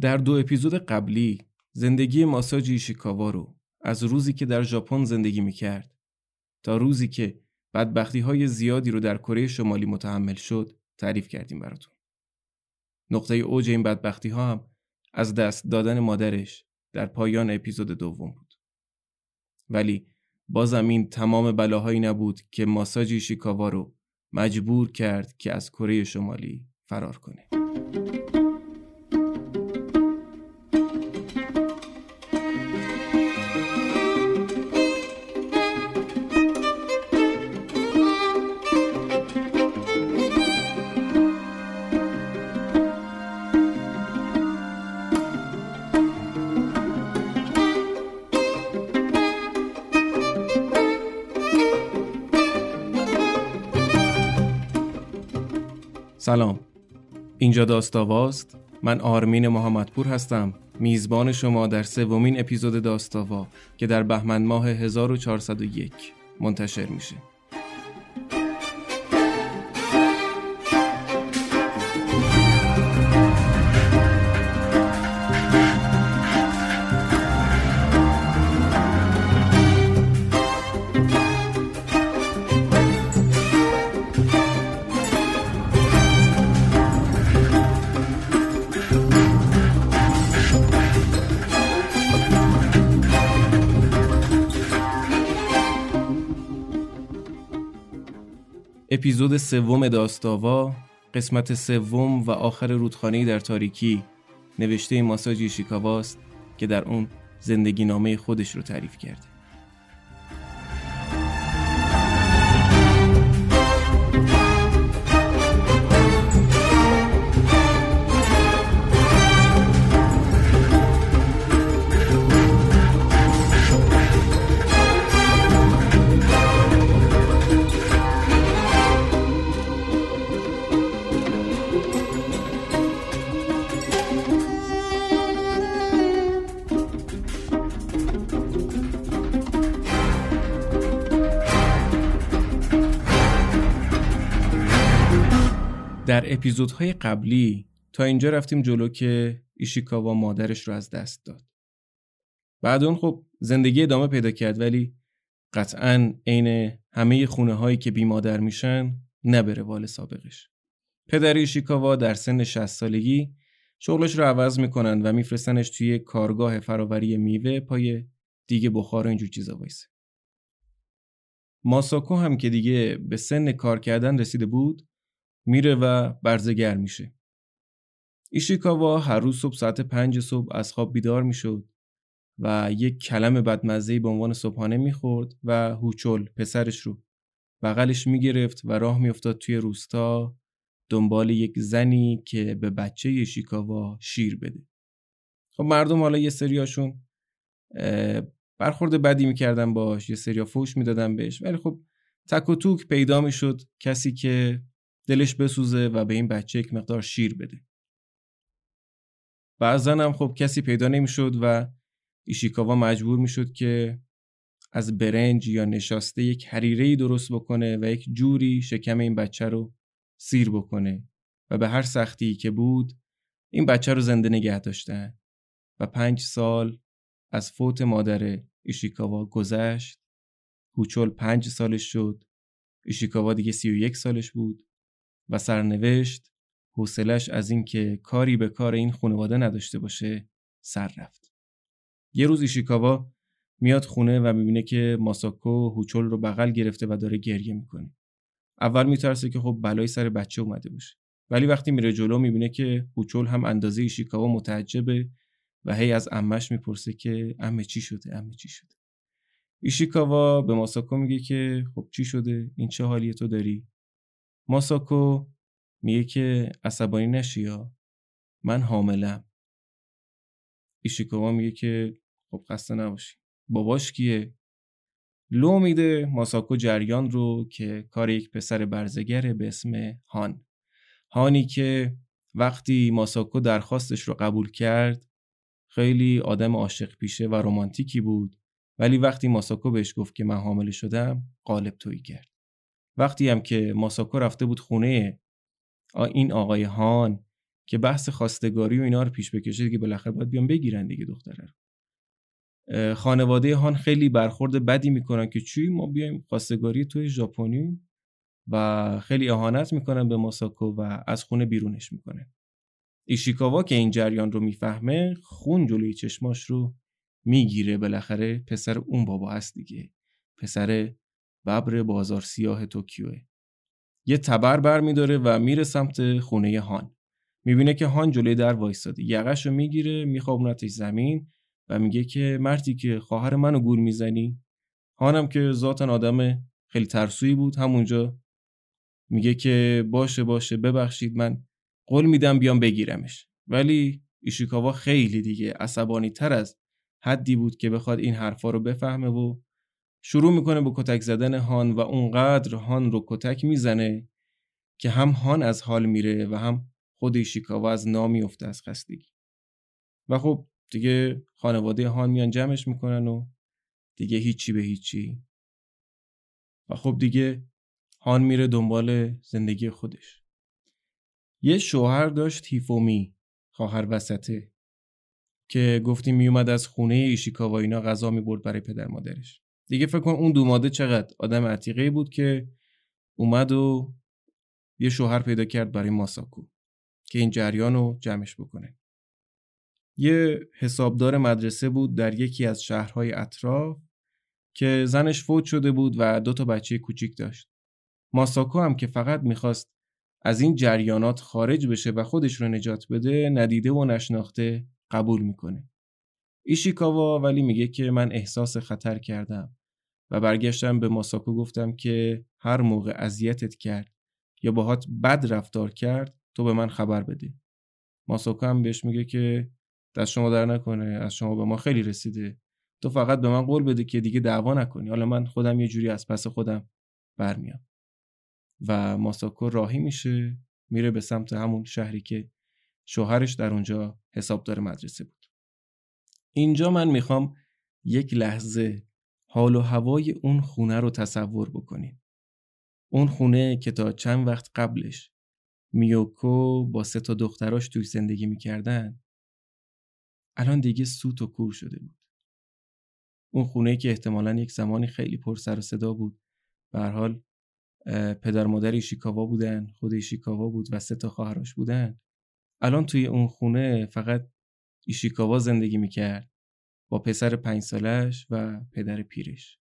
در دو اپیزود قبلی زندگی ماساجی ایشیکاوا رو از روزی که در ژاپن زندگی می‌کرد تا روزی که بدبختی های زیادی رو در کره شمالی متحمل شد تعریف کردیم براتون. نقطه اوج این بدبختی ها هم از دست دادن مادرش در پایان اپیزود دوم بود. ولی بازم این تمام بلاهایی نبود که ماساجی شیکاوا رو مجبور کرد که از کره شمالی فرار کنه. سلام. اینجا داستاواست. من آرمین محمدپور هستم. میزبان شما در سومین اپیزود داستاوا که در بهمن ماه 1401 منتشر میشه. اپیزود سوم داستاوا قسمت سوم و آخر رودخانه در تاریکی. نوشته ماساجی شیکاواست که در اون زندگی نامه خودش رو تعریف کرده. در اپیزودهای قبلی تا اینجا رفتیم جلو که ایشیکاوا مادرش رو از دست داد. بعد اون خب زندگی ادامه پیدا کرد ولی قطعا عین همه خونه هایی که بی مادر میشن نبره وال سابقش. پدر ایشیکاوا در سن 60 سالگی شغلش رو عوض می‌کنن و میفرستنش توی کارگاه فراوری میوه پای دیگه بخار و اینجور چیزا وایسه. ماساکو هم که دیگه به سن کار کردن رسیده بود میره و برزگر میشه. ایشیکاوا هر روز صبح ساعت پنج صبح از خواب بیدار می‌شد و یک کلم بدمزه به عنوان صبحانه می‌خورد و هوچول پسرش رو بغلش می‌گرفت و راه میافتاد توی روستا دنبال یک زنی که به بچه ایشیکاوا شیر بده. خب مردم حالا یه سریاشون برخورد بدی می‌کردن باش یه سریا فوش می‌دادن بهش ولی خب تک و توک پیدا می‌شد کسی که دلش بسوزه و به این بچه یک مقدار شیر بده. بعضا هم خب کسی پیدا نمی‌شد و ایشیکاوا مجبور می‌شد که از برنج یا نشاسته یک حریره درست بکنه و یک جوری شکم این بچه رو سیر بکنه و به هر سختی که بود این بچه رو زنده نگه داشتن و پنج سال از فوت مادر ایشیکاوا گذشت. هوچول پنج سالش شد. ایشیکاوا دیگه سی و یک سالش بود. و سرنوشت حوصلش از اینکه کاری به کار این خانواده نداشته باشه سر رفت. یه روز ایشیکاوا میاد خونه و می‌بینه که ماساکو هوچول رو بغل گرفته و داره گریه می‌کنه. اول میترسه که خب بلای سر بچه اومده باشه. ولی وقتی میره جلو می‌بینه که هوچول هم اندازه ایشیکاوا متعجبه و هی از امش می‌پرسه که امه چی شده امه چی شده ایشیکاوا به ماساکو میگه که خب چی شده این چه حالی تو داری ماساکو میگه که عصبانی نشی یا؟ من حاملم. ایشیکاوا میگه که خب خسته نباشی. باباش کیه؟ لو میده ماساکو جریان رو که کار یک پسر برزگره به اسم هان. هانی که وقتی ماساکو درخواستش رو قبول کرد خیلی آدم عاشق پیشه و رمانتیکی بود. ولی وقتی ماساکو بهش گفت که من حامله شدم قالب تویی کرد. وقتی هم که ماساکو رفته بود خونه این آقای هان که بحث خواستگاری و اینا رو پیش بکشه دیگه بالاخره باید بیان بگیرن دیگه دختره رو. خانواده هان خیلی برخورد بدی می‌کنن که چی؟ ما بیایم خواستگاری توی ژاپنی و خیلی اهانت می‌کنن به ماساکو و از خونه بیرونش می‌کنه. ایشیکاوا که این جریان رو می‌فهمه خون جلوی چشماش رو می‌گیره. بالاخره پسر اون بابا هست دیگه. پسر ببر بازار سیاه توکیوه. یه تبر بر میداره و میره سمت خونه هان. می‌بینه که هان جلوی در وایستاده. یقش رو می‌گیره میخوابونتش زمین و میگه که مردی که خواهر منو گول می‌زنی. هانم که ذاتن آدم خیلی ترسویی بود همونجا میگه که باشه باشه ببخشید من قول میدم بیام بگیرمش. ولی ایشیکاوا خیلی دیگه عصبانی تر از حدی بود که بخواد این حرفا رو بفهمه و شروع می‌کنه به کتک زدن هان و اونقدر هان رو کتک می‌زنه که هم هان از حال میره و هم خود ایشیکاوا از نامی افته از خستگی. و خب دیگه خانواده هان میان جمعش می‌کنن و دیگه هیچی به هیچی. و خب دیگه هان میره دنبال زندگی خودش. یه شوهر داشت هیفومی خواهر وسطه که گفتیم میومد از خونه ایشیکاوا اینا غذا می‌برد برای پدر مادرش. دیگه فکر کن اون دوماده چقدر آدم عتیقه بود که اومد و یه شوهر پیدا کرد برای ماساکو که این جریان رو جمعش بکنه. یه حسابدار مدرسه بود در یکی از شهرهای اطراف که زنش فوت شده بود و دو تا بچه کوچیک داشت. ماساکو هم که فقط می‌خواست از این جریانات خارج بشه و خودش رو نجات بده ندیده و نشناخته قبول می‌کنه. ایشیکاوا ولی میگه که من احساس خطر کردم و برگشتم به ماساکو گفتم که هر موقع اذیتت کرد یا باهات بد رفتار کرد تو به من خبر بده ماساکو هم بهش میگه که دست شما در نکنه از شما به ما خیلی رسیده. تو فقط به من قول بده که دیگه دعوا نکنی. حالا من خودم یه جوری از پس خودم برمیام. و ماساکو راهی میشه میره به سمت همون شهری که شوهرش در اونجا حسابدار مدرسه بود. اینجا من می‌خوام یک لحظه حال و هوای اون خونه رو تصور بکنیم اون خونه که تا چند وقت قبلش میوکو با سه تا دختراش توی زندگی می‌کردن الان دیگه سوت و کور شده بود. اون خونه که احتمالا یک زمانی خیلی پر سر و صدا بود. به حال پدر مادر ایشیکاوا بودن خود ایشیکاوا بود و سه تا خواهرش بودن. الان توی اون خونه فقط ایشیکاوا زندگی می‌کرد با پسر پنج سالش و پدر پیرش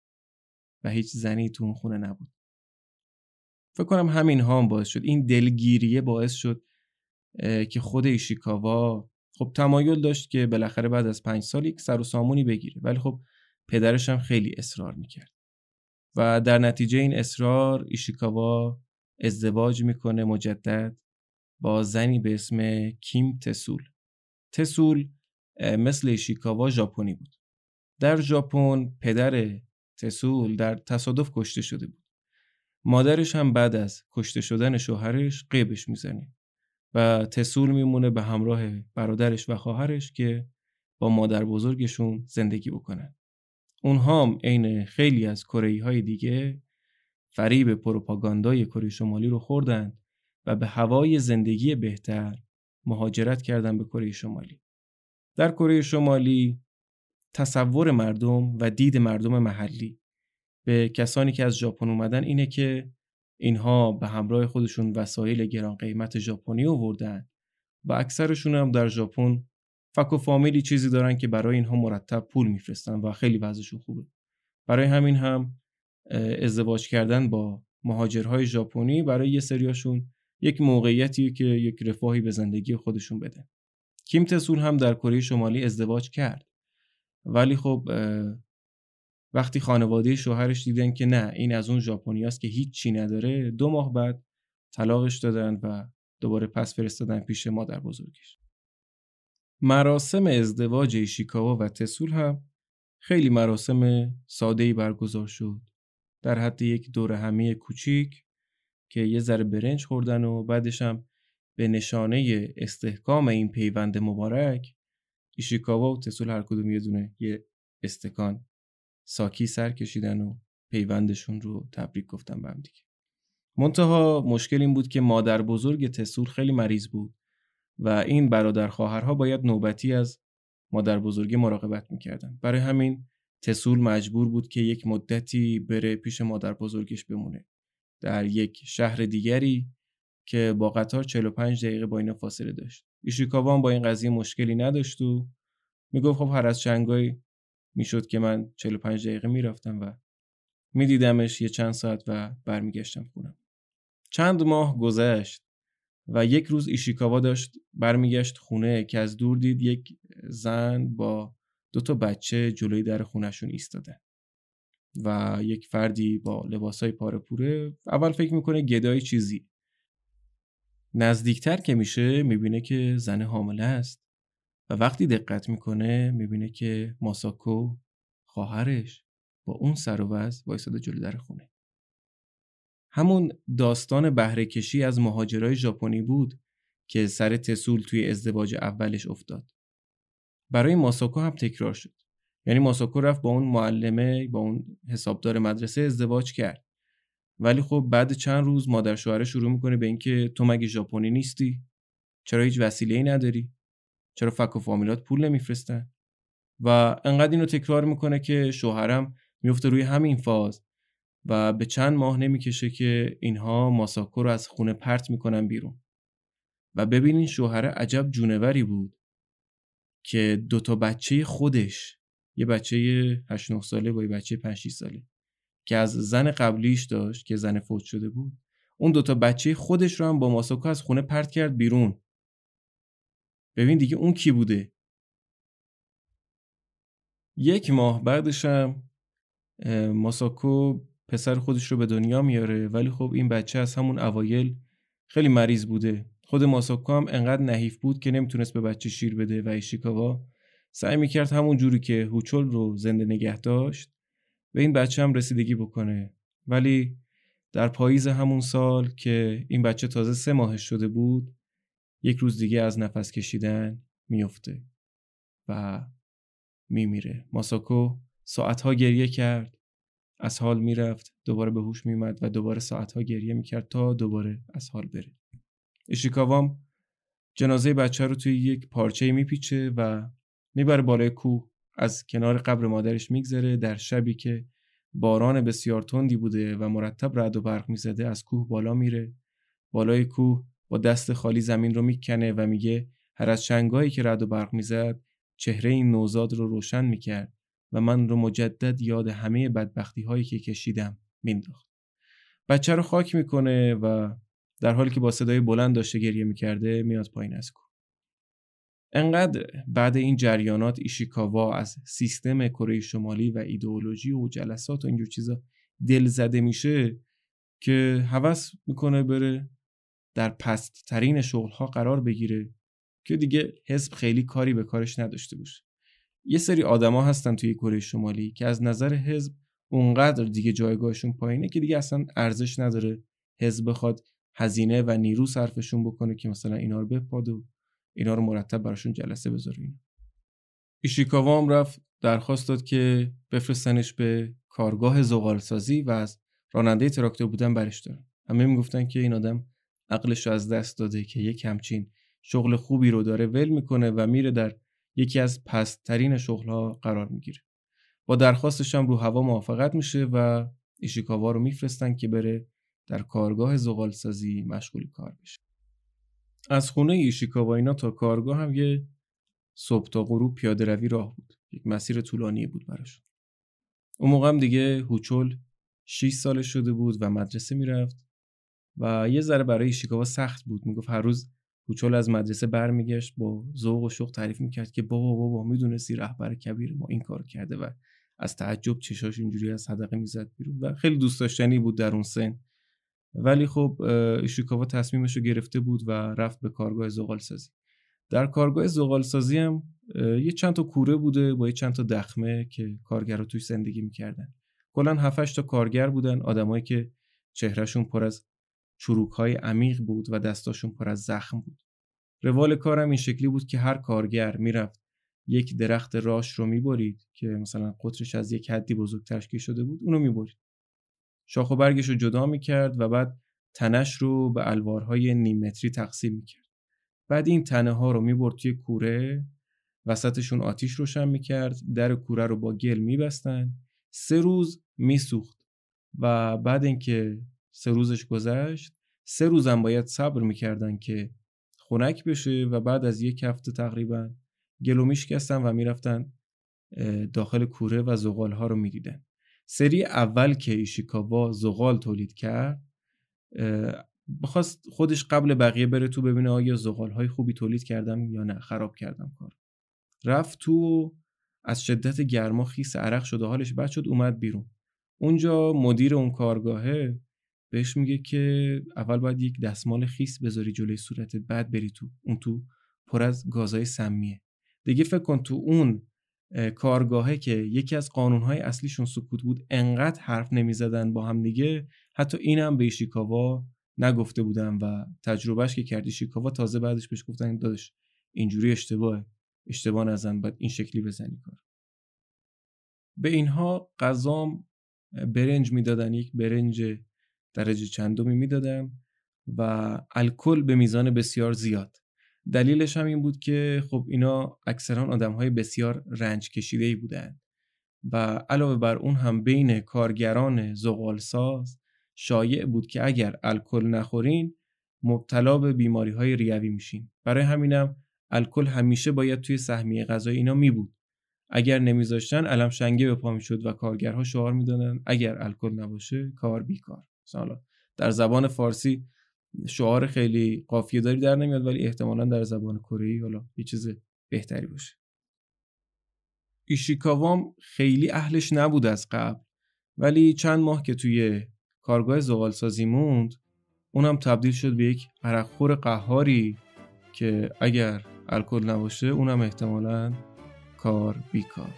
و هیچ زنی تو اون خونه نبود. فکر کنم همین هم باعث شد. این دلگیریه باعث شد که خود ایشیکاوا خب تمایل داشت که بالاخره بعد از پنج سال یک سر و سامونی بگیره ولی خب پدرش هم خیلی اصرار می‌کرد. و در نتیجه این اصرار ایشیکاوا ازدواج می‌کنه مجدد با زنی به اسم کیم تسول. تسول مثل ایشیکاوا ژاپنی بود. در ژاپن پدر تسول در تصادف کشته شده بود. مادرش هم بعد از کشته شدن شوهرش قیبش می‌زنه و تسول میمونه به همراه برادرش و خواهرش که با مادر بزرگشون زندگی بکنن. اونها هم عین خیلی از کره های دیگه فریب پروپاگاندای کره شمالی رو خوردن و به هوای زندگی بهتر مهاجرت کردن به کره شمالی. در کره شمالی تصور مردم و دید مردم محلی به کسانی که از ژاپن اومدن اینه که اینها به همراه خودشون وسایل گران قیمت ژاپنی آوردن و اکثرشون هم در ژاپن فک و فامیلی چیزی دارن که برای اینها مرتب پول میفرستن و خیلی وضعشون خوبه. برای همین هم ازدواج کردن با مهاجرهای ژاپنی برای یه سریاشون یک موقعیتی که یک رفاهی به زندگی خودشون بده. کیم تسول هم در کره شمالی ازدواج کرد. ولی خب وقتی خانواده شوهرش دیدن که نه این از اون ژاپنیاست که هیچ چی نداره دو ماه بعد طلاقش دادن و دوباره پس فرستادن پیش مادر بزرگش. مراسم ازدواج ایشیکاوا و تسول هم خیلی مراسم ساده‌ای برگزار شد. در حد یک دور همی کوچیک که یه ذره برنج خوردن و بعدش هم به نشانه استحکام این پیوند مبارک ایشیکاوا و تسول هر کدوم یه دونه یه استکان ساکی سر کشیدن و پیوندشون رو تبریک گفتن به هم دیگه. منتها مشکل این بود که مادر بزرگ تسول خیلی مریض بود و این برادر خواهرها باید نوبتی از مادر بزرگی مراقبت می‌کردن. برای همین تسول مجبور بود که یک مدتی بره پیش مادر بزرگش بمونه. در یک شهر دیگری که با قطار 45 دقیقه با اینا فاصله داشت. ایشیکاوا با این قضیه مشکلی نداشت و می‌گفت خب هر از چنگایی می‌شد که من 45 دقیقه می‌رفتم و میدیدمش یه چند ساعت و برمیگشتم خونم. چند ماه گذشت و یک روز ایشیکاوا داشت برمیگشت خونه که از دور دید یک زن با دو تا بچه جلوی در خونشون ایستاده. و یک فردی با لباسای پاره پوره اول فکر می‌کنه گدای چیزی. نزدیکتر که میشه می‌بینه که زن حامله است و وقتی دقت می‌کنه می‌بینه که ماساکو خواهرش با اون سر و وز وایساده جلو در خونه. همون داستان بهره کشی از مهاجرای ژاپنی بود که سر تسول توی ازدواج اولش افتاد. برای ماساکو هم تکرار شد. یعنی ماساکو رفت با اون معلمه با اون حسابدار مدرسه ازدواج کرد. ولی خب بعد چند روز مادر شوهره شروع می‌کنه به اینکه تو مگه ژاپنی نیستی؟ چرا هیچ وسیله ای نداری؟ چرا فک و فامیلات پول نمیفرستن؟ و انقدر اینو تکرار می‌کنه که شوهرم میفته روی همین فاز و به چند ماه نمی‌کشه که اینها ماساکو رو از خونه پرت می‌کنن بیرون. و ببینین شوهر عجب جونوری بود که دوتا بچه خودش یه بچه 8 9 ساله با یه بچه 5 6 ساله که از زن قبلیش داشت که زن فوت شده بود. اون دوتا بچه خودش رو هم با ماساکو از خونه پرت کرد بیرون. ببین دیگه اون کی بوده؟ یک ماه بعدش هم ماساکو پسر خودش رو به دنیا میاره ولی خب این بچه از همون اوایل خیلی مریض بوده. خود ماساکو هم انقدر نحیف بود که نمی‌تونست به بچه شیر بده و ایشیکاوا سعی می‌کرد همون جوری که هوچول رو زنده نگه داشت به این بچه هم رسیدگی بکنه. ولی در پاییز همون سال که این بچه تازه سه ماهش شده بود یک روز دیگه از نفس کشیدن میفته و میمیره. ماساکو ساعتها گریه کرد. از حال می‌رفت دوباره به هوش میمد و دوباره ساعتها گریه می‌کرد تا دوباره از حال بره. ایشیکاوام جنازه بچه رو توی یک پارچه میپیچه و می‌بره بالای کوه از کنار قبر مادرش میگذره در شبی که باران بسیار تندی بوده و مرتب رد و برق می‌زده از کوه بالا میره. بالای کوه با دست خالی زمین رو می‌کنه و میگه هر از چنگایی که رد و برق می‌زد چهره این نوزاد رو روشن می‌کرد و من رو مجدد یاد همه بدبختی هایی که کشیدم مینداخت. بچه رو خاک می‌کنه و در حالی که با صدای بلند داشته گریه می‌کرده میاد پایین از کوه. انقدر بعد این جریانات ایشیکاوا از سیستم کره شمالی و ایدئولوژی و جلسات و اینجور چیزا دل زده میشه که هوس می‌کنه بره در پست ترین شغل ها قرار بگیره که دیگه حزب خیلی کاری به کارش نداشته باشه. یه سری آدما هستن توی کره شمالی که از نظر حزب اونقدر دیگه جایگاهشون پایینه که دیگه اصلا ارزش نداره حزب بخواد هزینه و نیرو صرفشون بکنه که مثلا اینا رو بپاد و اینا رو مرتب براشون جلسه بذاره اینا ایشیکاوا هم رفت درخواست داد که بفرستنش به کارگاه زغالسازی و از راننده تراکتور بودن برش دارن. همه می‌گفتن که این آدم عقلش رو از دست داده که یک همچین شغل خوبی رو داره ول می‌کنه و میره در یکی از پستترین شغلها قرار می‌گیره. با درخواستش هم رو هوا موافقت میشه و ایشیکاوا رو میفرستن که بره در کارگاه زغالسازی مشغول کار بشه. از خونه ایشیکاوا اینا تا کارگاه هم یه صبح تا غروب پیاده روی راه بود. یک مسیر طولانی بود براش. اون موقع هم دیگه هوچول 6 سالش شده بود و مدرسه می‌رفت و یه ذره برای ایشیکاوا سخت بود. می‌گفت هر روز کوچول از مدرسه برمیگشت با ذوق و شوق تعریف می‌کرد که بابا بابا می‌دونستی رهبر کبیر ما این کار کرده و از تعجب چشاش اینجوری از صدقه می‌زد بیرون و خیلی دوست داشتنی بود در اون سن. ولی خب ایشیکاوا تصمیمش رو گرفته بود و رفت به کارگاه زغال سازی در کارگاه زغال سازی هم یه چند تا کوره بوده با یه چند تا دخمه که کارگرها توش زندگی می‌کردن کلا 7 تا کارگر بودن آدمایی که چهرهشون پر از چروک های عمیق بود و دستاشون پر از زخم بود. روال کارم این شکلی بود که هر کارگر می‌رفت یک درخت راش رو می‌برید که مثلا قطرش از یک حدی بزرگ تشکیل شده بود اونو می‌برید. شاخ و برگش رو جدا می‌کرد و بعد تنش رو به الوارهای نیم متری تقسیم می‌کرد. بعد این تنه ها رو می‌برد توی کوره وسطشون آتیش روشن می‌کرد در کوره رو با گل میبستن سه روز میسوخت و بعد اینکه سه روزش گذشت سه روزم باید صبر می‌کردن که خنک بشه و بعد از یک هفته تقریبا گلو میشکستن و می‌رفتن داخل کوره و زغال ها رو می‌دیدن سری اول که ایشیکاوا زغال تولید کرد بخواست خودش قبل بقیه بره تو ببینه آیا زغال های خوبی تولید کردم یا نه خراب کردم کار. رفت تو از شدت گرما خیس عرق شده حالش بد شد اومد بیرون. اونجا مدیر اون کارگاهه بهش میگه که اول باید یک دستمال خیس بذاری جلوی صورتت بعد بری تو اون تو پر از گازهای سمیه. دیگه فکر کن تو اون کارگاهه که یکی از قانونهای اصلیشون سکوت بود انقدر حرف نمی‌زدن با هم دیگه حتی اینم به ایشیکاوا نگفته بودن و تجربهش که کردی شیکاوا تازه بعدش بهش گفتن دادش اینجوری اشتباهه اشتباه نزن باید این شکلی بزنی کار. به اینها غذام برنج می‌دادن یک برنج درجه چندمی می‌دادن و الکل به میزان بسیار زیاد. دلیلش هم این بود که خب اینا اکثرا آدم های بسیار رنج کشیده ای بودن و علاوه بر اون هم بین کارگران زغالساز شایع بود که اگر الکل نخورین مبتلا به بیماری های ریوی میشین. برای همینم الکل همیشه باید توی سهمیه غذایی اینا می بود اگر نمیذاشتن علم شنگه به پا می‌شد و کارگرها شعار می‌دادن اگر الکل نباشه کار بیکار. مثلا در زبان فارسی شعار خیلی قافیه داری در نمیاد ولی احتمالا در زبان کره حالا یه چیز بهتری باشه. ایشیکاوام خیلی اهلش نبود از قبل ولی چند ماه که توی کارگاه زغال سازی موند اونم تبدیل شد به یک عرقخور قهاری که اگر الکل نباشه اونم احتمالا کار بیکار.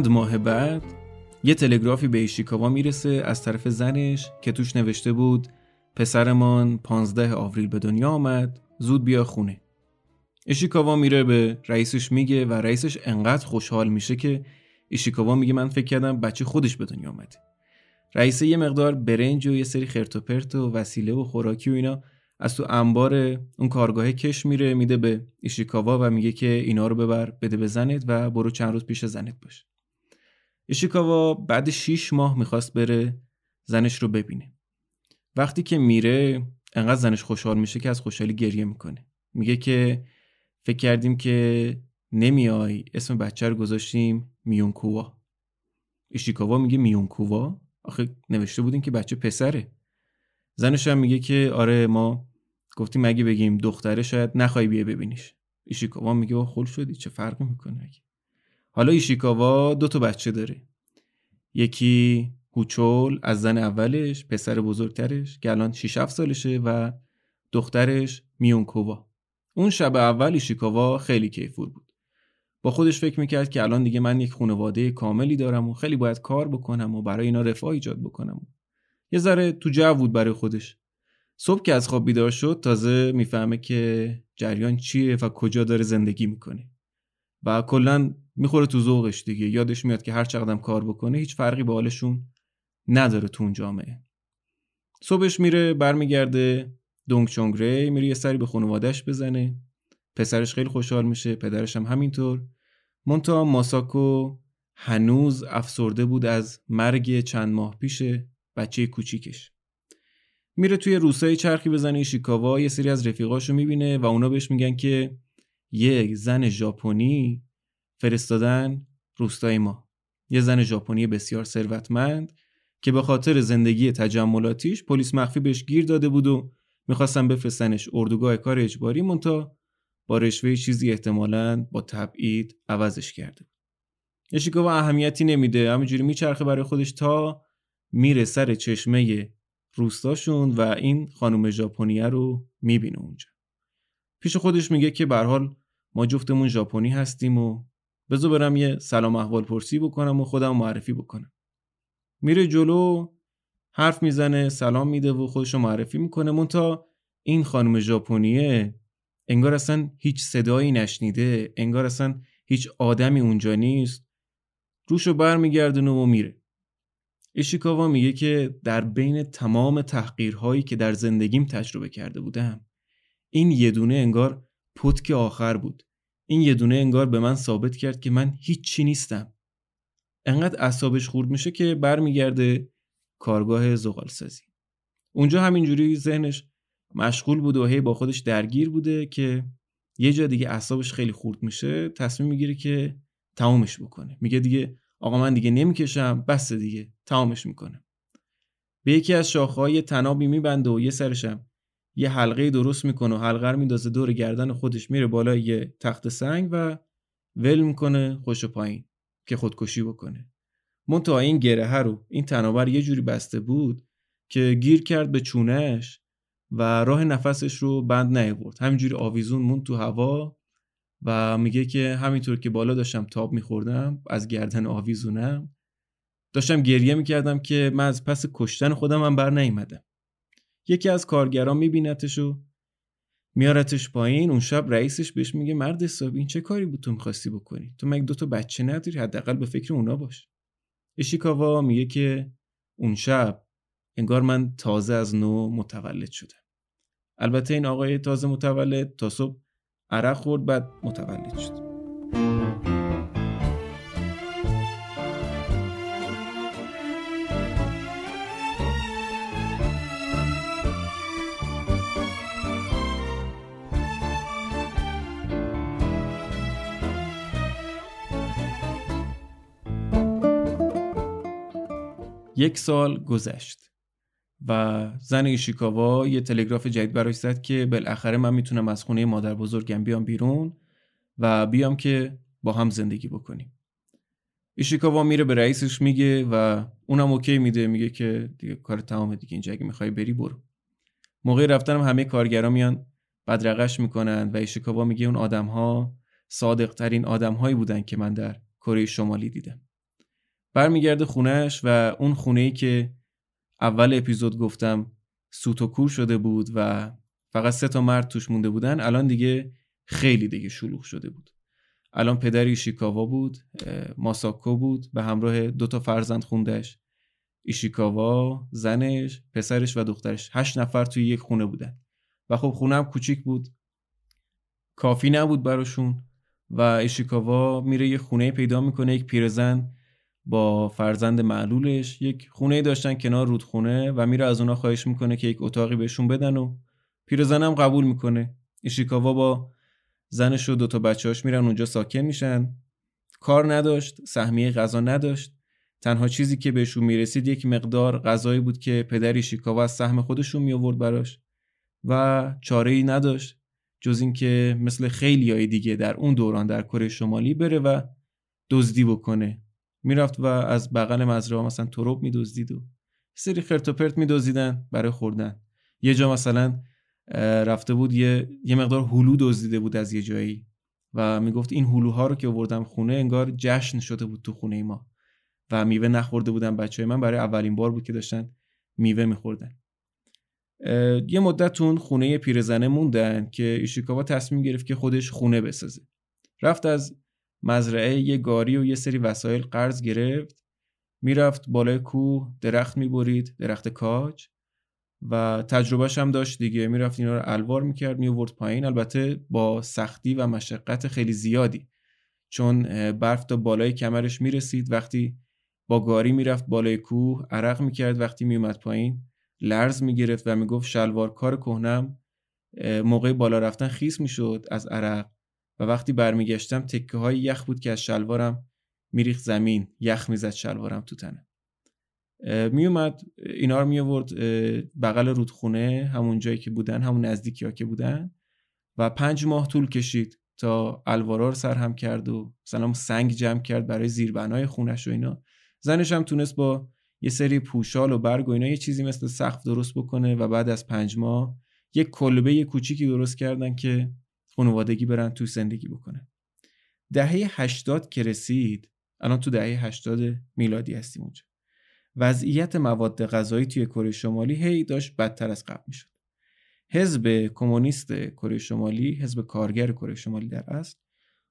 چند ماه بعد یه تلگرافی به ایشیکاوا می‌رسه از طرف زنش که توش نوشته بود پسرمان 15 آوریل به دنیا آمد زود بیا خونه. ایشیکاوا میره به رئیسش میگه و رئیسش انقدر خوشحال میشه که ایشیکاوا میگه من فکر کردم بچه خودش به دنیا آمده رئیس یه مقدار برنج و یه سری خرت و و وسیله و خوراکی و اینا از تو انبار اون کارگاه کش میره میده به ایشیکاوا و میگه که اینا رو ببر بده به و برو چند روز پیش زنت باش. ایشیکاوا بعد 6 ماه می‌خواست بره زنش رو ببینه. وقتی که میره انقدر زنش خوشحال میشه که از خوشحالی گریه می‌کنه. میگه که فکر کردیم که نمیای اسم بچه رو گذاشتیم میونکووا. ایشیکاوا میگه میونکووا؟ آخه نوشته بودیم که بچه پسره. زنش هم میگه که آره ما گفتیم اگه بگیم دختره شاید نخوای بیا ببینیش. ایشیکاوا میگه خل شدی چه فرقی می‌کنه اگه؟ حالا ایشیکاوا دو تا بچه داره. یکی هوچول از زن اولش پسر بزرگترش که الان 6 7 سالشه و دخترش میونکووا اون شب اول ایشیکاوا خیلی کیفور بود. با خودش فکر می‌کرد که الان دیگه من یک خانواده کاملی دارم و خیلی باید کار بکنم و برای اینا رفاه ایجاد بکنم. یه ذره تو جو بود برای خودش. صبح که از خواب بیدار شد تازه می‌فهمه که جریان چیه و کجا داره زندگی می‌کنه. و کلا می‌خوره تو ذوقش دیگه. یادش میاد که هر چقدرم کار بکنه هیچ فرقی به حالشون نداره تو اون جامعه. صبحش میره برمیگرده دونگ چونگری میره یه سری به خانوادهش بزنه. پسرش خیلی خوشحال میشه پدرش هم همینطور. مونتا ماساکو هنوز افسرده بود از مرگ چند ماه پیش بچه کوچیکش. میره توی روسای چرخی بزنه شیکاوا یه سری از رفیقاشو می‌بینه و اونا بهش میگن که یک زن ژاپنی فرستادن روستای ما. یه زن ژاپنی بسیار ثروتمند که به خاطر زندگی تجملاتیش پلیس مخفی بهش گیر داده بود و می‌خواستن بفرستنش اردوگاه کار اجباری مونتا با رشوه چیزی احتمالا با تبعید عوضش کرده. یشیکاوا اهمیتی نمیده. همینجوری میچرخه برای خودش تا میره سر چشمه روستاشون و این خانم ژاپنیه رو می‌بینه اونجا. پیش خودش میگه که به حال ما جفتمون ژاپنی هستیم و بذار برم یه سلام احوال پرسی بکنم و خودم معرفی بکنم. میره جلو حرف می‌زنه سلام میده و خودش رو معرفی می‌کنه. مونتا این خانم ژاپنیه انگار اصلا هیچ صدایی نشنیده انگار اصلا هیچ آدمی اونجا نیست. روشو برمیگردونه و میره. ایشیکاوا میگه که در بین تمام تحقیرهایی که در زندگیم تجربه کرده بودم این یه دونه انگار پتک آخر بود. این یه دونه انگار به من ثابت کرد که من هیچی نیستم. انقدر اعصابش خورد میشه که برمیگرده کارگاه زغال سازی اونجا همینجوری ذهنش مشغول بود و هی با خودش درگیر بوده که یه جا دیگه اعصابش خیلی خورد میشه تصمیم می‌گیره که تمومش بکنه. میگه دیگه آقا من دیگه نمی‌کشم بس دیگه تمامش می‌کنه به یکی از شاخه‌های تنابی میبنده و یه سرشم یه حلقه درست می‌کنه و حلقه رو میندازه دور گردن خودش میره بالای یه تخت سنگ و ول می‌کنه خوش پایین که خودکشی بکنه. منتها این گره رو این تنابر یه جوری بسته بود که گیر کرد به چونش و راه نفسش رو بند نیاورد. همینجوری آویزون مون تو هوا و میگه که همینطور که بالا داشتم تاب میخوردم از گردن آویزونم داشتم گریه می‌کردم که من از پس کشتن خودم هم بر نیومدم. یکی از کارگران میبینتش و میارتش پایین. اون شب رئیسش بهش میگه مرد حسابی این چه کاری بود تو می‌خواستی بکنی؟ تو مگه دو تا بچه نداری؟ حداقل به فکر اونا باش. اشیکاوا میگه که اون شب انگار من تازه از نو متولد شدم. البته این آقای تازه متولد تا صبح عرق خورد بعد متولد شد. یک سال گذشت و زن ایشیکاوا یه تلگراف جدید براش زد که بالاخره من می‌تونم از خونه مادر بزرگم بیام بیرون و بیام که با هم زندگی بکنیم. ایشیکاوا میره به رئیسش میگه و اونم اوکی میده میگه که دیگه کار تمام دیگه اینجا اگه می‌خوای بری برو. موقع رفتنم همه کارگرا میان بدرقش می‌کنن و ایشیکاوا میگه اون آدم ها صادق ترین آدم هایی بودن که من در کره شمالی دیدم. برمیگرده خونهش و اون خونه که اول اپیزود گفتم سوت و کور شده بود و فقط سه تا مرد توش مونده بودن الان دیگه خیلی دیگه شلوغ شده بود. الان پدری ایشیکاوا بود ماساکو بود به همراه دو تا فرزند خوندش ایشیکاوا زنش پسرش و دخترش. هشت نفر توی یک خونه بودن. و خب خونه هم کوچیک بود. کافی نبود براشون و ایشیکاوا میره یه خونه پیدا می‌کنه یک پیرزن با فرزند معلولش یک خونه داشتن کنار رودخونه و میره از اونا خواهش می‌کنه که یک اتاقی بهشون بدن و پیرزنم قبول می‌کنه. ایشیکاوا با زنش و دوتا بچهاش میرن اونجا ساکن میشن. کار نداشت سهمیه غذا نداشت. تنها چیزی که بهشون می‌رسید یک مقدار غذایی بود که پدر ایشیکاوا از سهم خودشون می آورد براش و چاره ای نداشت جز اینکه مثل خیلی های دیگه در اون دوران در کره شمالی بره و دزدی بکنه. می‌رفت و از بغل مزرعه مثلا تروب میدزدید و سری خرت و پرت میدزدیدن برای خوردن. یه جا مثلا رفته بود یه یه مقدار هلو دزدیده بود از یه جایی و می‌گفت این هلوها رو که آوردم خونه انگار جشن شده بود تو خونه ما و میوه نخورده بودن بچه من. برای اولین بار بود که داشتن میوه میخوردن. یه مدت اون خونه پیرزنه موندن که ایشیکاوا تصمیم گرفت که خودش خونه بسازه. رفت از مزرعه یه گاری و یه سری وسایل قرض گرفت. می‌رفت بالای کوه درخت می‌برید درخت کاج. و تجربهش هم داشت دیگه می‌رفت اینا رو الوار می‌کرد میورد پایین. البته با سختی و مشقت خیلی زیادی. چون برف تا بالای کمرش می‌رسید. وقتی با گاری می‌رفت بالای کوه عرق می‌کرد. وقتی میومد پایین لرز می‌گرفت و می‌گفت شلوار کار کهنم موقع بالا رفتن خیس می‌شد از عرق. و وقتی برمیگشتم تکه های یخ بود که از شلوارم میریخ زمین. یخ می‌زد شلوارم تو تنه. میومد اینا رو میورد بغل رودخونه همون جایی که بودن همون نزدیکی ها که بودن. و پنج ماه طول کشید تا الوارا رو سرهم کرد و مثلا سنگ جمع کرد برای زیربنای خونش و اینا. زنش هم تونست با یه سری پوشال و برگ و اینا یه چیزی مثل سقف درست بکنه و بعد از پنج ماه یه کلبه کوچیکی درست کردن که خانوادگی برن تو زندگی بکنن. دهه 80 که رسید الان تو دهه 80 میلادی هستیم اونجا. وضعیت مواد غذایی توی کره شمالی هی داشت بدتر از قبل می‌شد. حزب کمونیست کره شمالی حزب کارگر کره شمالی در اصل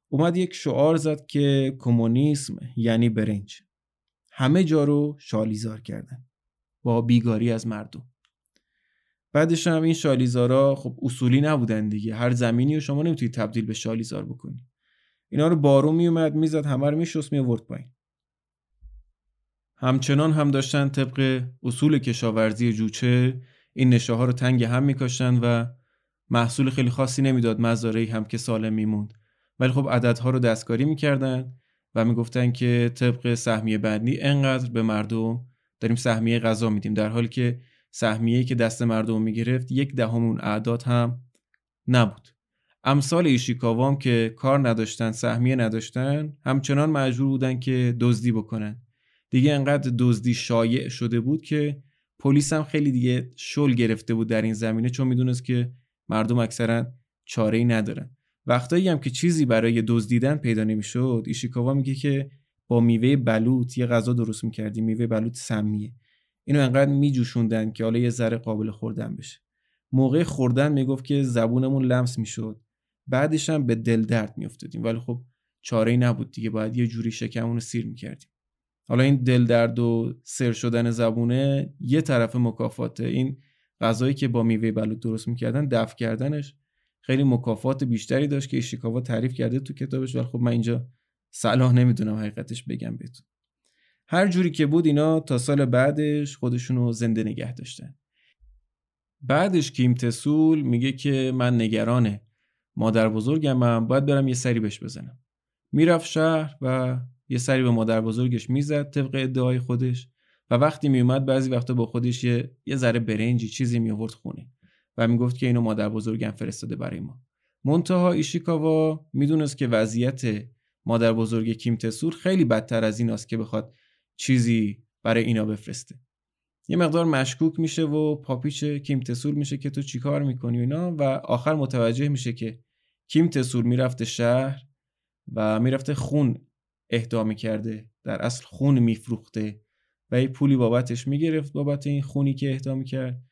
اومد یک شعار زد که کمونیسم یعنی برنج. همه جا رو شالیزار کردن. با بیگاری از مردم. بعدش هم این شالیزارا خب اصولی نبودن دیگه. هر زمینی رو شما نمی‌تونید تبدیل به شالیزار بکنی. اینا رو بارون میومد می‌زد همه رو میشست میورد پایین. همچنان هم داشتن طبق اصول کشاورزی جوچه این نشه ها رو تنگ هم میکاشتن و محصول خیلی خاصی نمی‌داد مزارعی هم که سالم میموند. ولی خب عددها رو دستکاری می‌کردن و می‌گفتن که طبق سهمیه بندی انقدر به مردم داریم سهمیه غذا میدیم. در حالی که سهمیه که دست مردم می‌گرفت یک دهم اون اعداد هم نبود. امثال ایشیکاوا که کار نداشتن سهمیه نداشتن همچنان مجبور بودن که دزدی بکنن. دیگه انقدر دزدی شایع شده بود که پلیس هم خیلی دیگه شل گرفته بود در این زمینه چون می‌دونست که مردم اکثرا چاره ای ندارن. وقتایی هم که چیزی برای دزدیدن پیدا نمی‌شد ایشیکاوا میگه که با میوه بلوط یه غذا درست می‌کردیم میوه بلوط سمیه اینو انقدر میجوشوندن که حالا یه ذره قابل خوردن بشه. موقع خوردن می‌گفت که زبونمون لمس می‌شد. بعدش هم به دل درد میافتادیم. ولی خب چاره ای نبود دیگه. باید یه جوری شکمون رو سیر می‌کردیم. حالا این دل درد و سر شدن زبونه یه طرف مکافاته این غذایی که با میوه بلوط درست می‌کردن دفع کردنش خیلی مکافات بیشتری داشت که ایشیکاوا تعریف کرده تو کتابش. ولی خب من اینجا صلاح نمی‌دونم حقیقتش بگم بهتون. هر جوری که بود اینا تا سال بعدش خودشونو زنده نگه داشتن. بعدش کیم تسول میگه که من نگرانه. مادر بزرگم باید برم یه سری بهش بزنم. می‌رفت شهر و یه سری به مادر بزرگش می‌زد طبق ادعای خودش. و وقتی میومد بعضی وقتا با خودش یه, یه ذره برنجی چیزی می آورد خونه و می‌گفت که اینو مادر بزرگم فرستاده برای ما. منتها ایشیکاوا می‌دونست که وضعیت مادر بزرگ کیم تسول خیلی بدتر از این است که بخواد چیزی برای اینا بفرسته. یه مقدار مشکوک میشه و پاپیچ کیم تسول میشه که تو چیکار می‌کنی اینا و آخر متوجه میشه که کیم تسول می‌رفته شهر و می‌رفته خون اهدا می‌کرده در اصل خون میفروخته و یه پولی بابتش می‌گرفت بابت این خونی که اهدا می‌کرد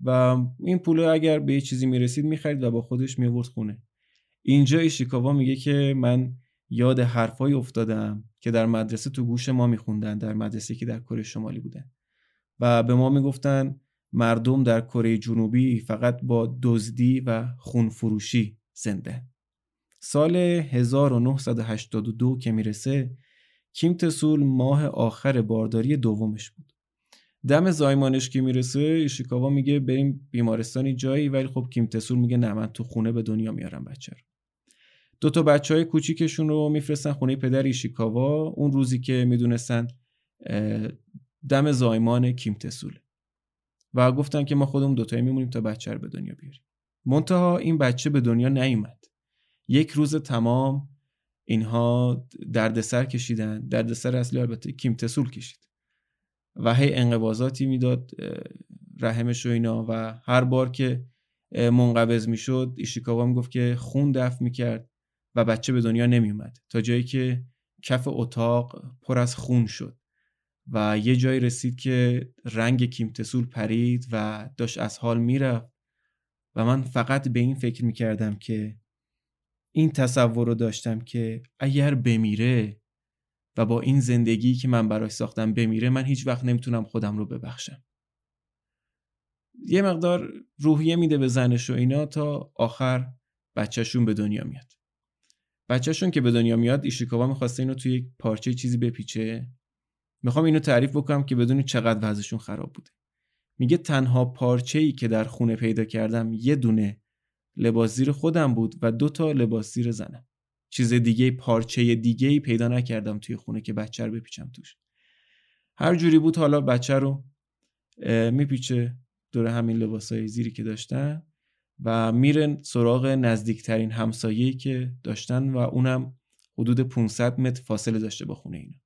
و این پول اگر به یه چیزی می‌رسید می‌خرید و با خودش میورد خونه. اینجا ایشیکاوا میگه که من یاد حرفایی افتادم که در مدرسه تو گوش ما میخوندن در مدرسه که در کره شمالی بودن. و به ما می‌گفتن مردم در کره جنوبی فقط با دزدی و خون فروشی زنده. سال 1982 که می‌رسه کیم تسول ماه آخر بارداری دومش بود. دم زایمانش که می‌رسه ایشیکاوا میگه بریم بیمارستانی جایی ولی خب کیم تسول میگه نه من تو خونه به دنیا میارم بچه رو. دو تا بچه های کوچیکشون رو میفرستن خونه پدر ایشیکاوا. اون روزی که می‌دونستن دم زایمان کیم تسوله. و گفتن که ما خودمون دوتایی میمونیم تا بچه رو به دنیا بیاریم. منتها این بچه به دنیا نیومد. یک روز تمام اینها دردسر کشیدن. دردسر اصلی البته کیم تسول کشید. و هی انقباضاتی می‌داد رحمش و اینا. و هر بار که منقبض می‌شد ایشیکاوا می‌گفت که خون دفع می‌کرد. و بچه به دنیا نمیومد تا جایی که کف اتاق پر از خون شد و یه جایی رسید که رنگ کیم تسول پرید و داشت از حال می‌رفت. و من فقط به این فکر می‌کردم که این تصور رو داشتم که اگر بمیره و با این زندگی که من براش ساختم بمیره من هیچ وقت نمی‌تونم خودم رو ببخشم. یه مقدار روحیه میده به زنش و اینا تا آخر بچهشون به دنیا میاد. بچهشون که به دنیا میاد ایشیکاوا می‌خواسته اینو توی یک پارچه چیزی بپیچه. می‌خوام اینو تعریف بکنم که بدونی چقدر وضعشون خراب بوده. میگه تنها پارچه ای که در خونه پیدا کردم یه دونه لباس زیر خودم بود و دو تا لباس زیر زنم. چیز دیگه پارچه دیگه ای پیدا نکردم توی خونه که بچه رو بپیچم توش. هر جوری بود حالا بچه رو میپیچه دور همین لباسای زیری که داشتن. و میره سراغ نزدیکترین همسایه‌ای که داشتن و اونم حدود 500 متر فاصله داشته با خونه اینا.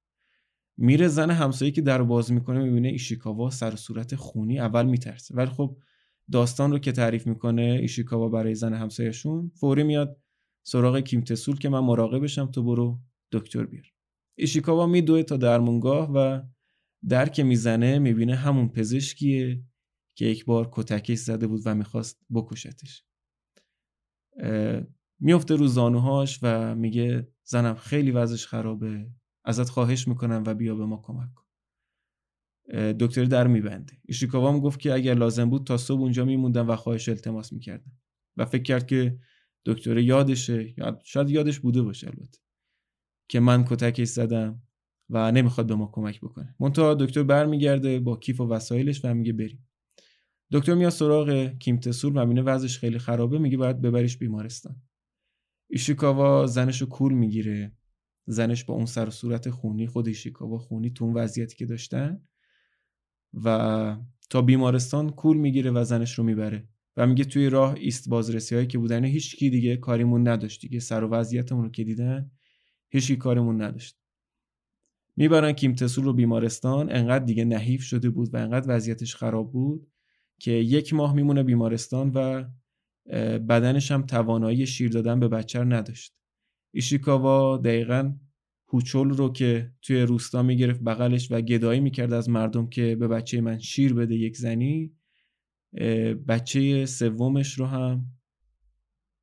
میره زن همسایه که در باز می‌کنه می‌بینه ایشیکاوا سر و صورت خونی اول میترسه. ولی خب داستان رو که تعریف می‌کنه ایشیکاوا برای زن همسایهشون فوری میاد سراغ کیم تسول که من مراقبشم تو برو دکتر بیار. ایشیکاوا میدوه تا درمونگاه و در که می‌زنه می‌بینه همون پزشکیه. که یک بار کتکش زده بود و می‌خواست بکشتش. میفته رو زانوهاش و میگه زنم خیلی وضعش خرابه ازت خواهش می‌کنم و بیا به ما کمک کن. دکتر در میبنده. ایشیکاوا گفت که اگر لازم بود تا صبح اونجا میموندم و خواهش التماس می‌کردم و فکر کرد که دکتر یادشه یا شاید یادش بوده باشه البته که من کتکش زدم و نمی‌خواد به ما کمک بکنه. منتها دکتر برمیگرده با کیف و وسایلش و میگه بریم. دکتر میاد سراغ کیم تسول و می‌بینه وضعش خیلی خرابه میگه باید ببریش بیمارستان. ایشیکاوا زنش رو کول می‌گیره. زنش با اون سر و صورت خونی خود ایشیکاوا خونی تو اون وضعیتی که داشتن و تا بیمارستان کول می‌گیره و زنش رو می‌بره. و میگه توی راه ایست بازرسی هایی که بودن هیچ کی دیگه کاریمون نداشت. دیگه سر و وضعیتمون رو که دیدن هیچ کارمون نداشت. می‌برن کیم تسول رو بیمارستان انقدر دیگه نحیف شده بود و انقدر وضعیتش خراب بود که یک ماه میمونه بیمارستان و بدنش هم توانایی شیر دادن به بچه نداشت. ایشیکاوا دقیقا هوچول رو که توی روستا می‌گرفت بغلش و گدایی می‌کرد از مردم که به بچه من شیر بده یک زنی بچه سومش رو هم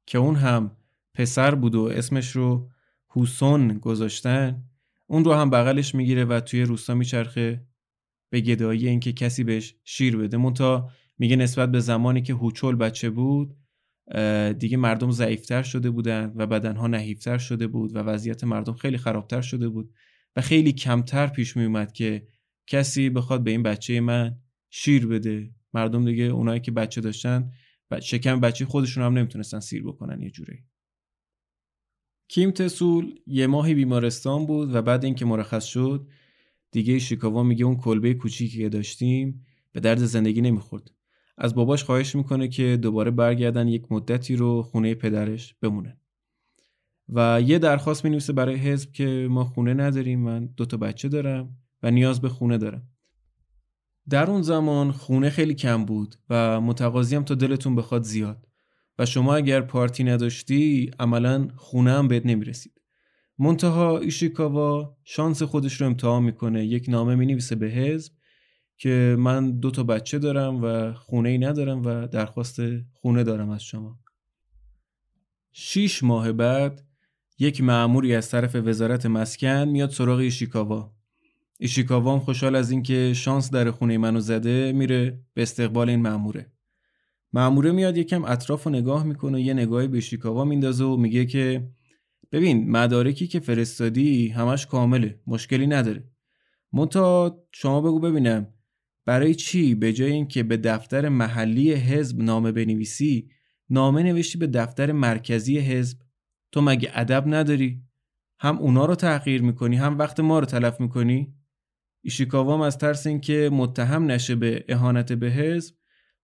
که اون هم پسر بود و اسمش رو هوسون گذاشتن اون رو هم بغلش می‌گیره و توی روستا میچرخه به گدایی اینکه کسی بهش شیر بده. مونتا میگه نسبت به زمانی که هوچول بچه بود دیگه مردم ضعیفتر شده بودن و بدنها نحیفتر شده بود و وضعیت مردم خیلی خرابتر شده بود و خیلی کمتر پیش می اومد که کسی بخواد به این بچه من شیر بده. مردم دیگه اونایی که بچه داشتن شکم بچه خودشون هم نمی‌تونستن سیر بکنن یه جوری. کیم تسول یه ماهی بیمارستان بود و بعد اینکه مرخص شد دیگه شیکاوا میگه اون کلبه کوچیکی که داشتیم به درد زندگی نمی‌خورد. از باباش خواهش می‌کنه که دوباره برگردن یک مدتی رو خونه پدرش بمونه. و یه درخواست می‌نویسه برای حزب که ما خونه نداریم من دوتا بچه دارم و نیاز به خونه دارم. در اون زمان خونه خیلی کم بود و متقاضیم تا دلتون بخواد زیاد. و شما اگر پارتی نداشتی عملا خونه هم بهت نمی‌رسید. منتها ایشیکاوا شانس خودش رو امتحان می‌کنه. یک نامه می‌نویسه به حزب که من دو تا بچه دارم و خونه ای ندارم و درخواست خونه دارم از شما. شیش ماه بعد یک معموری از طرف وزارت مسکن میاد سراغ ایشیکاوا. ایشیکاوا هم خوشحال از اینکه شانس در خونه منو زده میره به استقبال این معموره معموره میاد یکم اطراف رو نگاه می‌کنه و یه نگاهی به ایشیکاوا میندازه و میگه که ببین مدارکی که فرستادی همش کامله مشکلی نداره. منتها شما بگو ببینم برای چی؟ به جای اینکه به دفتر محلی حزب نامه بنویسی نامه نوشتی به دفتر مرکزی حزب. تو مگه ادب نداری؟ هم اونا رو تغییر می‌کنی هم وقت ما رو تلف می‌کنی؟ ایشیکاوام از ترس اینکه متهم نشه به اهانت به حزب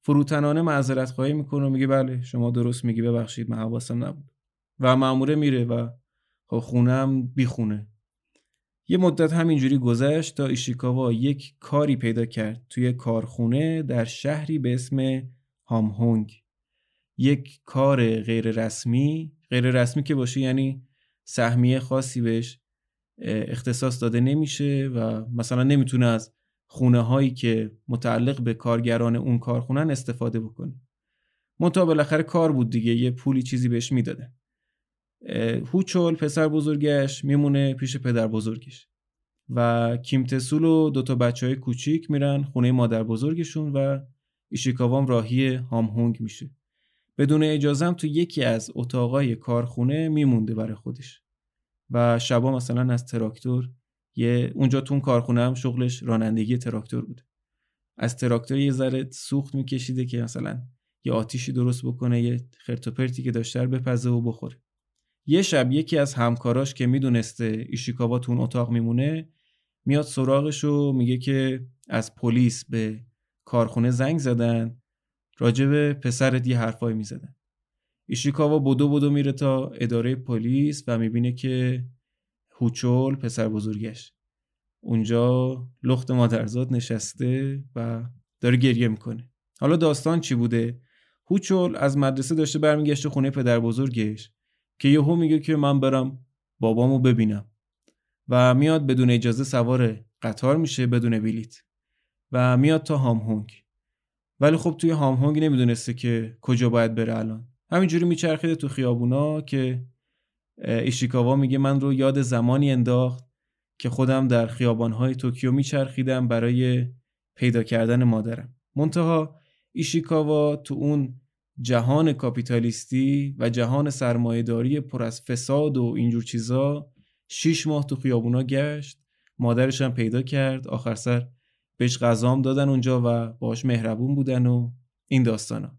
فروتنانه معذرت خواهی می‌کنه و میگه بله شما درست میگی ببخشید من حواسم نبود. و ماموره میره و خب خونه هم بیخونه. یه مدت همینجوری گذشت تا ایشیکاوا یک کاری پیدا کرد توی کارخونه در شهری به اسم هامهونگ. یک کار غیر رسمی غیر رسمی که باشه یعنی سهمیه خاصی بهش اختصاص داده نمیشه و مثلا نمی‌تونه از خونه هایی که متعلق به کارگران اون کارخونن استفاده بکنه. منتها بالاخره کار بود دیگه یه پولی چیزی بهش می‌داده. هوچول پسر بزرگش میمونه پیش پدر بزرگش. و کیم تسول و دوتا بچه های کوچیک میرن خونه مادر بزرگشون و ایشیکاوام راهی هامهونگ میشه. بدون اجازم تو یکی از اتاقای کارخونه میمونده برای خودش. و شبا مثلا از تراکتور یه اونجا تو کارخونه هم شغلش رانندگی تراکتور بود از تراکتور یه ذره سوخت میکشیده که مثلا یه آتیشی درست بکنه یه خرتوپرتی که داشته بپزه و بخوره. یه شب یکی از همکاراش که می‌دونسته ایشیکاوا تو اون اتاق میمونه میاد سراغش و میگه که از پلیس به کارخونه زنگ زدن راجب پسرت یه حرفایی می‌زدن. ایشیکاوا بدو بدو میره تا اداره پلیس و می‌بینه که هوچول پسر بزرگش. اونجا لخت مادرزاد نشسته و داره گریه می‌کنه. حالا داستان چی بوده؟ هوچول از مدرسه داشته برمیگشته خونه پدر بزرگش. که یهو میگه که من برم بابامو ببینم. و میاد بدون اجازه سوار قطار میشه بدون بلیت و میاد تا هامهونگ. ولی خب توی هامهونگ نمی‌دونسته که کجا باید بره الان. همینجوری میچرخیده تو خیابونا که ایشیکاوا میگه من رو یاد زمانی انداخت که خودم در خیابانهای توکیو میچرخیدم برای پیدا کردن مادرم. منتها ایشیکاوا تو اون جهان کاپیتالیستی و جهان سرمایهداری پر از فساد و اینجور چیزا شیش ماه تو خیابونا گشت. مادرش هم پیدا کرد. آخر سر بهش غذام دادن اونجا و باش مهربون بودن و این داستانا.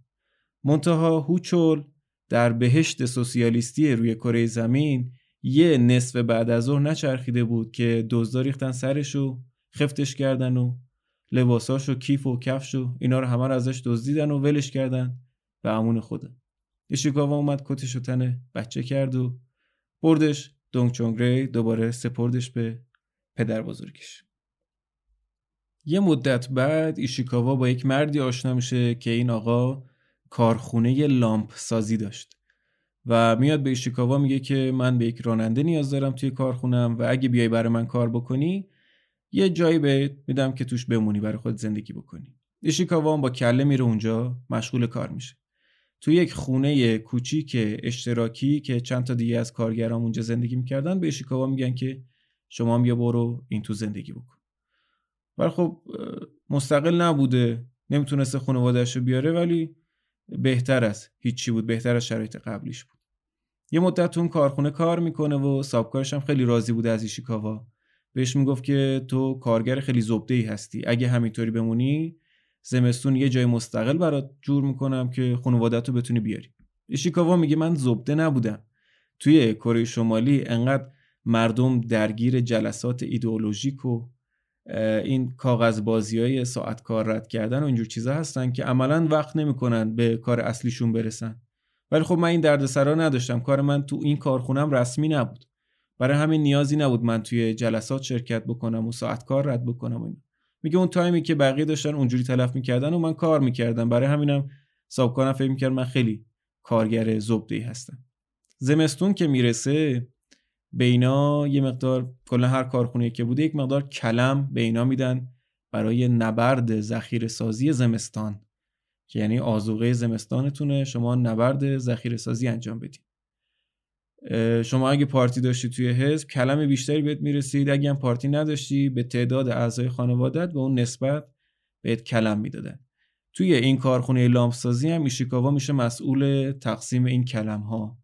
منتها هوچول در بهشت سوسیالیستی روی کره زمین یه نصف بعد از ظهر نچرخیده بود که دزدا ریختن سرش و خفتش کردن و لباساش و کیف و کفش و اینا رو همه رو ازش دزدیدن و ولش کردن. به امون خودم ایشیکاوا اومد کتش و تنه بچه کرد و بردش دونگ چونگری دوباره سپردش به پدر بزرگش. یه مدت بعد ایشیکاوا با یک مردی آشنا میشه که این آقا کارخونه لامپ سازی داشت و میاد به ایشیکاوا میگه که من به یک راننده نیاز دارم توی کارخونم و اگه بیای برای من کار بکنی یه جایی بهت میدم که توش بمونی برای خود زندگی بکنی. ایشیکاوا با کله میره اونجا مشغول کار میشه. توی یک خونه کوچیک اشتراکی که چند تا دیگه از کارگرام اونجا زندگی می‌کردن به ایشیکاوا میگن که شما هم بیا برو این تو زندگی بکن. ولی خب مستقل نبوده. نمی‌تونسته خانوادهش رو بیاره ولی بهتر از هیچی بود. بهتر از شرایط قبلیش بود. یه مدت اون کارخونه کار می‌کنه و سابکارش هم خیلی راضی بوده از ایشیکاوا بهش می‌گفت که تو کارگر خیلی زبده هستی. اگه همینطوری بمونی زمستون یه جای مستقل برات جور می‌کنم که خانوادت رو بتونی بیاری. ایشیکاوا میگه من زبده نبودم. توی کره شمالی انقدر مردم درگیر جلسات ایدئولوژیک و این کاغذ بازی های ساعت کار رد کردن و اینجور چیزا هستن که عملا وقت نمی‌کنن به کار اصلیشون برسن. ولی خب من این دردسرا نداشتم. کار من تو این کارخونم رسمی نبود. برای همین نیازی نبود من توی جلسات شرکت بکنم و ساعت کار رد بکنم و این. میگه اون تایمی که بقیه داشتن اونجوری تلف می‌کردن و من کار می‌کردم. برای همینم کنم فکر می‌کرد من خیلی کارگر زبده هستم. زمستون که می‌رسه به اینا یه مقدار کلا هر کارخونه که بوده یک مقدار کلم به اینا میدن برای نبرد ذخیره سازی زمستان. که یعنی آزوقه زمستانتونه شما نبرد ذخیره سازی انجام بدید شما اگه پارتی داشتی توی حزب کلم بیشتری بهت می‌رسید. اگه هم پارتی نداشتی به تعداد اعضای خانوادت به اون نسبت بهت کلم می‌دادن. توی این کارخونه لامپسازی هم میشیکاوا میشه مسئول تقسیم این کلم ها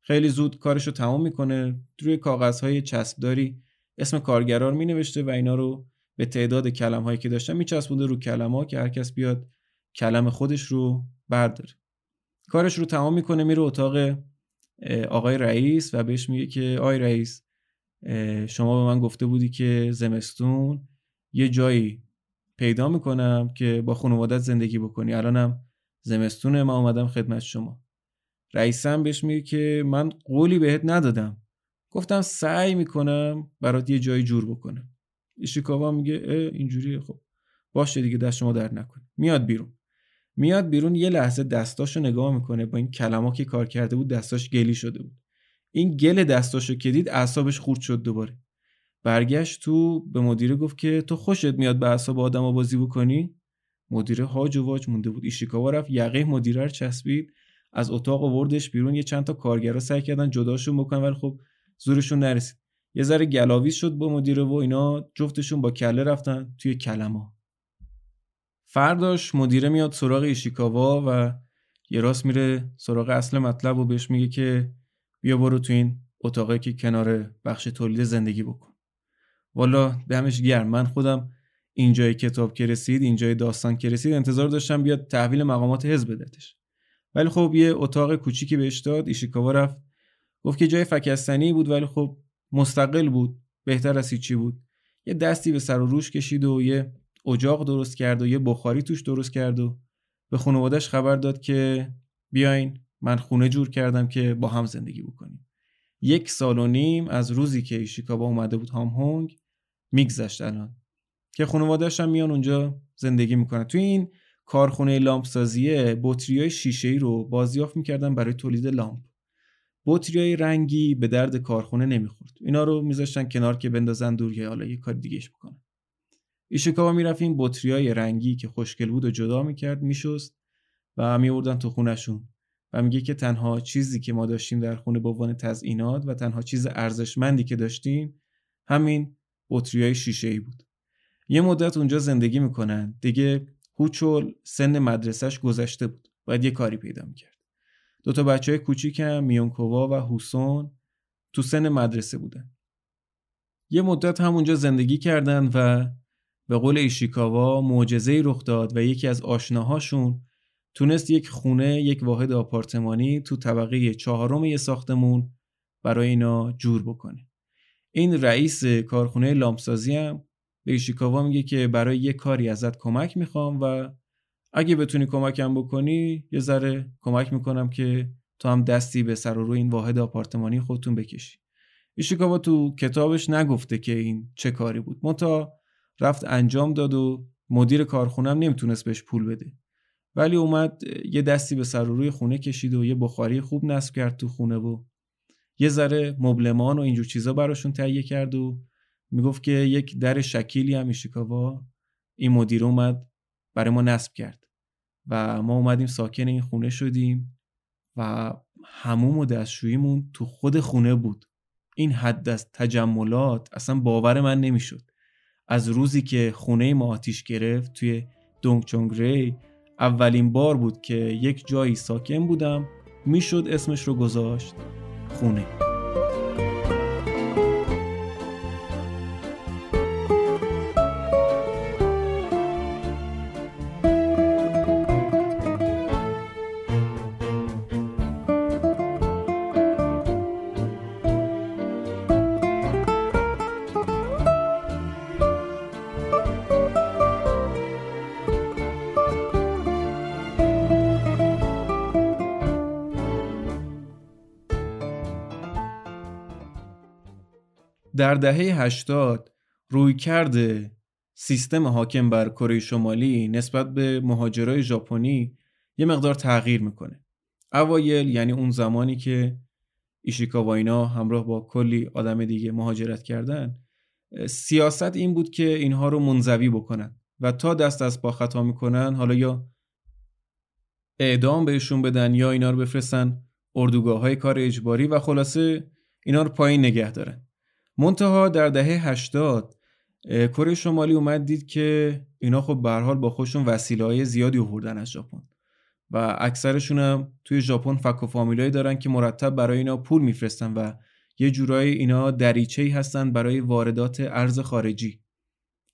خیلی زود کارش رو تمام می‌کنه. روی کاغذهای چسبداری اسم کارگرار می نوشته و اینا رو به تعداد کلم هایی که داشتن میچسبونده رو کلم ها که هر کس بیاد کلم خودش رو برداره. کارش رو تمام می‌کنه میره اتاق آقای رئیس و بهش میگه که آقای رئیس شما به من گفته بودی که زمستون یه جایی پیدا می‌کنم که با خانوادت زندگی بکنی. الانم زمستونه ما اومدم خدمت شما. رئیسم بهش میگه که من قولی بهت ندادم. گفتم سعی می‌کنم برات یه جایی جور بکنم. ایشیکاوا میگه اینجوریه خب باشه دیگه دست شما در نکن میاد بیرون. میاد بیرون یه لحظه دستاشو نگاه می‌کنه با این کلمه که کار کرده بود دستاش گلی شده بود. این گل دستاشو که دید اعصابش خورد شد دوباره. برگشت تو به مدیره گفت که تو خوشت میاد به اعصاب آدم بازی بکنی؟ مدیره هاج و واج مونده بود. ایشیکاوا رفت یقه مدیره رو چسبید. از اتاق آوردش بیرون یه چند تا کارگرا سعی کردن جداشون بکنن ولی خب زورشون نرسید. یه ذره گلاویز شد با مدیره و اینا جفتشون با کله رفتن توی کلما فرداش مدیره میاد سراغ ایشیکاوا و یه راست میره سراغ اصل مطلب و بهش میگه که بیا برو تو این اتاقی که کنار بخش تولید زندگی بکن. والا دمش گرم. من خودم اینجای کتاب که رسید اینجای داستان که رسید انتظار داشتم بیاد تحویل مقامات حزب بدتش ولی خب یه اتاق کوچیکی بهش داد ایشیکاوا رفت. گفت که جای فکستنی بود ولی خب مستقل بود. بهتر از هیچی بود. یه دستی به سر و روش کشید و یه اجاق درست کرد و یه بخاری توش درست کرد و به خانوادش خبر داد که بیاین من خونه جور کردم که با هم زندگی بکنیم. یک سال و نیم از روزی که ایشیکاوا اومده بود هام هونگ میگذشت الان. که خانواده‌اش هم میان اونجا زندگی می‌کنن. توی این کارخونه لامپ سازیه بطری شیشه ای رو بازیافت می‌کردن برای تولید لامپ. بطری رنگی به درد کارخونه نمی‌خورد. اینا رو میذاشتن کنار که بندازن دور یا حالا یه کار دیگهش بکنن. ایشیکاوا می‌رفت این بطری رنگی که خوشگل بود و جدا می‌کرد میشست و میوردن تو خونشون و میگه که تنها چیزی که ما داشتیم در خونه به عنوان تزئینات و تنها چیز ارزشمندی که داشتیم همین بطری شیشه ای بود. یه مدت اونجا زندگی می‌کنن. دیگه هوچول سن مدرسهش گذشته بود. باید یه کاری پیدا می‌کرد. دوتا بچه های کوچیک هم میونکووا و هوسون تو سن مدرسه بودن. یه مدت هم اونجا زندگی کردن و به قول ایشیکاوا معجزه رخ داد و یکی از آشناهاشون تونست یک خونه یک واحد آپارتمانی تو طبقه چهارم یه ساختمون برای اینا جور بکنه. این رئیس کارخونه لامپسازی هم به ایشیکاوا میگه که برای یه کاری ازت کمک می‌خوام و اگه بتونی کمکم بکنی یه ذره کمک می‌کنم که تو هم دستی به سر و رو این واحد آپارتمانی خودتون بکشی. ایشیکاوا تو کتابش نگفته که این چه کاری بود. منتها رفت انجام داد و مدیر کارخونم نمی‌تونست بهش پول بده. ولی اومد یه دستی به سر و روی خونه کشید و یه بخاری خوب نصب کرد تو خونه و یه ذره مبلمان و اینجور چیزا براشون تهیه کرد و می‌گفت که یک در شکیلی هم ایشیکاوا این مدیر اومد برای ما نصب کرد و ما اومدیم ساکن این خونه شدیم و هموم و دستشوییمون تو خود خونه بود. این حد از تجملات اصلا باور من نمی‌شد. از روزی که خونه ما آتیش گرفت توی دونگ ری اولین بار بود که یک جایی ساکن بودم می‌شد اسمش رو گذاشت خونه. در دهه 80 روی کرده سیستم حاکم بر کره شمالی نسبت به مهاجرای ژاپنی یه مقدار تغییر می‌کنه. اوایل یعنی اون زمانی که ایشیکاوا اینا همراه با کلی آدم دیگه مهاجرت کردن سیاست این بود که اینها رو منزوی بکنن و تا دست از پا خطا می‌کنن حالا یا اعدام بهشون بدن یا اینا رو بفرستن اردوگاه های کار اجباری و خلاصه اینا رو پایین نگه دارن منتها در دهه 80 کره شمالی اومد دید که اینا خب به حال با خودشون وسیله های زیادی آوردن از ژاپن. و اکثرشون هم توی ژاپن فک و فامیلایی دارن که مرتب برای اینا پول میفرستن و یه جورایی اینا دریچه ای هستن برای واردات ارز خارجی.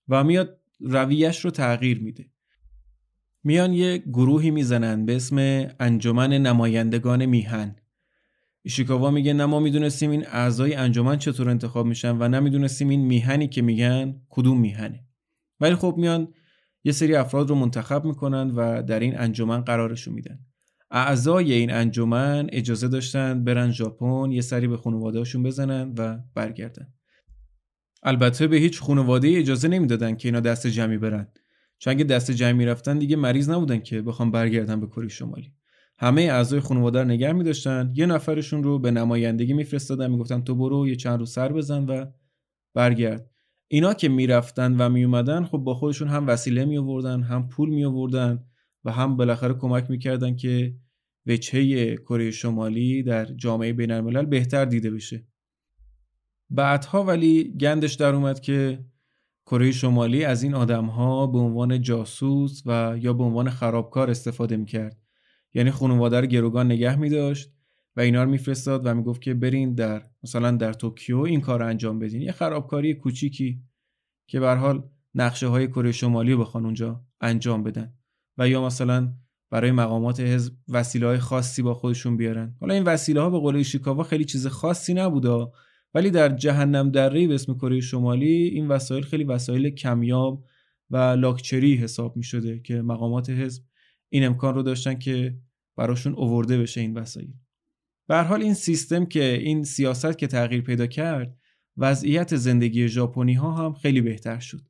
و میاد رویش رو تغییر میده. میان یه گروهی می‌زنن به اسم انجمن نمایندگان میهن. ایشیکاوا میگه نه ما می‌دونستیم این اعضای انجمن چطور انتخاب میشن و نمی‌دونستیم این میهنی که میگن کدوم میهنه. ولی خب میان یه سری افراد رو منتخب می‌کنن و در این انجمن قرارشون میدن. اعضای این انجمن اجازه داشتن برن ژاپن یه سری به خانوادهشون بزنن و برگردن. البته به هیچ خانواده اجازه نمی‌دادن که اینا دست جمعی برن. چون اگه دست جمعی رفتن دیگه مریض نبودن که بخوام برگردن به کره شمالی. همه اعضای خانواده رو نگه می داشتن یه نفرشون رو به نمایندگی میفرستادن. می‌گفتن تو برو یه چند روز سر بزن و برگرد. اینا که می‌رفتن و میومدن خب با خودشون هم وسیله می آوردن هم پول می آوردن و هم بالاخره کمک می‌کردن که وجهه کره شمالی در جامعه بین الملل بهتر دیده بشه. بعدها ولی گندش در اومد که کره شمالی از این آدم ها به عنوان جاسوس و یا به عنوان خرابکار استفاده می‌کرد. یعنی خانواده رو گروگان نگه می داشت و اینا رو میفرستاد و می‌گفت که برین در مثلا در توکیو این کار رو انجام بدین. یه خرابکاری کوچیکی که به حال نقشه های کره شمالی رو بخوان اونجا انجام بدن و یا مثلا برای مقامات حزب وسیله های خاصی با خودشون بیارن. حالا این وسیله ها به قول ایشیکاوا خیلی چیز خاصی نبوده ولی در جهنم دره به اسم کره شمالی این وسایل خیلی وسایل کمیاب و لاکچری حساب می شده که مقامات حزب این امکان رو داشتن که براشون اوورده بشه این وسایل. به حال این سیستم که این سیاست که تغییر پیدا کرد وضعیت زندگی ژاپنی ها هم خیلی بهتر شد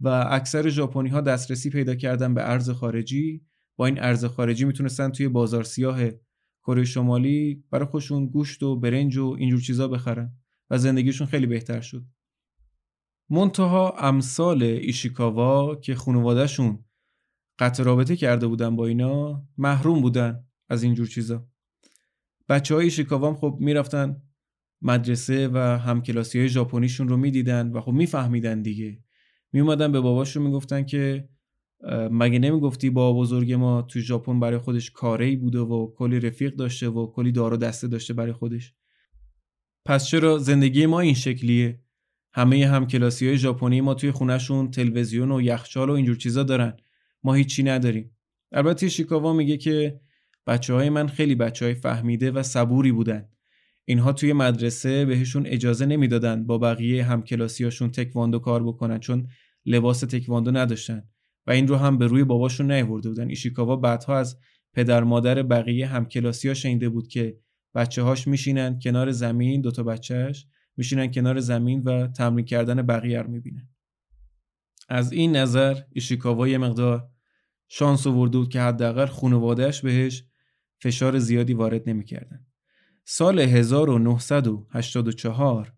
و اکثر ژاپنی ها دسترسی پیدا کردن به ارز خارجی. با این ارز خارجی می‌تونستن توی بازار سیاه کره شمالی برای خودشون گوشت و برنج و اینجور چیزا بخرن و زندگیشون خیلی بهتر شد. منتها امثال ایشیکاوا که خانوادهشون قطع رابطه کرده بودن با اینا محروم بودن از اینجور چیزا. بچه های ایشیکاوا هم خب می‌رفتن مدرسه و همکلاسی های ژاپنیشون رو می‌دیدن و خب میفهمیدن دیگه. میومدن به باباشون می‌گفتن که مگه نمی‌گفتی با بزرگ ما تو ژاپن برای خودش کاری بوده و کلی رفیق داشته و کلی دار و دسته داشته برای خودش؟ پس چرا زندگی ما این شکلیه؟ همه هم کلاسی های ژاپنی ما توی خونهشون تلویزیون و یخچال و اینجور چیزا دارن. ما هیچی نداریم. البته شیکاوا میگه که بچه های من خیلی بچه های فهمیده و صبوری بودن. اینها توی مدرسه بهشون اجازه نمی‌دادن با بقیه همکلاسیاشون تکواندو کار بکنن چون لباس تکواندو نداشتن و این رو هم به روی باباشون نیورده بودن. ایشیکاوا بعدها از پدر مادر بقیه همکلاسی‌ها شنیده بود که بچه هاش میشینن کنار زمین دوتا بچهش میشینن کنار زمین و تمرین کردن بقیه رو می‌بینن. از این نظر ایشیکاوا یه مقدار شانس آورده بود که حداقل خانوادهش بهش فشار زیادی وارد نمی‌کردن. سال 1984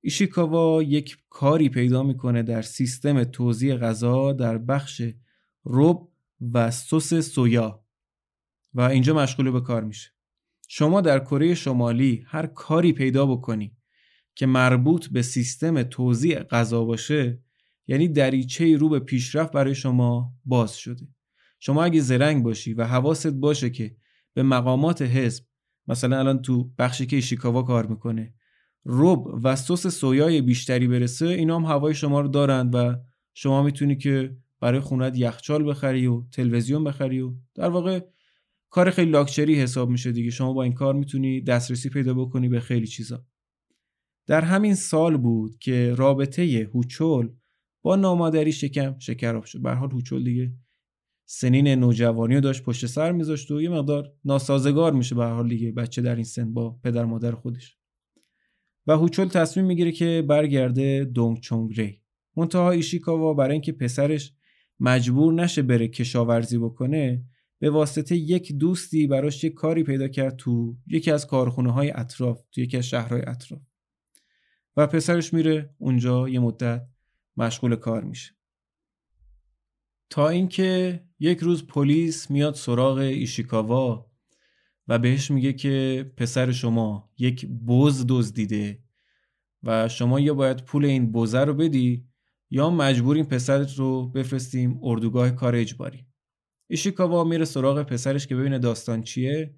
ایشیکاوا یک کاری پیدا می‌کنه در سیستم توزیع غذا در بخش رب و سس سویا و اینجا مشغول به کار میشه. شما در کره شمالی هر کاری پیدا بکنی که مربوط به سیستم توزیع غذا باشه یعنی دریچه رو به پیشرفت برای شما باز شده. شما اگه زرنگ باشی و حواست باشه که به مقامات حزب مثلا الان تو بخشی که ایشیکاوا کار می‌کنه رب و سس سویای بیشتری برسه اینا هم هوای شما رو دارند و شما می‌تونی که برای خونت یخچال بخری و تلویزیون بخری و در واقع کار خیلی لاکچری حساب میشه دیگه. شما با این کار می‌تونی دسترسی پیدا بکنی به خیلی چیزا. در همین سال بود که رابطه هوچول با نامادری شکم شکراب شد. به حال هوچول دیگه سنین نوجوانی رو داشت پشت سر میذاشت و یه مقدار ناسازگار میشه به حال دیگه بچه در این سن با پدر مادر خودش. و هوچول تصمیم می‌گیره که برگرده دونگ چونگ ری. منتها ایشیکاوا برای اینکه پسرش مجبور نشه بره کشاورزی بکنه به واسطه یک دوستی براش یک کاری پیدا کرد تو یکی از کارخونه های اطراف تو یکی از شهرهای اطراف. و پسرش میره اونجا یه مدت مشغول کار میشه. تا اینکه یک روز پلیس میاد سراغ ایشیکاوا و بهش میگه که پسر شما یک بز دزدیده و شما یا باید پول این بزه رو بدی یا مجبوریم پسرت رو بفرستیم اردوگاه کار اجباری. ایشیکاوا میره سراغ پسرش که ببینه داستان چیه.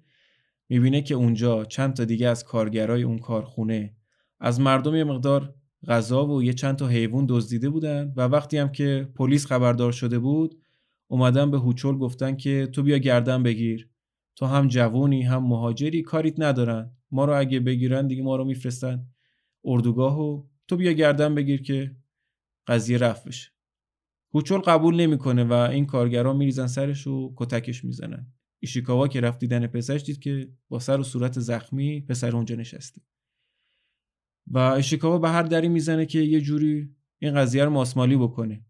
می‌بینه که اونجا چند تا دیگه از کارگرای اون کارخونه از مردم یه مقدار غذا و یه چند تا حیوان دزدیده بودن و وقتی هم که پلیس خبردار شده بود اومدن به هوچول گفتن که تو بیا گردن بگیر. تو هم جوونی هم مهاجری کاریت ندارن. ما رو اگه بگیرن دیگه ما رو میفرستن. اردوگاه و تو بیا گردن بگیر که قضیه رفت بشه. هوچول قبول نمی‌کنه و این کارگرا میریزن سرش و کتکش می‌زنن. ایشیکاوا که رفت دیدن پسرش دید که با سر و صورت زخمی پسر اونجا نشسته. و ایشیکاوا به هر دری می‌زنه که یه جوری این قضیه رو ماسمالی بکنه.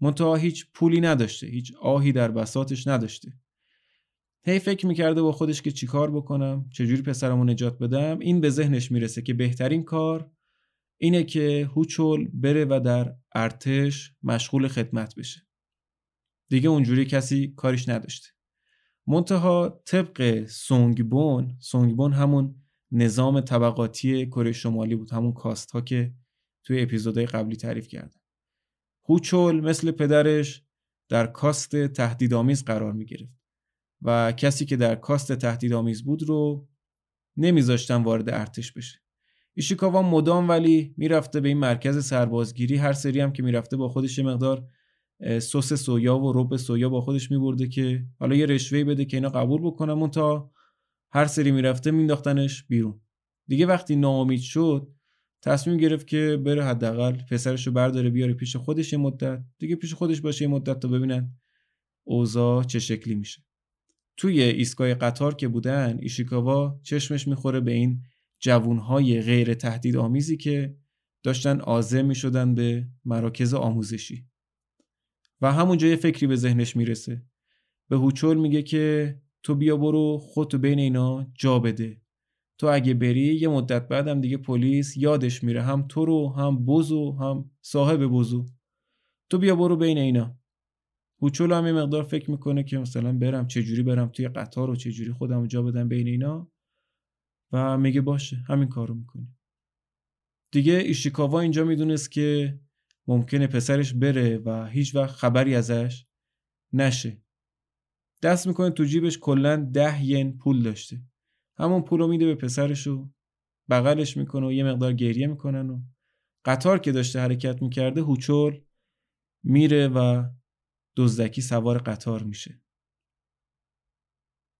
منتها هیچ پولی نداشته هیچ آهی در بساتش نداشته. هی فکر می‌کرده با خودش که چیکار بکنم چجوری پسرمو نجات بدم؟ این به ذهنش می‌رسه که بهترین کار اینه که هوچول بره و در ارتش مشغول خدمت بشه. دیگه اونجوری کسی کاریش نداشته. منتها طبق سونگبون سونگبون همون نظام طبقاتی کره شمالی بود همون کاست ها که توی اپیزودهای قبلی تعریف کردم هوچول مثل پدرش در کاست تهدیدآمیز قرار می گرفت و کسی که در کاست تهدیدآمیز بود رو نمیذاشتن وارد ارتش بشه. ایشیکاوا مدام ولی می‌رفته به این مرکز سربازگیری هر سری هم که می‌رفته با خودش مقدار سس سویا و رب سویا با خودش میبرده که حالا یه رشوهی بده که اینا قبول بکنم تا هر سری می‌رفته مینداختنش بیرون. دیگه وقتی ناامید شد تصمیم گرفت که بره حداقل پسرش رو برداره بیاره پیش خودش یه مدت. دیگه پیش خودش باشه یه مدت تا ببینن اوضاع چه شکلی میشه. توی ایستگاه قطار که بودن ایشیکاوا چشمش می‌خوره به این جوونهای غیر تهدید آمیزی که داشتن آزم می‌شدن به مراکز آموزشی. و همونجا یه فکری به ذهنش می‌رسه. به هوچول میگه که تو بیا برو خودتو بین اینا جا بده. تو اگه بری یه مدت بعدم دیگه پلیس یادش میره. هم تو رو هم بوزو هم صاحب بوزو تو بیا برو بین اینا. هوچول هم یه مقدار فکر می‌کنه که مثلا برم چجوری برم توی قطار و چجوری خودم جا بدم بین اینا. و میگه باشه همین کارو می‌کنه دیگه ایشیکاوا اینجا می‌دونست که ممکنه پسرش بره و هیچ وقت خبری ازش نشه. دست می‌کنه تو جیبش کلا ده ین پول داشته. همون پول رو میده به پسرش و بغلش می‌کنه و یه مقدار گریه می‌کنن و قطار که داشته حرکت می‌کرده هوچول میره و دزدکی سوار قطار میشه.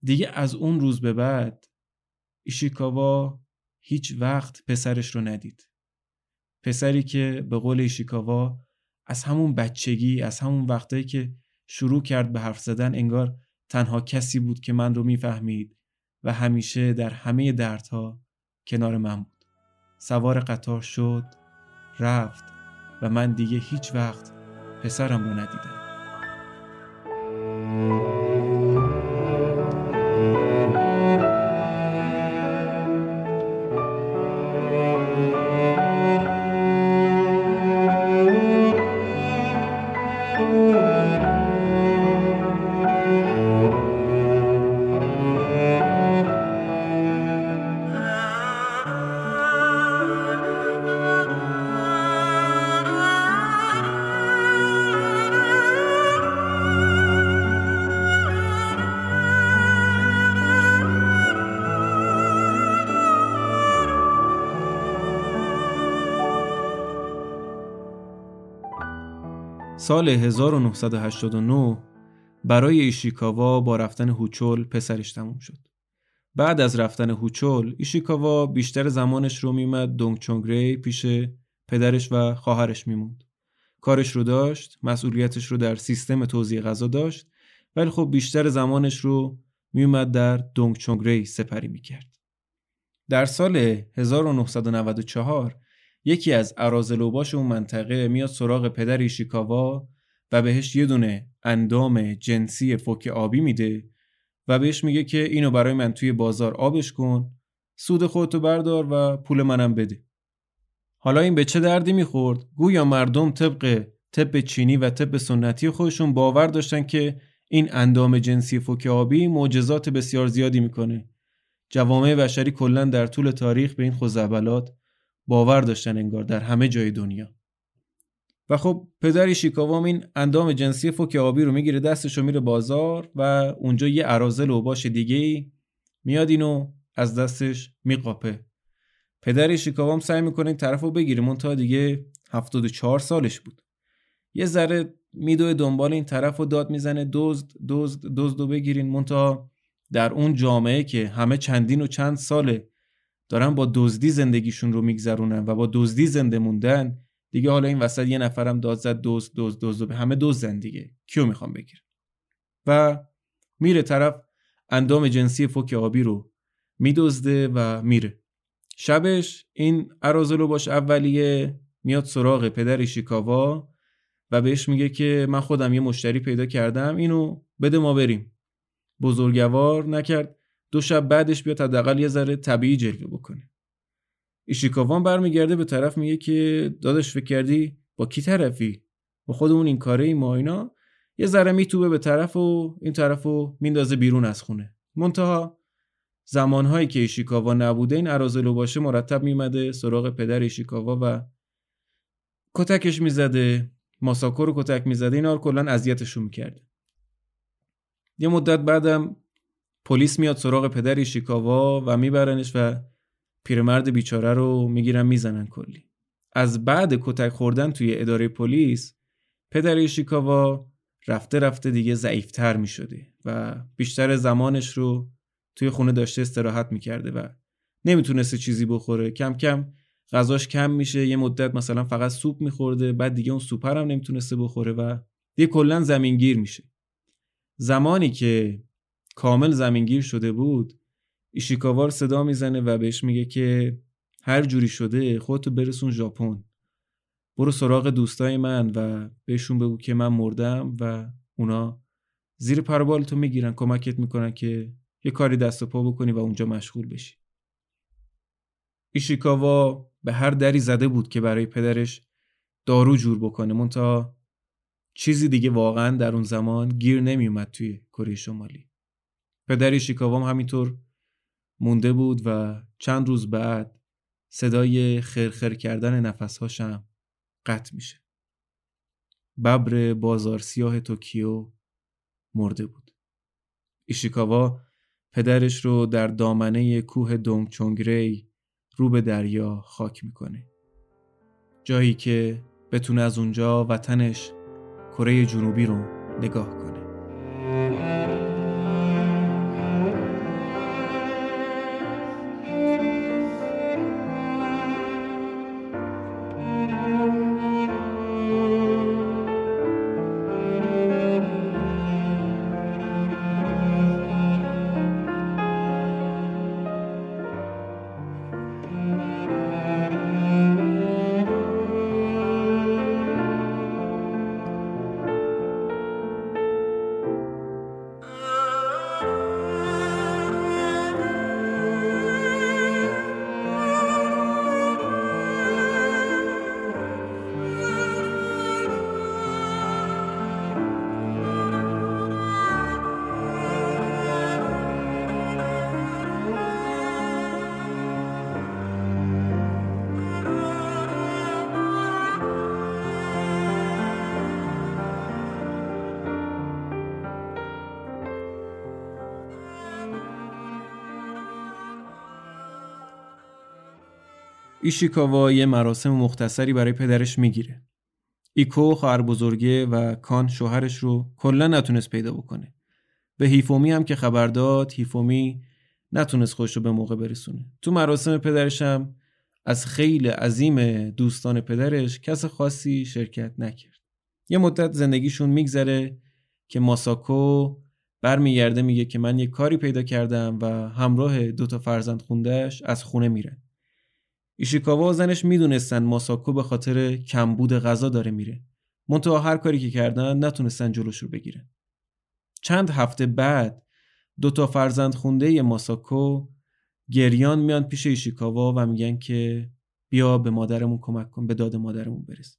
دیگه از اون روز به بعد ایشیکاوا هیچ وقت پسرش رو ندید. پسری که به قول ایشیکاوا از همون بچگی از همون وقتایی که شروع کرد به حرف زدن انگار تنها کسی بود که من رو می‌فهمید و همیشه در همه دردها کنار من بود. سوار قطار شد رفت و من دیگه هیچ وقت پسرم رو ندیدم. سال 1989 برای ایشیکاوا با رفتن هوچول پسرش تموم شد. بعد از رفتن هوچول ایشیکاوا بیشتر زمانش رو میمد دونگ پیش پدرش و خواهرش میموند. کارش رو داشت، مسئولیتش رو در سیستم توزیع غذا داشت ولی خب بیشتر زمانش رو میومد در دونگ سپری می‌کرد. در سال 1994 یکی از ارازلوباش اون منطقه میاد سراغ پدر ایشیکاوا و بهش یه دونه اندام جنسی فوک آبی میده و بهش میگه که اینو برای من توی بازار آبش کن سود خودتو بردار و پول منم بده. حالا این به چه دردی می‌خورد؟ گویا مردم طبق طب چینی و طب سنتی خودشون باور داشتن که این اندام جنسی فوک آبی معجزات بسیار زیادی می‌کنه. جوامع بشری کلا در طول تاریخ به این خزعبلات باور داشتن انگار در همه جای دنیا. و خب پدری شیکاوام این اندام جنسی فوک آبی رو می‌گیره دستش رو میره بازار و اونجا یه عرازل باش دیگه میاد اینو از دستش میقاپه. پدر شیکاوام سعی می‌کنه این طرف رو بگیره منتها دیگه 74 سالش بود. یه ذره میدوه دنبال این طرف رو داد می‌زنه دزد دزد دزد رو بگیرین. منتها در اون جامعه که همه چندین و چند ساله دارن با دزدی زندگیشون رو میگذرونن و با دزدی زنده موندن دیگه حالا این وسط یه نفرم داد زد دوز دوز دوز به همه دزدن دیگه. کیو می‌خوام بگیرم؟ و میره طرف اندام جنسی فوک آبی رو میدزده و میره. شبش این ارازلو باش اولیه میاد سراغ پدر شیکاوا و بهش میگه که من خودم یه مشتری پیدا کردم اینو بده ما بریم. بزرگوار نکرد. دو شب بعدش بیاد حداقل یه ذره طبیعی جلوه بکنه. ایشیکاوان برمیگرده به طرف میگه که داداش فکر کردی با کی طرفی؟ با خودمون این کاره ما اینا. یه ذره میتوبه به طرف و این طرف و میندازه بیرون از خونه. منتها زمانهایی که ایشیکاوا نبوده این ارازلو باشه مرتب میمده سراغ پدر ایشیکاوا و کتکش می‌زده ماساکو رو کتک می‌زده اینا رو کلا اذیتشون می‌کرده. یه مدت بعدم پلیس میاد سراغ پدر شیکاوا و میبرنش و پیرمرد بیچاره رو می‌گیرن می‌زنن کلی. از بعد کتک خوردن توی اداره پلیس پدر شیکاوا رفته رفته دیگه ضعیفتر می‌شده و بیشتر زمانش رو توی خونه داشته استراحت می‌کرده و نمی‌تونسته چیزی بخوره. کم کم غذاش کم میشه یه مدت مثلا فقط سوپ میخورده بعد دیگه اون سوپر هم نمی‌تونسته بخوره و دیگه کلا زمینگیر میشه. زمانی که کامل زمینگیر شده بود ایشیکاوار صدا می‌زنه و بهش میگه که هر جوری شده خودتو برسون ژاپن. برو سراغ دوستای من و بهشون بگو که من مردم و اونا زیر پربال تو می‌گیرن کمکت می‌کنن که یه کاری دست و پا بکنی و اونجا مشغول بشی. ایشیکاوا به هر دری زده بود که برای پدرش دارو جور بکنه. مونتا چیزی دیگه واقعا در اون زمان گیر نمیومد توی کره شمالی. پدر هم همینطور مونده بود و چند روز بعد صدای خرخر کردن نفسهاشم قطع میشه. ببر بازار سیاه توکیو مرده بود. ایشیکاوا پدرش رو در دامنه کوه دونگچونگری رو به دریا خاک می‌کنه. جایی که بتونه از اونجا وطنش کره جنوبی رو نگاه کنه. ایشیکاوا یه مراسم مختصری برای پدرش می‌گیره. ایکو خواهر بزرگه و کان شوهرش رو کلا نتونست پیدا بکنه. به هیفومی هم که خبر داد هیفومی نتونست خوش رو به موقع برسونه. تو مراسم پدرش هم از خیلی عظیم دوستان پدرش کس خاصی شرکت نکرد. یه مدت زندگیشون میگذره که ماساکو برمیگرده میگه که من یه کاری پیدا کردم و همراه دوتا فرزند خوندهش از خونه میرن. ایشیکاوا و زنش می‌دونستن ماساکو به خاطر کمبود غذا داره میره. منتها هر کاری که کردن نتونستن جلوش رو بگیرن. چند هفته بعد دو تا فرزند خونده ماساکو گریان میان پیش ایشیکاوا و میگن که بیا به مادرمون کمک کن به داد مادرمون برس.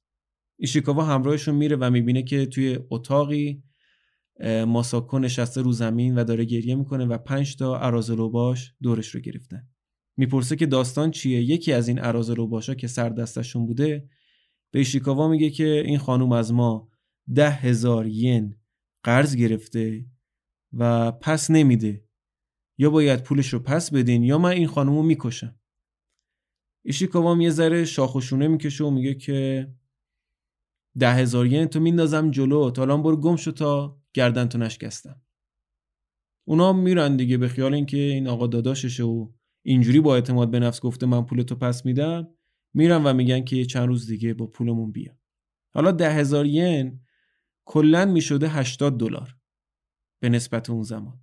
ایشیکاوا همراهشون میره و می‌بینه که توی اتاقی ماساکو نشسته رو زمین و داره گریه می‌کنه و پنج تا عرازلوباش دورش رو گرفتن. می‌پرسه که داستان چیه؟ یکی از این عراض رو باشا که سر دستشون بوده به ایشیکاوا میگه که این خانوم از ما ده هزار ین قرض گرفته و پس نمیده. یا باید پولش رو پس بدین یا من این خانوم رو می‌کشم. ایشیکاوا یه ذره شاخوشونه می‌کشه و میگه که ده هزار ین تو میندازم جلو تا الان برو گم شو تا گردن تو نشکستم. اونا میرن دیگه به خیال اینکه این آقا داداششه و اینجوری با اعتماد به نفس گفته من پولتو پس میدم میرن و میگن که چند روز دیگه با پولمون بیا حالا ده هزار ین کلا می‌شده 80 دلار به نسبت اون زمان.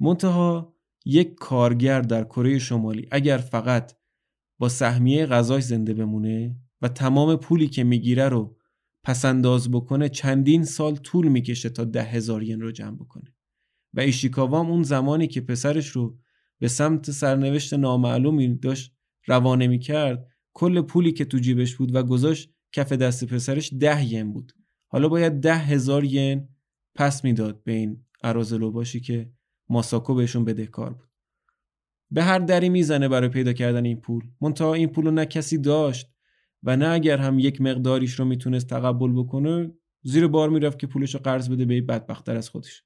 منتها یک کارگر در کره شمالی اگر فقط با سهمیه غذاش زنده بمونه و تمام پولی که می‌گیره رو پسنداز بکنه چندین سال طول می‌کشه تا ده هزار ین رو جمع بکنه. و ایشیکاوام اون زمانی که پسرش رو به سمت سرنوشت نامعلومی داشت روانه می کرد کل پولی که تو جیبش بود و گذاشت کف دست پسرش ده ین بود. حالا باید ده هزار ین پس می‌داد به این ارازلو باشی که ماساکو بهشون بدهکار بود. به هر دری می‌زنه برای پیدا کردن این پول. منتها این پول رو نه کسی داشت و نه اگر هم یک مقداریش رو می‌تونست تقبل بکنه زیر بار می‌رفت که پولش رو قرض بده به بدبختتر از خودش.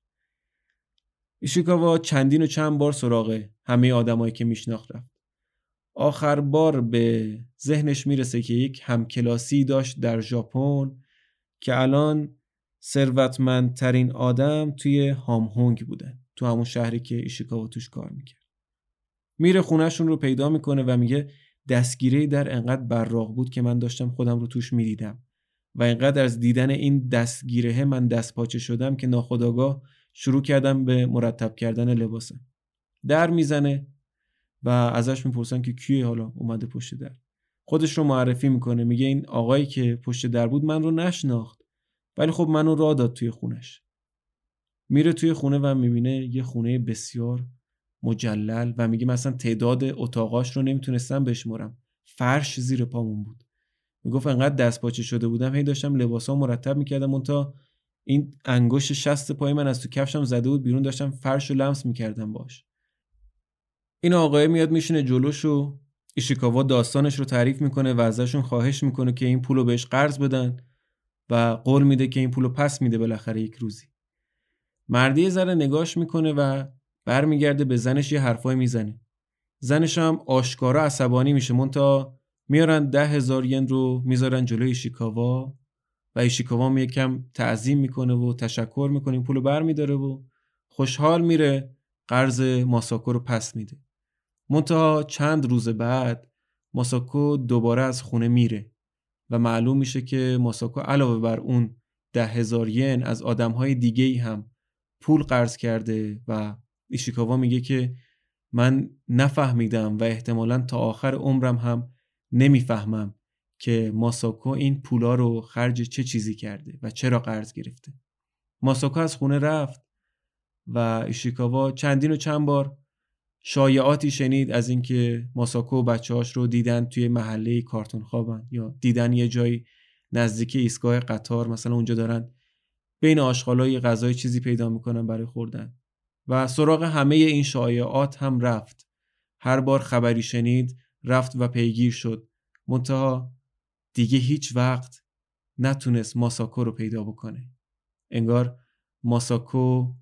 ایشیکاوا چندین و چند بار سراغ همه آدمایی که میشناخت رفت. آخر بار به ذهنش می‌رسه که یک همکلاسی داشت در ژاپن که الان ثروتمندترین آدم توی هامهونگ بوده تو همون شهری که ایشیکاوا توش کار می‌کرد میره خونهشون رو پیدا می‌کنه و میگه دستگیره در انقدر براق بود که من داشتم خودم رو توش می‌دیدم و اینقدر از دیدن این دستگیره من دست پاچه شدم که ناخداگاه شروع کردم به مرتب کردن لباسم. در می‌زنه و ازش می‌پرسن که کیه حالا اومده پشت در. خودش رو معرفی می‌کنه میگه این آقایی که پشت در بود من رو نشناخت ولی خب منو را داد توی خونش. میره توی خونه و می‌بینه یه خونه بسیار مجلل و میگه مثلا تعداد اتاقاش رو نمی‌تونستم بشمرم فرش زیر پامون بود. می‌گفت انقدر دست پاچه شده بودم هی داشتم لباسا مرتب می‌کردم اون تا این انگشت شست پای من از تو کفشم زده بود بیرون داشتم فرش رو لمس می‌کردم باش. این آقای میاد میشینه جلوش و ایشیکاوا داستانش رو تعریف می‌کنه و ازشون خواهش می‌کنه که این پولو بهش قرض بدن و قول میده که این پولو پس میده بالاخره یک روزی. مردی ذره نگاش می‌کنه و برمیگرده به زنش یه حرفای می‌زنه. زنش هم آشکارا عصبانی میشه. مونتا میارن ده هزار ین رو می‌ذارن جلوی ایشیکاوا. و ایشیکاوا هم یکم تعظیم می‌کنه و تشکر می‌کنه این پولو برمیداره و خوشحال میره. قرض ماساکو رو پس میده. منتها چند روز بعد ماساکو دوباره از خونه میره و معلوم میشه که ماساکو علاوه بر اون ده هزار ین از آدمهای دیگه ای هم پول قرض کرده و ایشیکاوا میگه که من نفهمیدم و احتمالا تا آخر عمرم هم نمی‌فهمم که ماساکو این پولا رو خرج چه چیزی کرده و چرا قرض گرفته. ماساکو از خونه رفت و ایشیکاوا چندین و چند بار شایعاتی شنید از اینکه ماساکو و بچه‌هاش رو دیدن توی محله کارتون خوابن یا دیدن یه جایی نزدیک ایستگاه قطار مثلا اونجا دارن بین آشغالای غذای چیزی پیدا می‌کنن برای خوردن. و سراغ همه این شایعات هم رفت. هر بار خبری شنید رفت و پیگیر شد. منتها دیگه هیچ وقت نتونست ماساکو رو پیدا بکنه. انگار ماساکو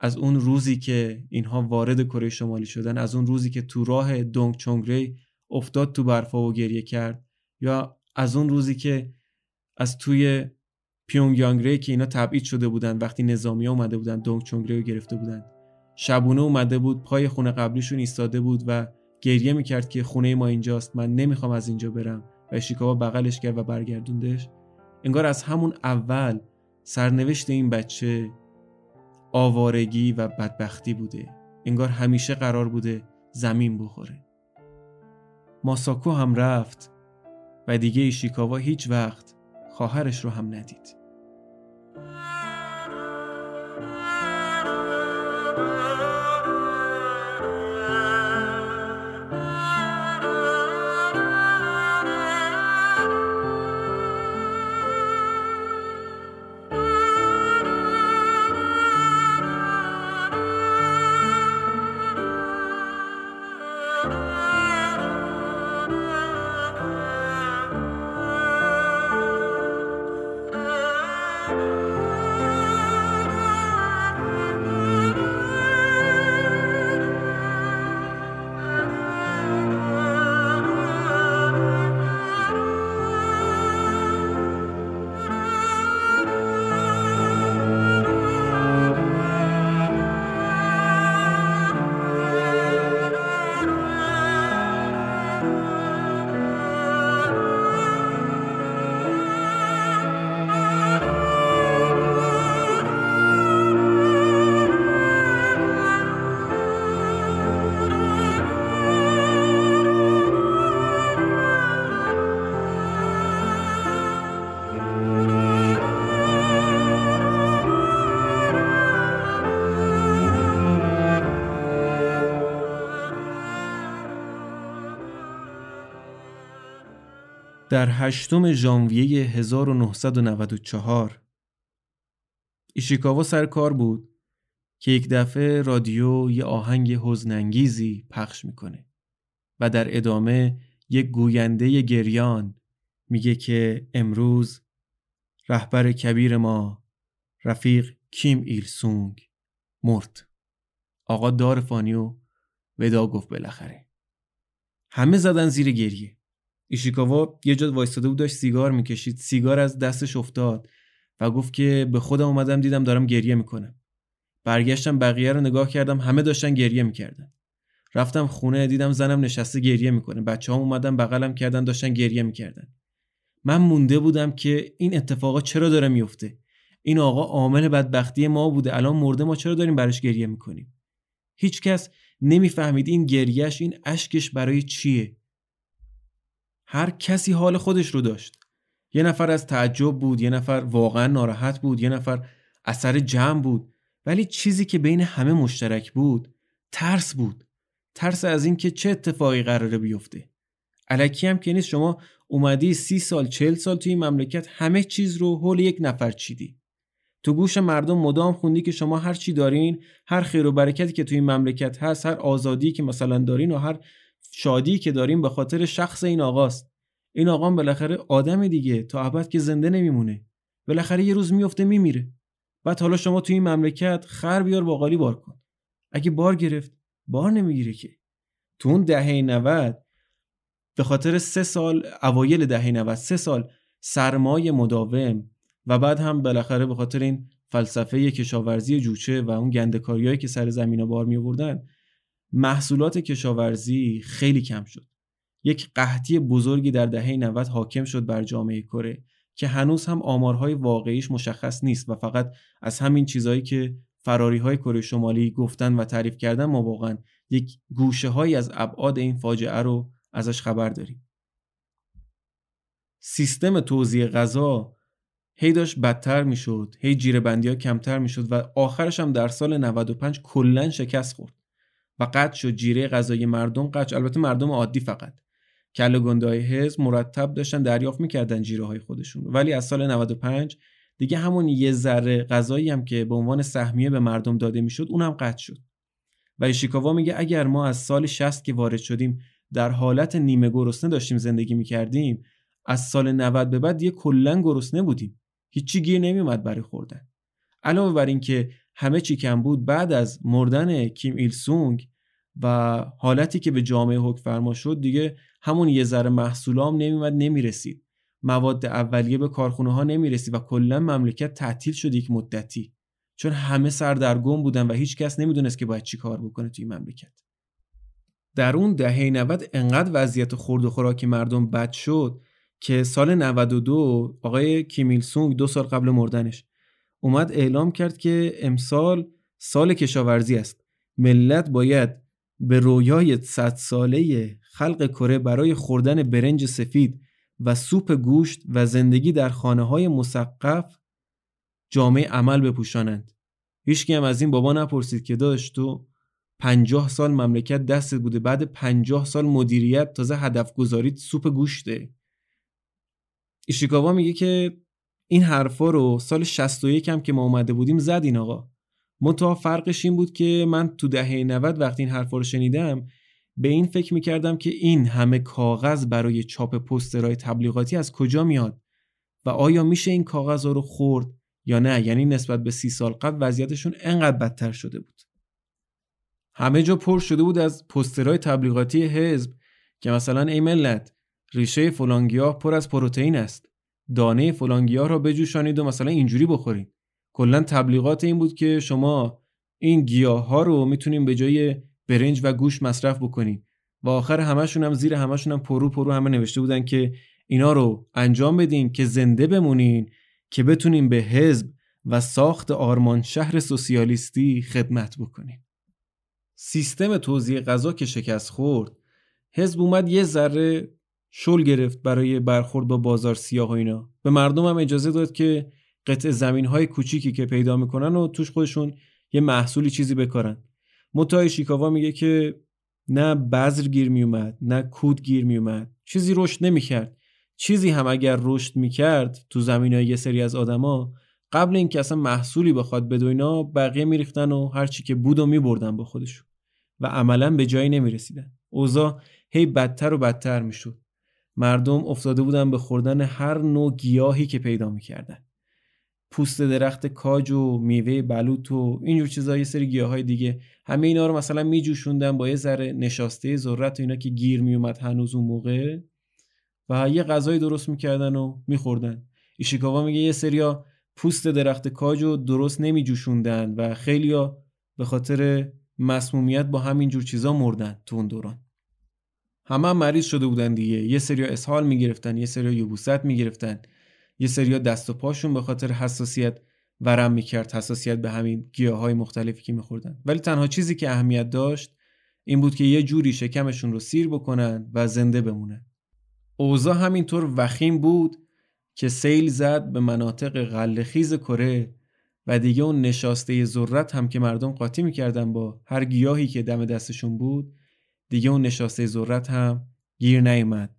از اون روزی که اینها وارد کره شمالی شدن از اون روزی که تو راه دونگ چونگری افتاد تو برفا و گریه کرد یا از اون روزی که از توی پیونگیانگ که اینا تبعید شده بودن وقتی نظامی اومده بودن دونگ چونگری رو گرفته بودن. شبونه اومده بود پای خونه قبلیشون ایستاده بود و گریه می‌کرد که خونه ما اینجاست من نمی‌خوام از اینجا برم. و شیکاوا بغلش کرد و برگردوندش. انگار از همون اول سرنوشت این بچه آوارگی و بدبختی بوده. انگار همیشه قرار بوده زمین بخوره. ماساکو هم رفت و دیگه ایشیکاوا هیچ وقت خواهرش رو هم ندید. در هشتم ژانویه 1994 ایشیکاوا سر کار بود که یک دفعه رادیو یه آهنگ حزنانگیزی پخش می‌کنه و در ادامه یک گوینده گریان میگه که امروز رهبر کبیر ما رفیق کیم ایل سونگ مرد. آقا دار فانیو ودا گفت بالاخره. همه زدن زیر گریه. ایشیکاوا یه جا وایستاده بود داشت سیگار می‌کشید. سیگار از دستش افتاد و گفت که به خودم اومدم دیدم دارم گریه می‌کنم. برگشتم بقیه رو نگاه کردم همه داشتن گریه می‌کردن. رفتم خونه دیدم زنم نشسته گریه می‌کنه. بچه هم اومدن بغلم کردن داشتن گریه می‌کردن. من مونده بودم که این اتفاقا چرا داره میفته این آقا عامل بدبختی ما بوده. الان مرده ما چرا داریم براش گریه می‌کنیم؟ هیچکس نمی‌فهمید این گریهش این اشکش برای چیه؟ هر کسی حال خودش رو داشت. یه نفر از تعجب بود یه نفر واقعا ناراحت بود یه نفر اثر جمع بود. ولی چیزی که بین همه مشترک بود ترس بود. ترس از اینکه چه اتفاقی قراره بیفته. الکی هم که نیست شما اومدی سی سال چل سال توی این مملکت همه چیز رو حول یک نفر چیدی. تو گوش مردم مدام خوندی که شما هر چی دارین هر خیر و برکتی که توی این مملکت هست هر آزادی که مثلا دارین و هر شادی که دارین به خاطر شخص این آقاست. این آقا بالاخره آدم دیگه. تا ابد که زنده نمیمونه. بالاخره یه روز میفته میمیره. بعد حالا شما توی این مملکت خر بیار باقالی بار کن. اگه بار گرفت بار نمی‌گیره که. تو اون دهه 90 به خاطر سه سال اوایل دهه 90 سه سال سرمایه مداوم و بعد هم بالاخره به خاطر این فلسفه کشاورزی جوچه و اون گندکاریایی که سر زمین بار می آوردن محصولات کشاورزی خیلی کم شد. یک قحطی بزرگی در دهه 90 حاکم شد بر جامعه کره که هنوز هم آمارهای واقعیش مشخص نیست و فقط از همین چیزهایی که فراری های کره شمالی گفتن و تعریف کردن ما واقعا یک گوشه های از ابعاد این فاجعه رو ازش خبر داریم. سیستم توزیع غذا هی داشت بدتر می‌شد هی جیره بندی ها کمتر می‌شد و آخرش هم در سال 95 کلا شکست خورد. و قطع شد جیره غذای مردم قطع البته مردم عادی فقط. کل گندای حزب مرتب داشتن دریافت می‌کردن جیره های خودشون. ولی از سال 95 دیگه همون یه ذره غذایی هم که به عنوان سهمیه به مردم داده می‌شد اونم قطع شد. و ایشیکاوا میگه اگر ما از سال 60 که وارد شدیم در حالت نیمه گرسنه داشتیم زندگی می‌کردیم از سال 90 به بعد دیگه کلا گرسنه بودیم. هیچی گیر نمیومد برای خوردن. علاوه بر اینکه همه چی کم بود بعد از مردن کیم ایل سونگ و حالتی که به جامعه حکم فرما شد دیگه همون یه ذره محصولام نمیومد نمی‌رسید. مواد اولیه به کارخونه ها نمی‌رسید و کلا مملکت تعطیل شد یک مدتی. چون همه سردرگم بودن و هیچ کس نمی‌دونست که باید چی کار بکنه توی مملکت. در اون دهه 90 انقدر وضعیت خورد و خوراک مردم بد شد که سال 92 آقای کیمیل سونگ دو سال قبل مردنش اومد اعلام کرد که امسال سال کشاورزی است. ملت باید به رویای صد ساله خلق کره برای خوردن برنج سفید و سوپ گوشت و زندگی در خانه های مسقف جامعه عمل بپوشانند. هیچکی هم از این بابا نپرسید که داشت تو پنجاه سال مملکت دستت بوده بعد پنجاه سال مدیریت تازه هدف گذارید سوپ گوشته. ایشیکاوا میگه که این حرفا رو سال 61 هم که ما اومده بودیم زد این آقا. منتها فرقش این بود که من تو دهه 90 وقتی این حرفا رو شنیدم به این فکر می‌کردم که این همه کاغذ برای چاپ پسترهای تبلیغاتی از کجا میاد و آیا میشه این کاغذ رو خورد یا نه؟ یعنی نسبت به سی سال قبل وضعیتشون انقدر بدتر شده بود. همه جا پر شده بود از پسترهای تبلیغاتی حزب که مثلا ای ملت ریشه فلان گیاه پر از پروتئین است. دانه فلان گیاه را بجوشانید و مثلا اینجوری بخورید. کلا تبلیغات این بود که شما این گیاه ها رو می‌تونیم به جای برنج و گوشت مصرف بکنید و آخر همشون هم زیر همشون هم پررو پررو همه نوشته بودن که اینا رو انجام بدین که زنده بمونین که بتونیم به حزب و ساخت آرمان شهر سوسیالیستی خدمت بکنیم. سیستم توزیع غذا که شکست خورد حزب اومد یه ذره شل گرفت برای برخورد با بازار سیاه و اینا. به مردم هم اجازه داد که قطع زمین های کوچیکی که پیدا می‌کنن و توش خودشون یه محصولی چیزی بکارن. متای شیکاوا میگه که نه بذر گیر میومد نه کود گیر میومد. چیزی رشد نمی‌کرد. چیزی هم اگر رشد می‌کرد تو زمین های یه سری از آدما قبل اینکه اصلا محصولی بخواد بده اینا بقیه میریختن و هرچی که بود و میبردن با خودشون و عملا به جایی نمی‌رسیدن. اوضاع هی بدتر و بدتر می‌شد. مردم افتاده بودن به خوردن هر نوع گیاهی که پیدا می‌کردن. پوست درخت کاج و میوه بلوط و اینجور چیزا یه سری گیاهای دیگه. همه اینا رو مثلا میجوشوندن با یه ذره نشاسته ذرت و اینا که گیر میومد هنوز اون موقع. و یه غذایی درست می‌کردن و میخوردن. ایشیکاوا میگه یه سریا پوست درخت کاج رو درست نمیجوشوندن و خیلیا به خاطر مسمومیت با همین جور چیزا مردن تو اون دوران. همه هم مریض شده بودن دیگه. یه سری اسهال می‌گرفتن یه سری یبوست می‌گرفتن. یه سری دست و پاشون به خاطر حساسیت ورم می‌کرد. حساسیت به همین گیاه های مختلفی که میخوردن. ولی تنها چیزی که اهمیت داشت این بود که یه جوری شکمشون رو سیر بکنن و زنده بمونن. اوضاع همینطور وخیم بود که سیل زد به مناطق غلخیز کره و دیگه اون نشاسته ذرت هم که مردم قاطی می‌کردن با هر گیاهی که دم دستشون بود دیگه اون نشاسته ذرت هم گیر نیومد.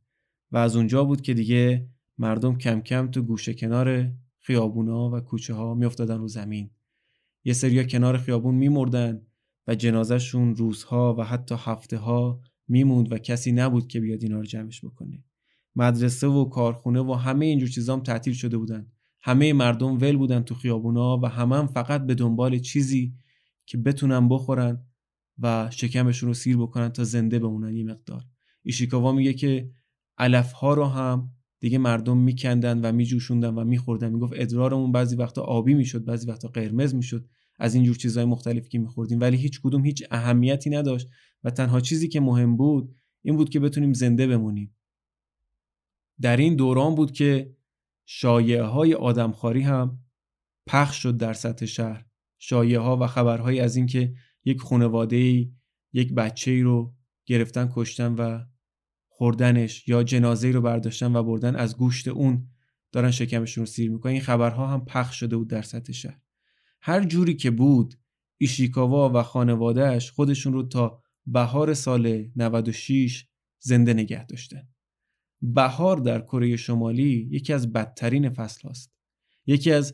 و از اونجا بود که دیگه مردم کم کم تو گوشه کنار خیابونا و کوچه ها میافتادن رو زمین. یه سریا کنار خیابون میمردن و جنازهشون روزها و حتی هفته ها میموند و کسی نبود که بیاد اینا رو جمعش بکنه. مدرسه و کارخونه و همه اینجور چیزام تعطیل شده بودن. همه مردم ول بودن تو خیابونا و همه هم فقط به دنبال چیزی که بتونن بخورن و شکمشون رو سیر بکنن تا زنده بمونن یه مقدار. ایشیکاوا میگه که علف ها رو هم دیگه مردم میکندن و میجوشوندن و میخوردن. می‌گفت ادرارمون بعضی وقتا آبی می‌شد بعضی وقتا قرمز می‌شد. از اینجور چیزهای مختلفی که میخوردیم. ولی هیچ کدوم هیچ اهمیتی نداشت و تنها چیزی که مهم بود این بود که بتونیم زنده بمونیم. در این دوران بود که شایعه های آدمخواری هم پخش شد در سطح شهر. شایعه ها و خبرهایی از اینکه یک خانواده یک بچه ای رو گرفتن کشتن و خوردنش یا جنازه رو برداشتن و بردن از گوشت اون دارن شکمشون رو سیر می‌کنن. این خبرها هم پخش شده بود در سطح شهر. هر جوری که بود ایشیکاوا و خانوادهش خودشون رو تا بهار سال 96 زنده نگه داشتن. بهار در کره شمالی یکی از بدترین فصل هاست. یکی از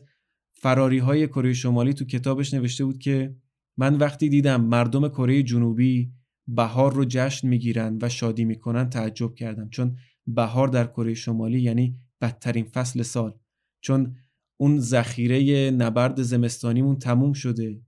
فراری های کره شمالی تو کتابش نوشته بود که من وقتی دیدم مردم کره جنوبی بهار رو جشن می‌گیرن و شادی می‌کنن تعجب کردم. چون بهار در کره شمالی یعنی بدترین فصل سال. چون اون ذخیره نبرد زمستانیمون تموم شده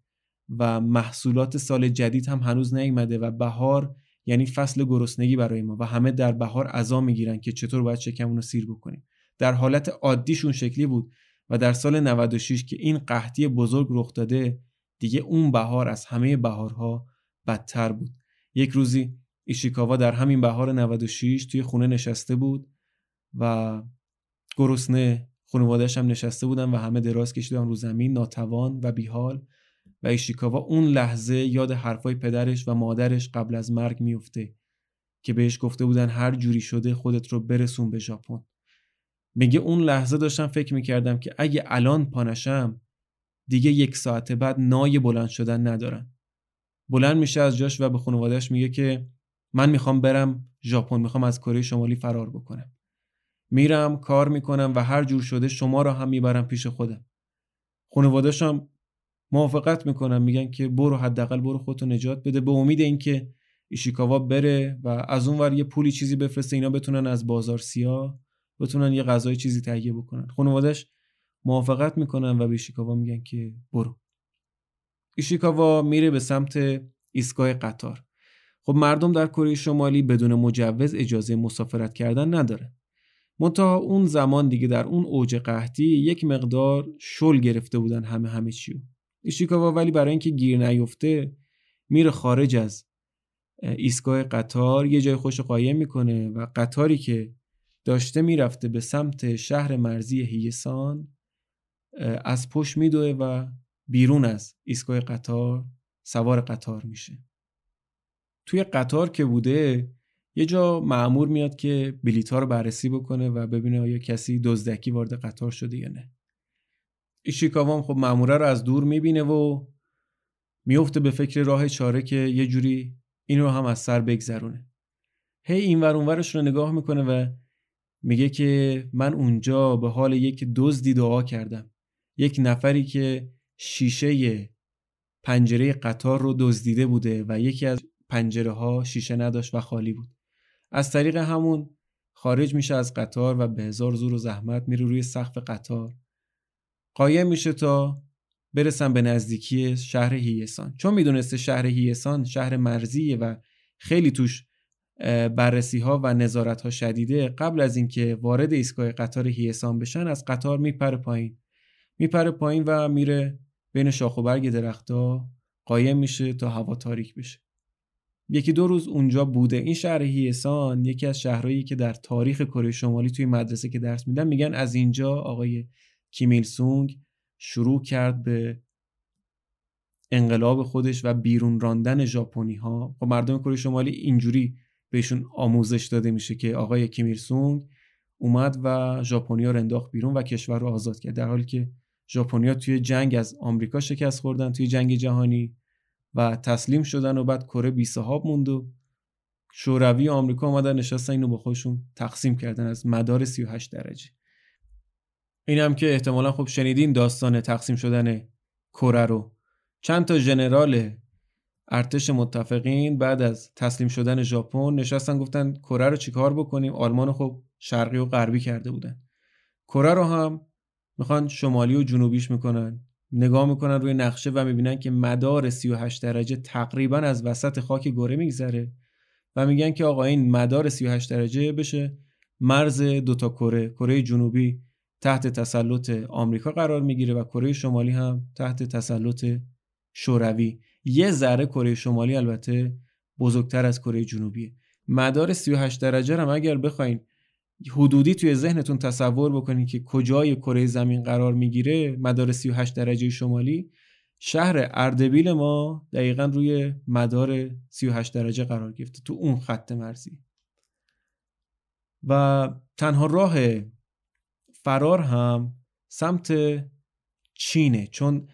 و محصولات سال جدید هم هنوز نیامده و بهار یعنی فصل گرسنگی برای ما و همه در بهار عزا می‌گیرن که چطور باید شکمون رو سیر بکنیم. در حالت عادیشون شکلی بود و در سال 96 که این قحطی بزرگ رخ داده دیگه اون بهار از همه بهارها بدتر بود. یک روزی ایشیکاوا در همین بهار 96 توی خونه نشسته بود و گرسنه خانوادهش هم نشسته بودن و همه دراز کشیدن رو زمین ناتوان و بیحال و ایشیکاوا اون لحظه یاد حرفای پدرش و مادرش قبل از مرگ میفته که بهش گفته بودن هر جوری شده خودت رو برسون به ژاپن. میگه اون لحظه داشتم فکر می‌کردم که اگه الان پانشم دیگه یک ساعت بعد نای بلند شدن ندارم بلند میشه از جاش و به خانوادهش میگه که من می‌خوام برم ژاپن می‌خوام از کره شمالی فرار بکنم. میرم کار می‌کنم و هر جور شده شما را هم می‌برم پیش خودم. خانواده‌ش هم موافقت می‌کنن میگن که برو حداقل برو خودتو نجات بده. به امید اینکه ایشیکاوا بره و از اون ور یه پولی چیزی بفرسته اینا بتونن از بازار سیاه بتونن یه غذای چیزی تهیه بکنن. خانواده‌اش موافقت می‌کنن و به ایشیکاوا میگن که برو. ایشیکاوا میره به سمت ایستگاه قطار. خب مردم در کره شمالی بدون مجوز اجازه مسافرت کردن نداره. منتها اون زمان دیگه در اون اوج قحطی یک مقدار شل گرفته بودن همه همه چیو. ایشیکاوا ولی برای اینکه گیر نیفته میره خارج از ایستگاه قطار یه جای خوش قایم می‌کنه و قطاری که داشته می‌رفته به سمت شهر مرزی هیسان از پشت میدوه و بیرون از ایستگاه قطار سوار قطار میشه. توی قطار که بوده یه جا معمور میاد که بلیط ها رو بررسی بکنه و ببینه آیا کسی دزدکی وارد قطار شده یا نه. ایشیکاوا خب معموره رو از دور می‌بینه و میفته به فکر راه چاره که یه جوری این رو هم از سر بگذرونه. هی این ور اونورش رو نگاه می‌کنه و میگه که من اونجا به حال یک دزدی دعا کردم. یک نفری که شیشه پنجره قطار رو دزدیده بوده و یکی از پنجره ها شیشه نداشت و خالی بود. از طریق همون خارج میشه از قطار و به هزار زور و زحمت میره روی سقف قطار. قایم میشه تا برسن به نزدیکی شهر هیسان چون می‌دونسته شهر هیسان شهر مرزیه و خیلی توش بررسی ها و نظارت ها شدیده قبل از اینکه وارد ایستگاه قطار هیسان بشن از قطار میپره پایین. میپره پایین و میره بین شاخ و برگ درختها قایم میشه تا هوا تاریک بشه. یکی دو روز اونجا بوده این شهر هیسان یکی از شهرهایی که در تاریخ کره شمالی توی مدرسه که درس میدن میگن از اینجا آقای کیمیل سونگ شروع کرد به انقلاب خودش و بیرون راندن ژاپنی ها خب مردم کره شمالی اینجوری بهشون آموزش داده میشه که آقای کیمیل سونگ اومد و ژاپنیا رو انداخت بیرون و کشور رو آزاد کرد در حالی که ژاپنیا توی جنگ از آمریکا شکست خوردن توی جنگ جهانی و تسلیم شدن و بعد کره بی صحاب موند و شوروی و آمریکا اومدن نشستن اینو با خودشون تقسیم کردن از مدار 38 درجه. این هم که احتمالا خب شنیدین داستان تقسیم شدن کره رو. چند تا ژنرال ارتش متفقین بعد از تسلیم شدن ژاپن نشستن گفتن کره رو چیکار بکنیم؟ آلمان خب شرقی و غربی کرده بودن. کره رو هم می‌خوان شمالی و جنوبیش می‌کنن نگاه می‌کنن روی نقشه و می‌بینن که مدار 38 درجه تقریبا از وسط خاک گره میگذره و میگن که آقا این مدار 38 درجه بشه مرز دوتا کره کره جنوبی تحت تسلط آمریکا قرار می‌گیره و کره شمالی هم تحت تسلط شوروی. یه ذره کره شمالی البته بزرگتر از کره جنوبی مدار 38 درجه هم اگر بخواین حدودی توی ذهنتون تصور بکنید که کجای کره زمین قرار می‌گیره مدار 38 درجه شمالی. شهر اردبیل ما دقیقا روی مدار 38 درجه قرار گرفته تو اون خط مرزی. و تنها راه فرار هم سمت چینه چون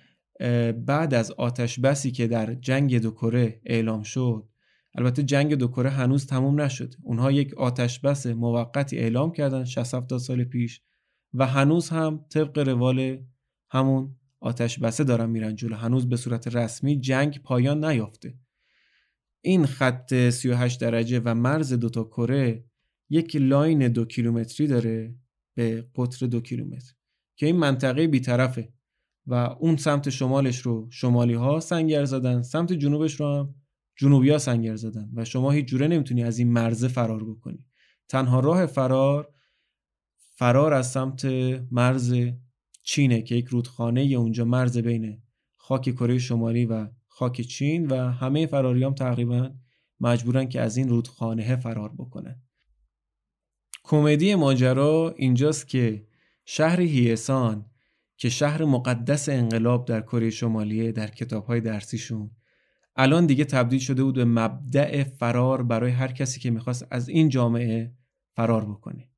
بعد از آتش بسی که در جنگ دو کره اعلام شد البته جنگ دو کره هنوز تموم نشد. اونها یک آتش بس موقتی اعلام کردن 60 سال پیش و هنوز هم طبق روال همون آتش بسه دارن میرن جلو. هنوز به صورت رسمی جنگ پایان نیافته. این خط 38 درجه و مرز دوتا کره یک لاین دو کیلومتری داره به قطر دو کیلومتر که این منطقه بیطرفه و اون سمت شمالش رو شمالی ها سنگر زدن سمت جنوبش رو هم جنوبی ها سنگر زدن و شما هیچ جوره نمی‌تونی از این مرزه فرار بکنی. تنها راه فرار فرار از سمت مرز چینه که یک رودخانه اونجا مرز بین خاک کره شمالی و خاک چین و همه فراریام تقریبا مجبورن که از این رودخانه فرار بکنن. کمدی ماجرا اینجاست که شهر هیسان که شهر مقدس انقلاب در کره شمالیه در کتابهای درسیشون الان دیگه تبدیل شده بود به مبدع فرار برای هر کسی که می‌خواست از این جامعه فرار بکنه.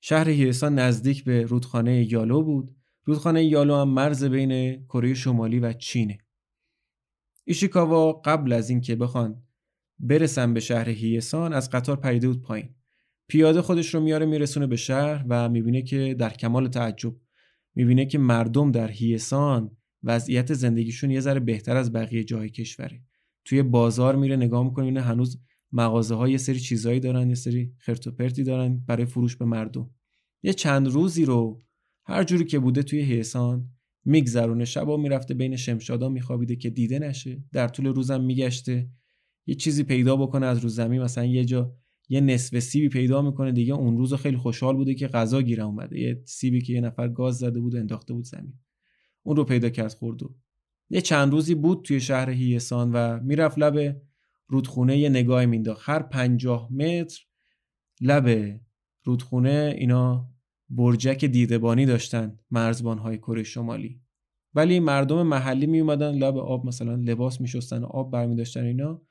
شهر هیسان نزدیک به رودخانه یالو بود. رودخانه یالو هم مرز بین کره شمالی و چینه. ایشیکاوا قبل از اینکه بخوان برسن به شهر هیسان از قطار پریده بود پایین. پیاده خودش رو میاره میرسونه به شهر و می‌بینه که در کمال تعجب می‌بینه که مردم در هیسان وضعیت زندگیشون یه ذره بهتر از بقیه جای کشوره. توی بازار میره نگاه می‌کنه هنوز مغازه های یه سری چیزایی دارن یه سری خرت دارن برای فروش به مردم. یه چند روزی رو هر جوری که بوده توی هیسان میگذرونه. شبا می‌رفته بین شمشادا میخوابیده که دیده نشه. در طول روزم میگشته. یه چیزی پیدا بکنه از رو زمین. مثلا یه جا یه نصف سیبی پیدا می‌کنه. دیگه اون روز خیلی خوشحال بوده که غذا گیره اومده. یه سیبی که یه نفر گاز زده بود و انداخته بود زمین. اون رو پیدا کرد خورد و یه چند روزی بود توی شهر هیسان و می‌رفت لب رودخونه یه نگاه مینداخت هر پنجاه متر لب رودخونه اینا برجک دیدبانی داشتن مرزبان های کره شمالی. ولی مردم محلی می اومدن لب آب مثلا لباس میشستن و آب برمی داشتن اینا.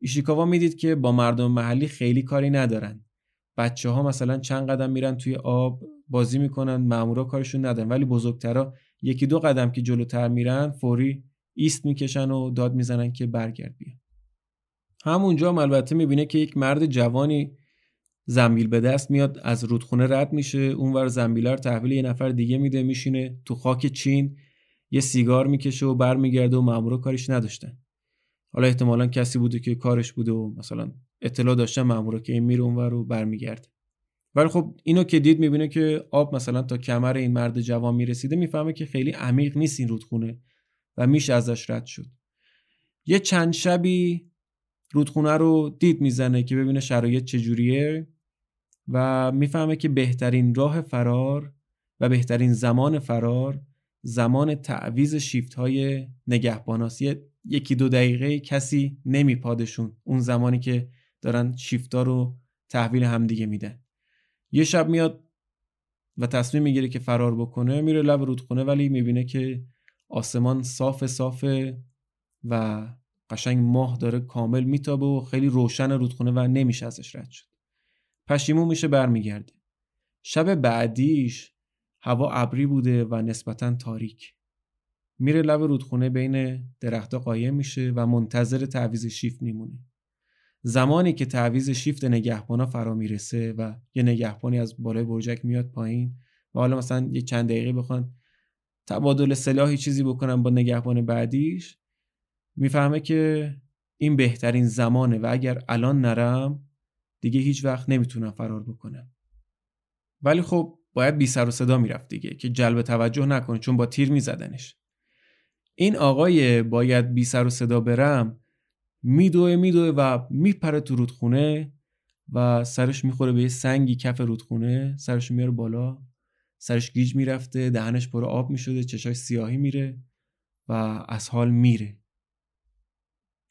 ایشیکاوا می‌دید که با مردم محلی خیلی کاری ندارن. بچه ها مثلا چند قدم میرن توی آب بازی می‌کنن مامورا کارشون ندارن. ولی بزرگترا یکی دو قدم که جلوتر میرن فوری ایست می‌کشن و داد می‌زنن که برگرد بیا همونجا هم البته می‌بینه که یک مرد جوانی زنبیل به دست میاد از رودخونه رد میشه اونور زنبیله رو تحویل یه نفر دیگه میده میشینه تو خاک چین یه سیگار می‌کشه و برمیگرده و مامورا کارش نداشتن. حالا احتمالا کسی بوده که کارش بوده و مثلا اطلاع داشتن مامورا که این میره اونور و برمیگرده. ولی خب اینو که دید می‌بینه که آب مثلا تا کمر این مرد جوان می‌رسیده می‌فهمه که خیلی عمیق نیست این رودخونه و میشه ازش رد شد. یه چند شبی رودخونه رو دید می‌زنه که ببینه شرایط چجوریه و می‌فهمه که بهترین راه فرار و بهترین زمان فرار زمان تعویز شیفت های نگهباناست یه یکی دو دقیقه کسی نمیپادشون اون زمانی که دارن شیفتا رو تحویل همدیگه میدن. یه شب میاد و تصمیم می‌گیره که فرار بکنه میره لب رودخونه ولی می‌بینه که آسمان صاف صافه و قشنگ ماه داره کامل میتابه و خیلی روشن رودخونه و نمیشه ازش رد شد. پشیمون میشه برمیگرده. شب بعدیش هوا ابری بوده و نسبتا تاریک. میره لب رودخونه بین درختها قایم میشه و منتظر تعویز شیفت میمونه. زمانی که تعویز شیفت نگهبانا فرا می‌رسه و یه نگهبانی از بالای برجک میاد پایین و حالا مثلا یه چند دقیقه بخوان تبادل سلاحی چیزی بکنن با نگهبان بعدیش می‌فهمه که این بهترین زمانه و اگر الان نرم دیگه هیچ وقت نمی‌تونم فرار بکنم ولی خب باید بی سر و صدا می‌رفت دیگه که جلب توجه نکنه چون با تیر میزدنش. این آقای باید بی سر و صدا برم میدوه میدوه و میپره تو رودخونه و سرش می‌خوره به یه سنگی کف رودخونه. سرش میاره بالا. سرش گیج می‌رفته. دهنش پر آب می‌شده. چشاش سیاهی میره و از حال میره.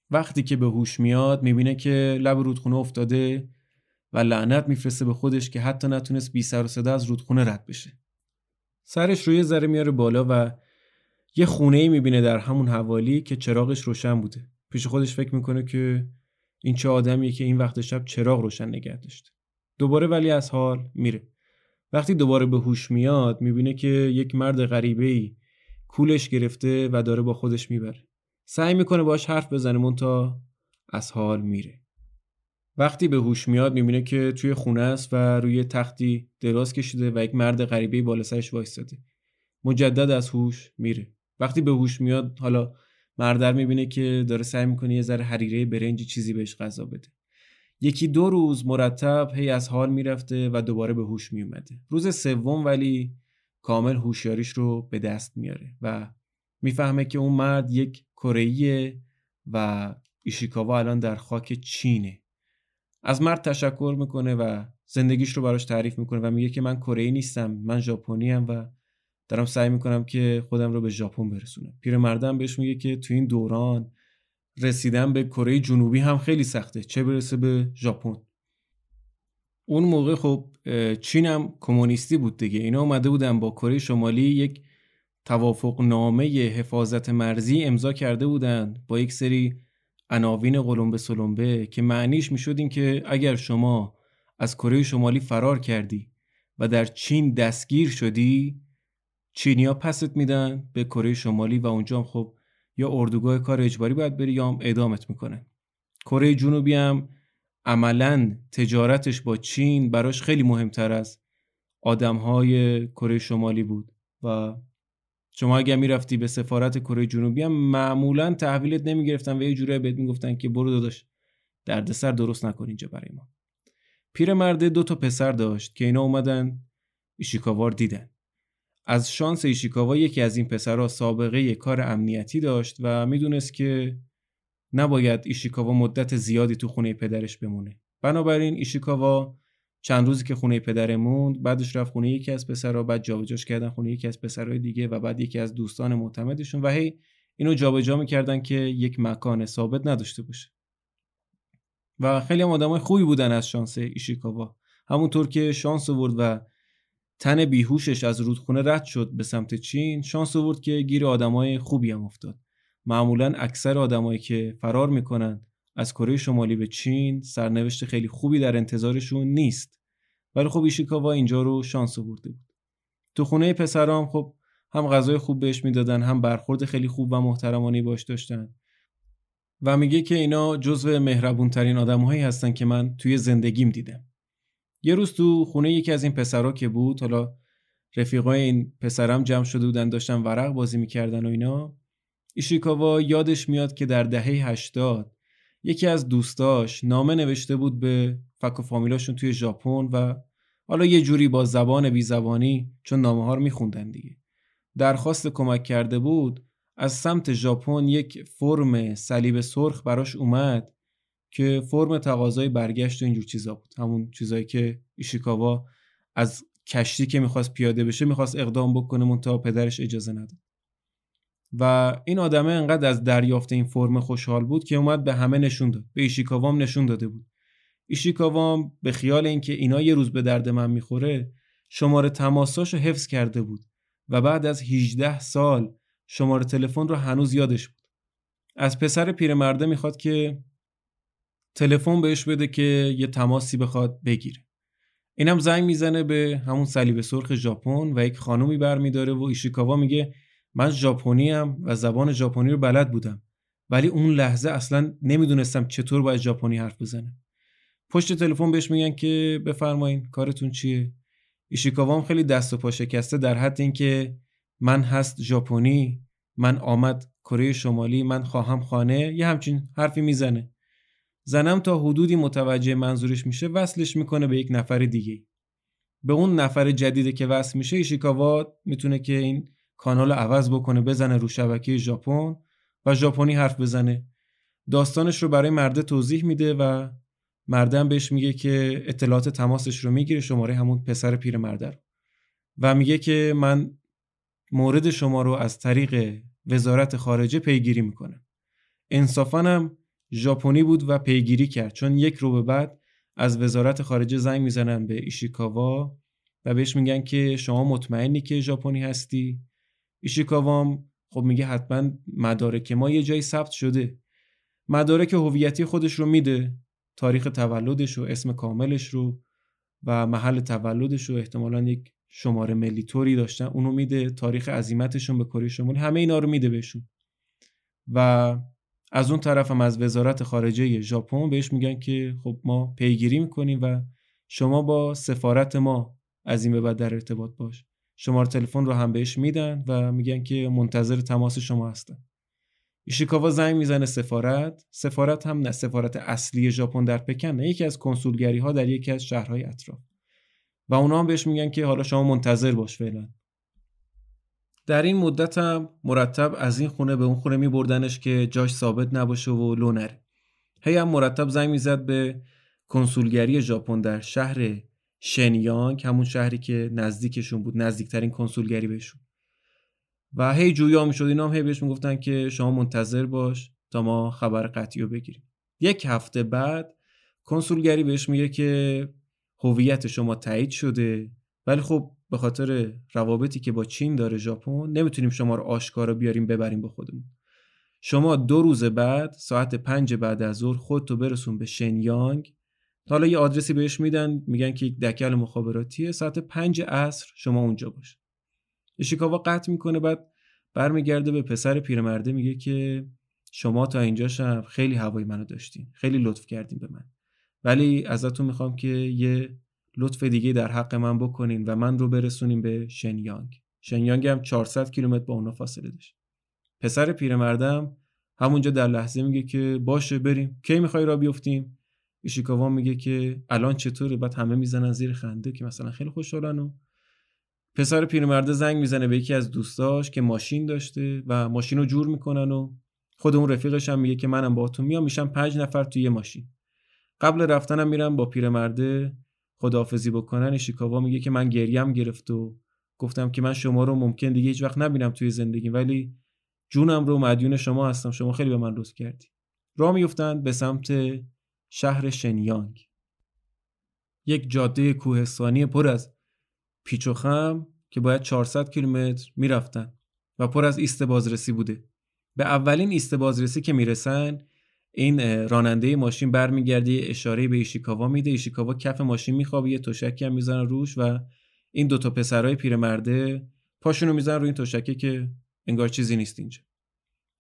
وقتی که به هوش میاد می‌بینه که لب رودخونه افتاده و لعنت میفرسته به خودش که حتی نتونست بی سر و صدا از رودخونه رد بشه. سرش رو یه ذره میاره بالا و یه خونه ای می‌بینه در همون حوالی که چراغش روشن بوده. پیش خودش فکر می‌کنه که این چه آدمیه که این وقت شب چراغ روشن نگه داشته. دوباره ولی از حال میره. وقتی دوباره به هوش میاد می‌بینه که یک مرد غریبه ای کولش گرفته و داره با خودش می‌بره. سعی می‌کنه باش حرف بزنه مونتا از حال میره. وقتی به هوش میاد می‌بینه که توی خونه است و روی تختی دراز کشیده و یک مرد غریبه بالا سرش وایستاده. مجدد از هوش میره. وقتی به هوش میاد حالا مردر می‌بینه که داره سعی می‌کنه یه ذره حریره برنج چیزی بهش غذا بده. یکی دو روز مرتب هی از حال می‌رفته و دوباره به هوش میومده روز سوم ولی کامل هوشیاریش رو به دست میاره و می‌فهمه که اون مرد یک کره و ایشیکاوا الان در خاک چینه. از مرد تشکر می‌کنه و زندگیش رو براش تعریف می‌کنه و میگه که من کره نیستم من ژاپنی و دارم سعی می‌کنم که خودم رو به ژاپن برسونم. پیرمردم بهش میگه که تو این دوران رسیدن به کره جنوبی هم خیلی سخته. چه برسه به ژاپن؟ اون موقع خب چین هم کمونیستی بود دیگه. اینا اومده بودن با کره شمالی یک توافق نامه حفاظت مرزی امضا کرده بودن با یک سری عناوین قلمبه سلمبه که معنیش می‌شد این که اگر شما از کره شمالی فرار کردی و در چین دستگیر شدی چینیا پست میدن به کره شمالی و اونجا هم خب یا اردوگاه کار اجباری باید بری یا هم اعدامت می‌کنن کره جنوبی هم عملا تجارتش با چین براش خیلی مهمتر از آدمهای کره شمالی بود. و شما اگر می‌رفتی به سفارت کره جنوبی هم معمولا تحویلت نمی‌گرفتن و یه جوری بهت می‌گفتن که برو داداش دردسر درست نکن اینجا برای ما. پیرمرده دو تا پسر داشت که اینا اومدن ایشیکاوار دیدن. از شانس ایشیکاوا یکی از این پسرها سابقه کار امنیتی داشت و می‌دونست که نباید ایشیکاوا مدت زیادی تو خونه پدرش بمونه. بنابراین ایشیکاوا چند روزی که خونه پدر موند بعدش رفت خونه یکی از پسرها بعد جابجاش کردن خونه یکی از پسرهای دیگه و بعد یکی از دوستان معتمدشون و هی اینو جابجا می‌کردن که یک مکان ثابت نداشته باشه. و خیلی هم آدمای خوبی بودن از شانس ایشیکاوا. همونطور که شانس آورد و تن بیهوشش از رودخونه رد شد به سمت چین شانس آورد که گیر آدمای خوبی هم افتاد. معمولا اکثر آدمایی که فرار می‌کنن از کره شمالی به چین سرنوشت خیلی خوبی در انتظارشون نیست. ولی خب ایشیکاوا اینجا رو شانس آورده بود. تو خونه پسرام خب هم غذای خوب بهش می‌دادن هم برخورد خیلی خوب و محترمانه باش داشتن. و میگه که اینا جزو مهربون ترین آدم هایی هستن که من توی زندگیم دیدم. یه روز تو خونه یکی از این پسرا که بود حالا رفیقای این پسرم جمع شده بودن داشتن ورق بازی می‌کردن و اینا ایشیکاوا یادش میاد که در دهه 80 یکی از دوستاش نامه نوشته بود به فک و فامیلاشون توی ژاپن و حالا یه جوری با زبان بی زبانی چون نامه ها رو میخوندن دیگه. درخواست کمک کرده بود از سمت ژاپن یک فرم صلیب سرخ براش اومد که فرم تقاضای برگشت و اینجور چیزا بود. همون چیزایی که ایشیکاوا از کشتی که می‌خواست پیاده بشه می‌خواست اقدام بکنه منتها پدرش اجازه نداد. و این آدمه انقدر از دریافت این فرم خوشحال بود که اومد به همه نشون داد. به ایشیکاوام نشون داده بود. ایشیکاوام به خیال اینکه اینا یه روز به درد من می‌خوره شماره تماساشو حفظ کرده بود و بعد از 18 سال شماره تلفن رو هنوز یادش بود. از پسر پیرمرده می‌خواد که تلفن بهش بده که یه تماسی بخواد بگیره. اینم زنگ می‌زنه به همون صلیب سرخ ژاپن و یک خانومی برمیداره و ایشیکاوا میگه من ژاپنی و زبان ژاپنی رو بلد بودم ولی اون لحظه اصلا نمی‌دونستم چطور باید ژاپنی حرف بزنه پشت تلفن بهش میگن که بفرمایین کارتون چیه؟ ایشیکاوا خیلی دست و پا شکسته در حد اینکه من هست ژاپنی من آمد کره شمالی من خواهم خانه یه همچین حرفی می‌زنه. زنم تا حدودی متوجه منظورش میشه وصلش می‌کنه به یک نفر دیگه. به اون نفر جدیده که وصل میشه ایشیکاوا می‌تونه که این کانال عوض بکنه بزنه رو شبکه ژاپن و ژاپنی حرف بزنه. داستانش رو برای مرده توضیح میده و مردم بهش میگه که اطلاعات تماسش رو می‌گیره شماره همون پسر پیر مرده رو. و میگه که من مورد شما رو از طریق وزارت خارجه پیگیری می‌کنه انصافا هم ژاپنی بود و پیگیری کرد. چون یک رو به بعد از وزارت خارجه زنگ می‌زنن به ایشیکاوا و بهش میگن که شما مطمئنی که ژاپنی هستی؟ ایشیکاوام خب میگه حتما مدارک ما یه جایی ثبت شده. مدارک هویتی خودش رو میده تاریخ تولدش و اسم کاملش رو و محل تولدش رو احتمالا یک شماره ملی توری داشتن اونو میده تاریخ عظیمتشون به کره شمالی همه اینا رو میده بهشون. و از اون طرف هم از وزارت خارجه ژاپن بهش میگن که خب ما پیگیری می‌کنیم و شما با سفارت ما از این به بعد در ارتباط باش. شماره تلفن رو هم بهش میدن و میگن که منتظر تماس شما هستن. ایشیکاوا زنگ می‌زنه سفارت. سفارت هم نه سفارت اصلی ژاپن در پکن نه یکی از کنسولگری ها در یکی از شهرهای اطراف. و اونا هم بهش میگن که حالا شما منتظر باش فعلا. در این مدت هم مرتب از این خونه به اون خونه میبردنش که جاش ثابت نباشه و لو نره. هی هم مرتب زنگ می‌زد به کنسولگری ژاپن در شهر شنیانگ همون شهری که نزدیکشون بود نزدیکترین کنسولگری بهشون. و هی جویا می‌شد. اینا هم هی بهش می‌گفتن که شما منتظر باش تا ما خبر قطعی رو بگیریم. یک هفته بعد کنسولگری بهش میگه که هویت شما تایید شده. ولی خب به خاطر روابطی که با چین داره ژاپن نمی‌تونیم شما رو آشکارا بیاریم ببریم به خودمون. شما دو روز بعد ساعت پنج بعد از ظهر خودتو برسون به شنیانگ. حالا یه آدرسی بهش میدن میگن که یک دکل مخابراتیه. ساعت پنج عصر شما اونجا باش. ایشیکاوا قطع می‌کنه بعد برمیگرده به پسر پیرمرده میگه که شما تا اینجاشم خیلی هوای منو داشتین. خیلی لطف کردین به من. ولی ازتون می‌خوام که یه لطف دیگه در حق من بکنین و من رو برسونین به شنیانگ. شنیانگ هم 400 کیلومتر با اونا فاصله داشت. پسر پیرمردم همونجا در لحظه میگه که باشه بریم. کی می‌خوای را بیفتیم؟ ایشیکاوا میگه که الان چطوره؟ بعد همه می‌زنن زیر خنده که مثلا خیلی خوشحالن و پسر پیرمرده زنگ می‌زنه به یکی از دوستاش که ماشین داشته و ماشین رو جور می‌کنن و خود اون رفیقش هم میگه که منم باهاتون میام میشم پنج نفر توی ماشین. قبل رفتنم میرم با پیرمرده خداحافظی بکنن شیکاوا میگه که من گریم گرفت و گفتم که من شما رو ممکن دیگه هیچ وقت نبینم توی زندگی ولی جونم رو مدیون شما هستم. شما خیلی به من لطف کردی. راه میفتند به سمت شهر شنیانگ. یک جاده کوهستانی پر از پیچ و خم که باید 400 کیلومتر می‌رفتن و پر از ایست بازرسی بوده. به اولین ایست بازرسی که می‌رسن این راننده ماشین برمیگرده اشاره به ایشیکاوا میده ایشیکاوا کف ماشین میخوابه یه تشکی هم می‌زنن روش و این دوتا پسرای پیرمرده پاشونو می‌زنن روی این تشکه که انگار چیزی نیست اینجا.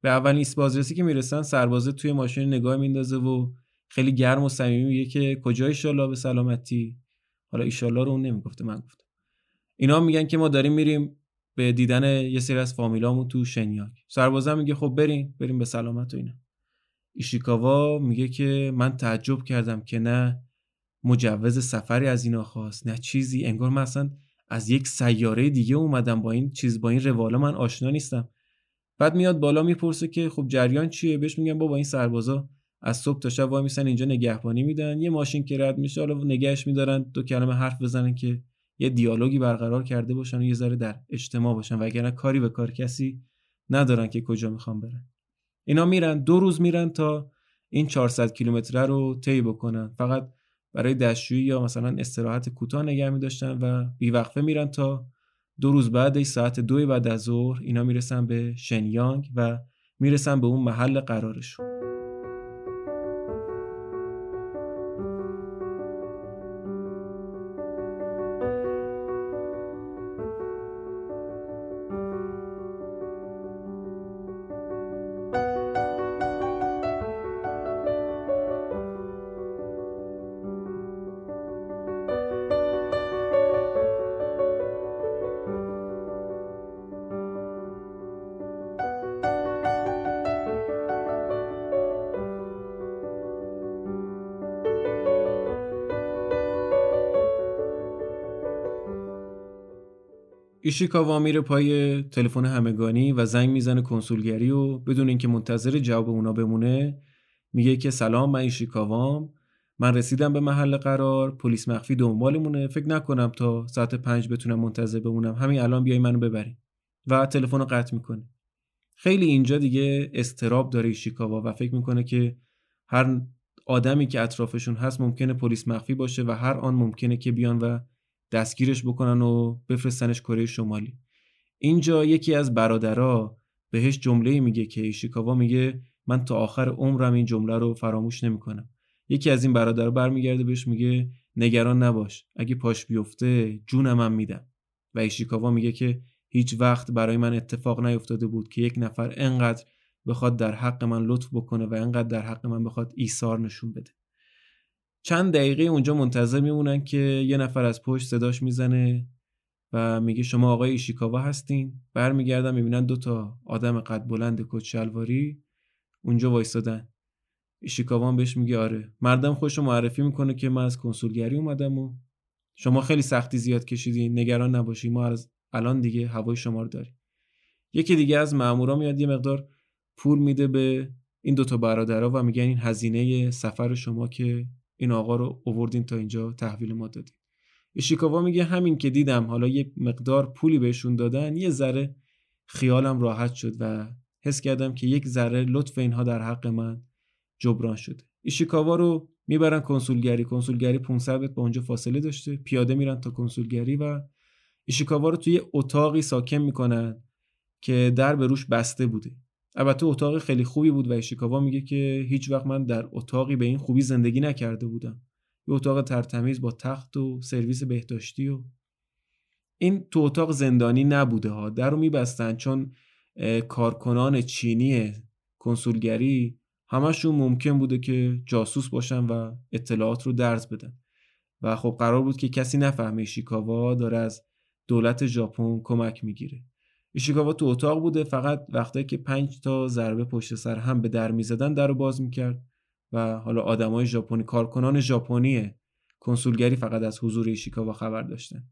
به اولین ایست بازرسی که می‌رسن سربازه توی ماشین نگاه میندازه و خیلی گرم و صمیمی میگه که کجا ایشالله به سلامتی؟ حالا ایشالله رو اون نمی‌گفته من گفتم. اینا میگن که ما داریم میریم به دیدن یه سری از فامیلامون تو شنیاک. سربازم میگه خب بریم بریم به سلامت و اینا. ایشیکاوا میگه که من تعجب کردم که نه مجوز سفری از اینا خواست نه چیزی. انگار من اصلا از یک سیاره دیگه اومدم با این چیز با این رواله من آشنا نیستم. بعد میاد بالا می‌پرسه که خب جریان چیه؟ بهش میگن بابا این سربازا از صبح تا شب وای میسن اینجا نگهبانی میدن. یه ماشین که رد میشه حالا نگهش میدارن دو کلمه حرف بزنن که یه دیالوگی برقرار کرده باشن و یه ذره در اجتماع باشن. وگرنه کاری به کار کسی ندارن که کجا می‌خوان برن. اینا میرن دو روز میرن تا این 400 کیلومتر رو طی بکنن. فقط برای دستشویی یا مثلا استراحت کوتاه نگه می داشتن و بیوقفه میرن تا دو روز بعد ساعت دو بعد از ظهر اینا می‌رسن به شنیانگ و می‌رسن به اون محل قرارشون. ایشیکاوا میره پای تلفن همگانی و زنگ می‌زنه کنسولگری و بدون اینکه منتظر جواب اونا بمونه میگه که سلام من ایشیکاوام من رسیدم به محل قرار پلیس مخفی دنبالمونه. فکر نکنم تا ساعت پنج بتونم منتظر بمونم. همین الان بیای منو ببرین و تلفن رو قطع می‌کنه. خیلی اینجا دیگه استراب داره ایشیکاوا و فکر می‌کنه که هر آدمی که اطرافشون هست ممکنه پلیس مخفی باشه و هر آن ممکنه که بیان و دستگیرش بکنن و بفرستنش کره شمالی. اینجا یکی از برادرها بهش جمله میگه که ایشیکاوا میگه من تا آخر عمرم این جمله رو فراموش نمی‌کنم. یکی از این برادرها برمیگرده بهش میگه نگران نباش اگه پاش بیفته جونم هم میدم. و ایشیکاوا میگه که هیچ وقت برای من اتفاق نیفتاده بود که یک نفر انقدر بخواد در حق من لطف بکنه و انقدر در حق من بخواد ایثار نشون بده. چند دقیقه اونجا منتظر میمونن که یه نفر از پشت صداش می‌زنه و میگه شما آقای ایشیکاوا هستین. برمیگردن می‌بینن دو تا آدم قد بلند کت اونجا وایستادن. ایشیکاوا بهش میگه آره. مردم خوش معرفی می‌کنه که من از کنسولگری اومدم و شما خیلی سختی زیاد کشیدین. نگران نباشی. ما از الان دیگه هوای شما رو داریم. یکی دیگه از مامورا میاد یه مقدار پول میده به این دوتا برادرها و میگن این هزینه سفر شما که این آقا رو اووردین تا اینجا تحویل ما دادین. ایشیکاوا میگه همین که دیدم حالا یه مقدار پولی بهشون دادن یه ذره خیالم راحت شد و حس کردم که یک ذره لطف اینها در حق من جبران شده. ایشیکاوا رو می‌برن کنسولگری کنسولگری 500 متر با اونجا فاصله داشته پیاده میرن تا کنسولگری و ایشیکاوا رو توی اتاقی ساکن می‌کنن که در به روش بسته بوده. البته اتاق خیلی خوبی بود و ایشیکاوا میگه که هیچ وقت من در اتاقی به این خوبی زندگی نکرده بودم. یه اتاق ترتمیز با تخت و سرویس بهداشتی و این تو اتاق زندانی نبوده ها. در رو میبستن چون کارکنان چینی کنسولگری همشون ممکن بوده که جاسوس باشن و اطلاعات رو درز بدن. و خب قرار بود که کسی نفهمه شیکاوا داره از دولت ژاپن کمک می‌گیره. ایشیکاوا تو اتاق بوده فقط وقتی که پنج تا ضربه پشت سر هم به در می‌زدن در رو باز می‌کرد و حالا آدمای ژاپنی کارکنان ژاپنی کنسولگری فقط از حضور ایشیکاوا خبر داشتن.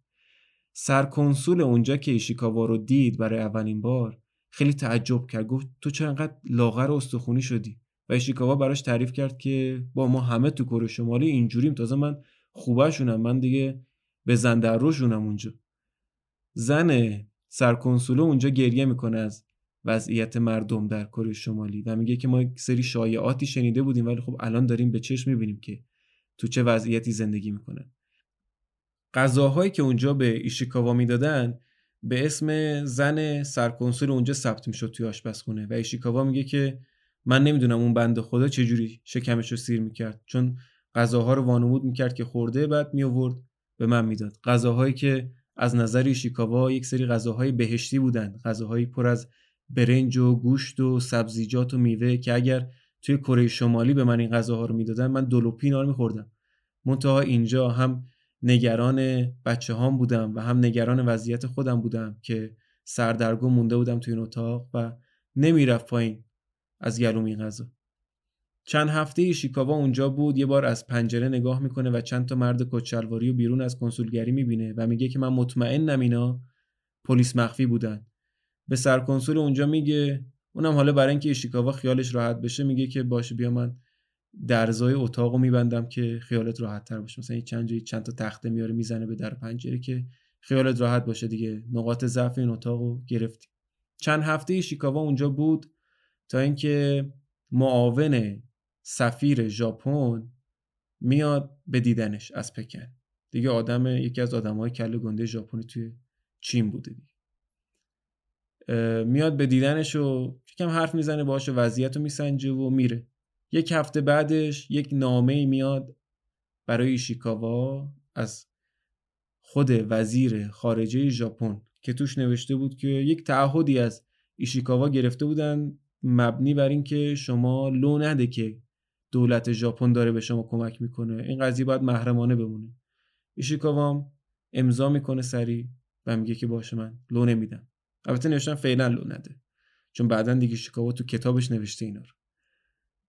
سرکنسول اونجا که ایشیکاوا رو دید برای اولین بار خیلی تعجب کرد. گفت تو چرا انقدر لاغر و استخونی شدی؟ و ایشیکاوا براش تعریف کرد که با ما همه تو کره شمالی اینجوریم. تازه من خوبشونم من دیگه به زن اونجا. زن سرکنسول اونجا گریه می‌کنه از وضعیت مردم در کره شمالی و میگه که ما یک سری شایعاتی شنیده بودیم ولی خب الان داریم به چشم می‌بینیم که تو چه وضعیتی زندگی می‌کنن. غذاهایی که اونجا به ایشیکاوا می‌دادن به اسم زن سرکنسول اونجا ثبت می‌شد توی آشپزخونه و ایشیکاوا میگه که من نمی‌دونم اون بنده خدا چجوری شکمش رو سیر می‌کرد چون غذاها رو وانمود می‌کرد که خورده بعد میآورد به من می‌داد. غذاهایی که از نظر ایشیکاوا یک سری غذاهای بهشتی بودن غذاهایی پر از برنج و گوشت و سبزیجات و میوه که اگر توی کره شمالی به من این غذاها رو می‌دادن من دلوپی رو میخوردم. منتها اینجا هم نگران بچه هام بودم و هم نگران وضعیت خودم بودم که سردرگم مونده بودم توی این اتاق و نمی‌رفت پایین از گلوم این غذا. چند هفته ایشیکاوا اونجا بود یه بار از پنجره نگاه می‌کنه و چند تا مرد کچلواری و بیرون از کنسولگری می‌بینه و میگه که من مطمئنم اینا پلیس مخفی بودن. به سرکنسول اونجا میگه اونم حالا برای اینکه ایشیکاوا خیالش راحت بشه میگه که باشه بیا من درزای اتاقو میبندم که خیالت راحت تر باشه. مثلا چند جایی چند تا تخته میاره می‌زنه به در پنجره که خیالت راحت باشه دیگه. نقاط ضعف این اتاقو گرفتی. چند هفته ایشیکاوا اونجا بود تا اینکه معاون سفیر ژاپن میاد به دیدنش از پکن. دیگه آدم یکی از آدمهای کل گنده ژاپن توی چین بوده دیگه. میاد به دیدنش و یکم حرف می‌زنه باهاش وضعیت رو میسنجه و میره. یک هفته بعدش یک نامه میاد برای ایشیکاوا از خود وزیر خارجه ژاپن که توش نوشته بود که یک تعهدی از ایشیکاوا گرفته بودن مبنی بر اینکه شما لو نده که دولت ژاپن داره به شما کمک می‌کنه. این قضیه باید محرمانه بمونه. ایشیکاوا امضا می‌کنه سری و میگه که باشه من لو نمیدم. البته نوشتن فعلا لو نده. چون بعدا دیگه ایشیکاوا تو کتابش نوشته اینا رو.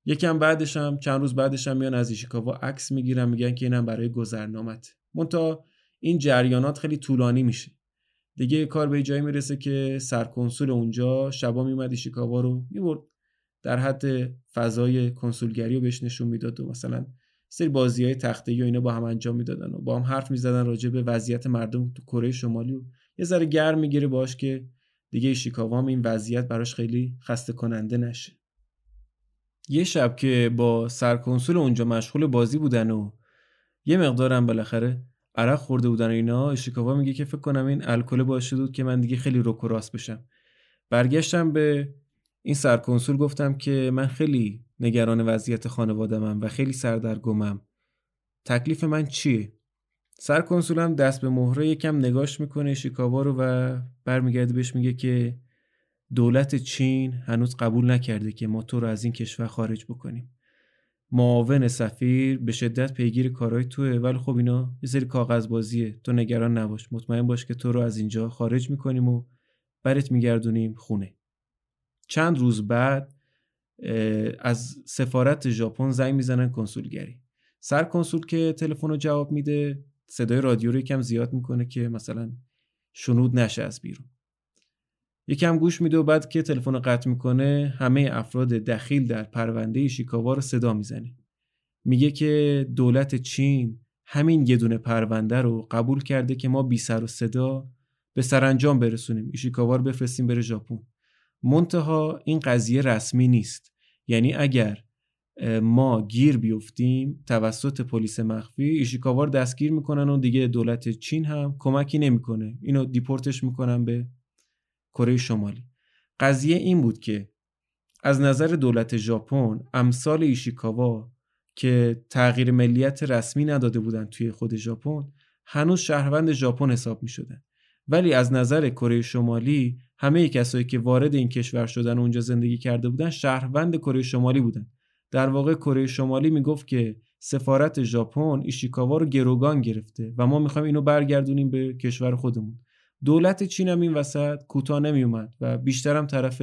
یکم بعدش هم چند روز بعدش هم میان از ایشیکاوا عکس می‌گیرن میگن که اینم برای گذرنامت. مونتا این جریانات خیلی طولانی میشه. دیگه کار به جایی می‌رسه که سرکنسول اونجا شبا میومد ایشیکاوا رو می‌برد. در حد فضای کنسولگری رو بهش نشون می‌داد و مثلا سری بازی های تخته و اینا با هم انجام می‌دادن و با هم حرف می‌زدن راجع به وضعیت مردم تو کره شمالی و یه ذره گرم می‌گیره باش که دیگه ایشیکاوا هم این وضعیت براش خیلی خسته کننده نشه. یه شب که با سرکنسول اونجا مشغول بازی بودن و یه مقدارم بالاخره عرق خورده بودن اینا ایشیکاوا میگه که فکر کنم این الکل باعث بود که من دیگه خیلی روک راست بشم. برگشتم به این سرکنسول گفتم که من خیلی نگران وضعیت خانوادمم و خیلی سردرگمم. تکلیف من چیه؟ سرکنسولم دست به مهره یکم نگاش می‌کنه شیکاوا رو و برمیگرده بهش میگه که دولت چین هنوز قبول نکرده که ما تو رو از این کشور خارج بکنیم. معاون سفیر به شدت پیگیر کارهای توه ولی خب اینا یه سری کاغذ بازیه تو نگران نباش مطمئن باش که تو رو از اینجا خارج می‌کنیم و برت میگردونیم خونه. چند روز بعد از سفارت ژاپن زنگ می‌زنن کنسولگری. سر کنسول که تلفن رو جواب میده صدای رادیو رو یکم زیاد می‌کنه که مثلا شنود نشه از بیرون. یکم گوش میده و بعد که تلفن رو قطع می‌کنه همه افراد دخیل در پرونده شیکاوا رو صدا می‌زنه. میگه که دولت چین همین یه دونه پرونده رو قبول کرده که ما بی سر و صدا به سرانجام برسونیم. ایشیکاوا رو بفرستیم بره ژاپن. منتها این قضیه رسمی نیست. یعنی اگر ما گیر بیفتیم توسط پلیس مخفی ایشیکاوا رو دستگیر می‌کنن و دیگه دولت چین هم کمکی نمی‌کنه. اینو دیپورتش می‌کنن به کره شمالی. قضیه این بود که از نظر دولت ژاپن امثال ایشیکاوا که تغییر ملیت رسمی نداده بودن توی خود ژاپن هنوز شهروند ژاپن حساب می شدن. ولی از نظر کره شمالی همه کسایی که وارد این کشور شدن و اونجا زندگی کرده بودن شهروند کره شمالی بودن. در واقع کره شمالی می‌گفت که سفارت ژاپن ایشیکاوا رو گروگان گرفته و ما می‌خوایم اینو برگردونیم به کشور خودمون. دولت چین هم این وسط کوتاه نمیومد و بیشترم طرف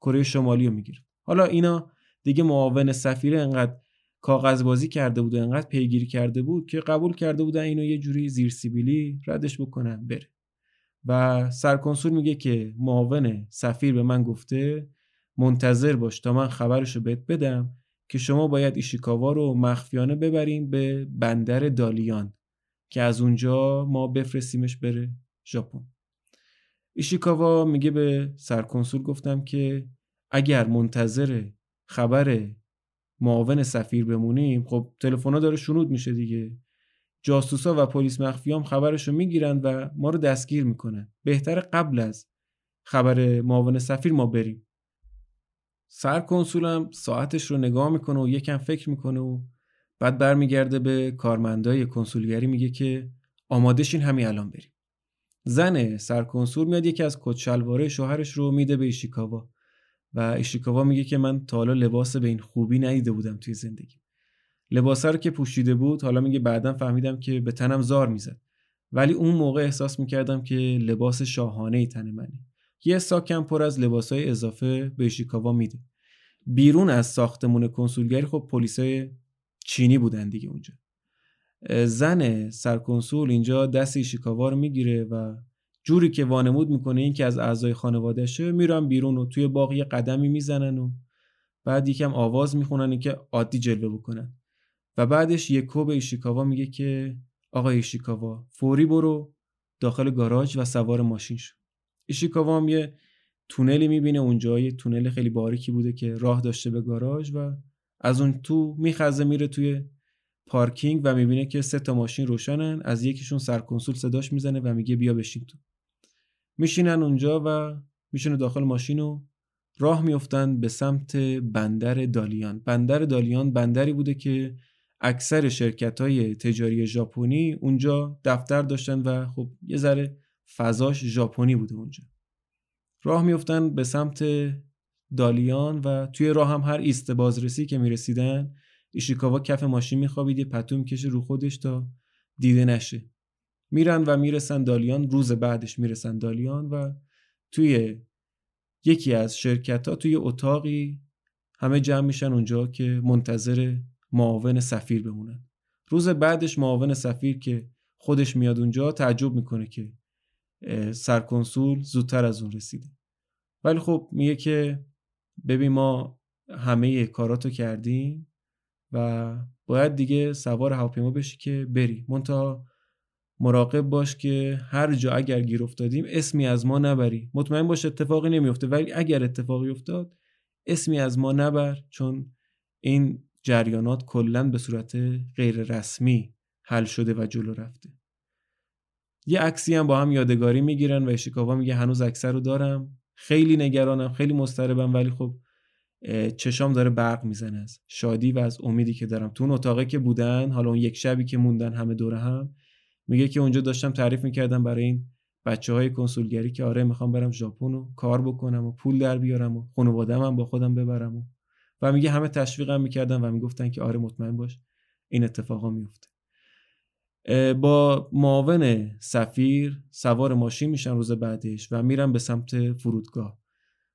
کره شمالی رو می‌گیره حالا اینا دیگه معاون سفیر انقدر کاغذ بازی کرده بود و انقدر پیگیری کرده بود که قبول کرده بودن اینو یه جوری زیر سیبیلی ردش بکنن بره. و سرکنسول میگه که معاون سفیر به من گفته منتظر باش تا من خبرشو بهت بدم که شما باید ایشیکاوا رو مخفیانه ببرین به بندر دالیان که از اونجا ما بفرستیمش بره ژاپن. ایشیکاوا میگه به سرکنسول گفتم که اگر منتظر خبر معاون سفیر بمونیم خب تلفن داره شنود میشه دیگه. جاسوسا و پلیس مخفیام خبرشو می‌گیرن و ما رو دستگیر می‌کنن. بهتر قبل از خبر معاون سفیر ما بریم. سرکنسولم ساعتش رو نگاه می‌کنه و یکم فکر می‌کنه و بعد برمیگرده به کارمندای کنسولگری میگه که آمادهشین همین الان بریم. زن سرکنسول میاد یکی از کچلواره شوهرش رو میده به ایشیکاوا و ایشیکاوا میگه که من تا حالا لباس به این خوبی ندیده بودم توی زندگی لباسه رو که پوشیده بود حالا میگه بعدا فهمیدم که به تنم زار می‌زد. ولی اون موقع احساس می‌کردم که لباس شاهانه ای تن منه. یه ساکم پر از لباسای اضافه به ایشیکاوا میده. بیرون از ساختمون کنسولگری خب پلیسای چینی بودن دیگه اونجا. زن سرکنسول اینجا دست ایشیکاوا رو می‌گیره و جوری که وانمود می‌کنه این که از اعضای خانوادهشه میرن بیرون و توی باغ یه قدمی می‌زنن و بعد یکم آواز می‌خونن که عادی جلوه بکنن. و بعدش یکو به ایشیکاوا میگه که آقای ایشیکاوا فوری برو داخل گاراژ و سوار ماشین شو. ایشیکاوا هم یه تونلی می‌بینه اونجا یه تونل خیلی باریکی بوده که راه داشته به گاراژ و از اون تو میخزه میره توی پارکینگ و می‌بینه که سه تا ماشین روشنن از یکیشون سرکنسول صداش می‌زنه و میگه بیا بشین تو. میشینن اونجا و میشینه داخل ماشین و راه میفتن به سمت بندر دالیان. بندر دالیان بندری بوده که اکثر شرکت های تجاری ژاپنی اونجا دفتر داشتن و خب یه ذره فضاش ژاپنی بوده اونجا. راه میفتن به سمت دالیان و توی راه هم هر ایست بازرسی که می‌رسیدن ایشیکاوا کف ماشین میخوابید یه پتو می‌کشه رو خودش تا دیده نشه. میرن و می‌رسن دالیان روز بعدش می‌رسن دالیان و توی یکی از شرکت ها توی اتاقی همه جمع میشن اونجا که منتظر معاون سفیر بمونن. روز بعدش معاون سفیر که خودش میاد اونجا تعجب می‌کنه که سرکنسول زودتر از اون رسیده. ولی خب میگه که ببین ما همه کاراتو کردیم و باید دیگه سوار هواپیما بشی که بری. منتها مراقب باش که هر جا اگر گیر افتادیم اسمی از ما نبری. مطمئن باش اتفاقی نمیفته ولی اگر اتفاقی افتاد اسمی از ما نبر چون این جریانات کلا به صورت غیر رسمی حل شده و جلو رفته. یه عکسی هم با هم یادگاری می‌گیرن و اشیکاوا میگه هنوز اکثر رو دارم. خیلی نگرانم خیلی مضطربم ولی خب چشام داره برق می‌زنه از شادی و از امیدی که دارم. تو اون اتاقه که بودن حالا اون یک شبی که موندن همه دوره هم میگه که اونجا داشتم تعریف می‌کردم برای این بچه های کنسولگری که آره می‌خوام برم ژاپن و کار بکنم و پول در بیارم و خانواده‌ام با خودم ببرم و, و میگه همه تشویقم می‌کردن و می‌گفتن که آره مطمئن باش این اتفاقا میفته با معاون سفیر سوار ماشین میشن روز بعدش و میرن به سمت فرودگاه.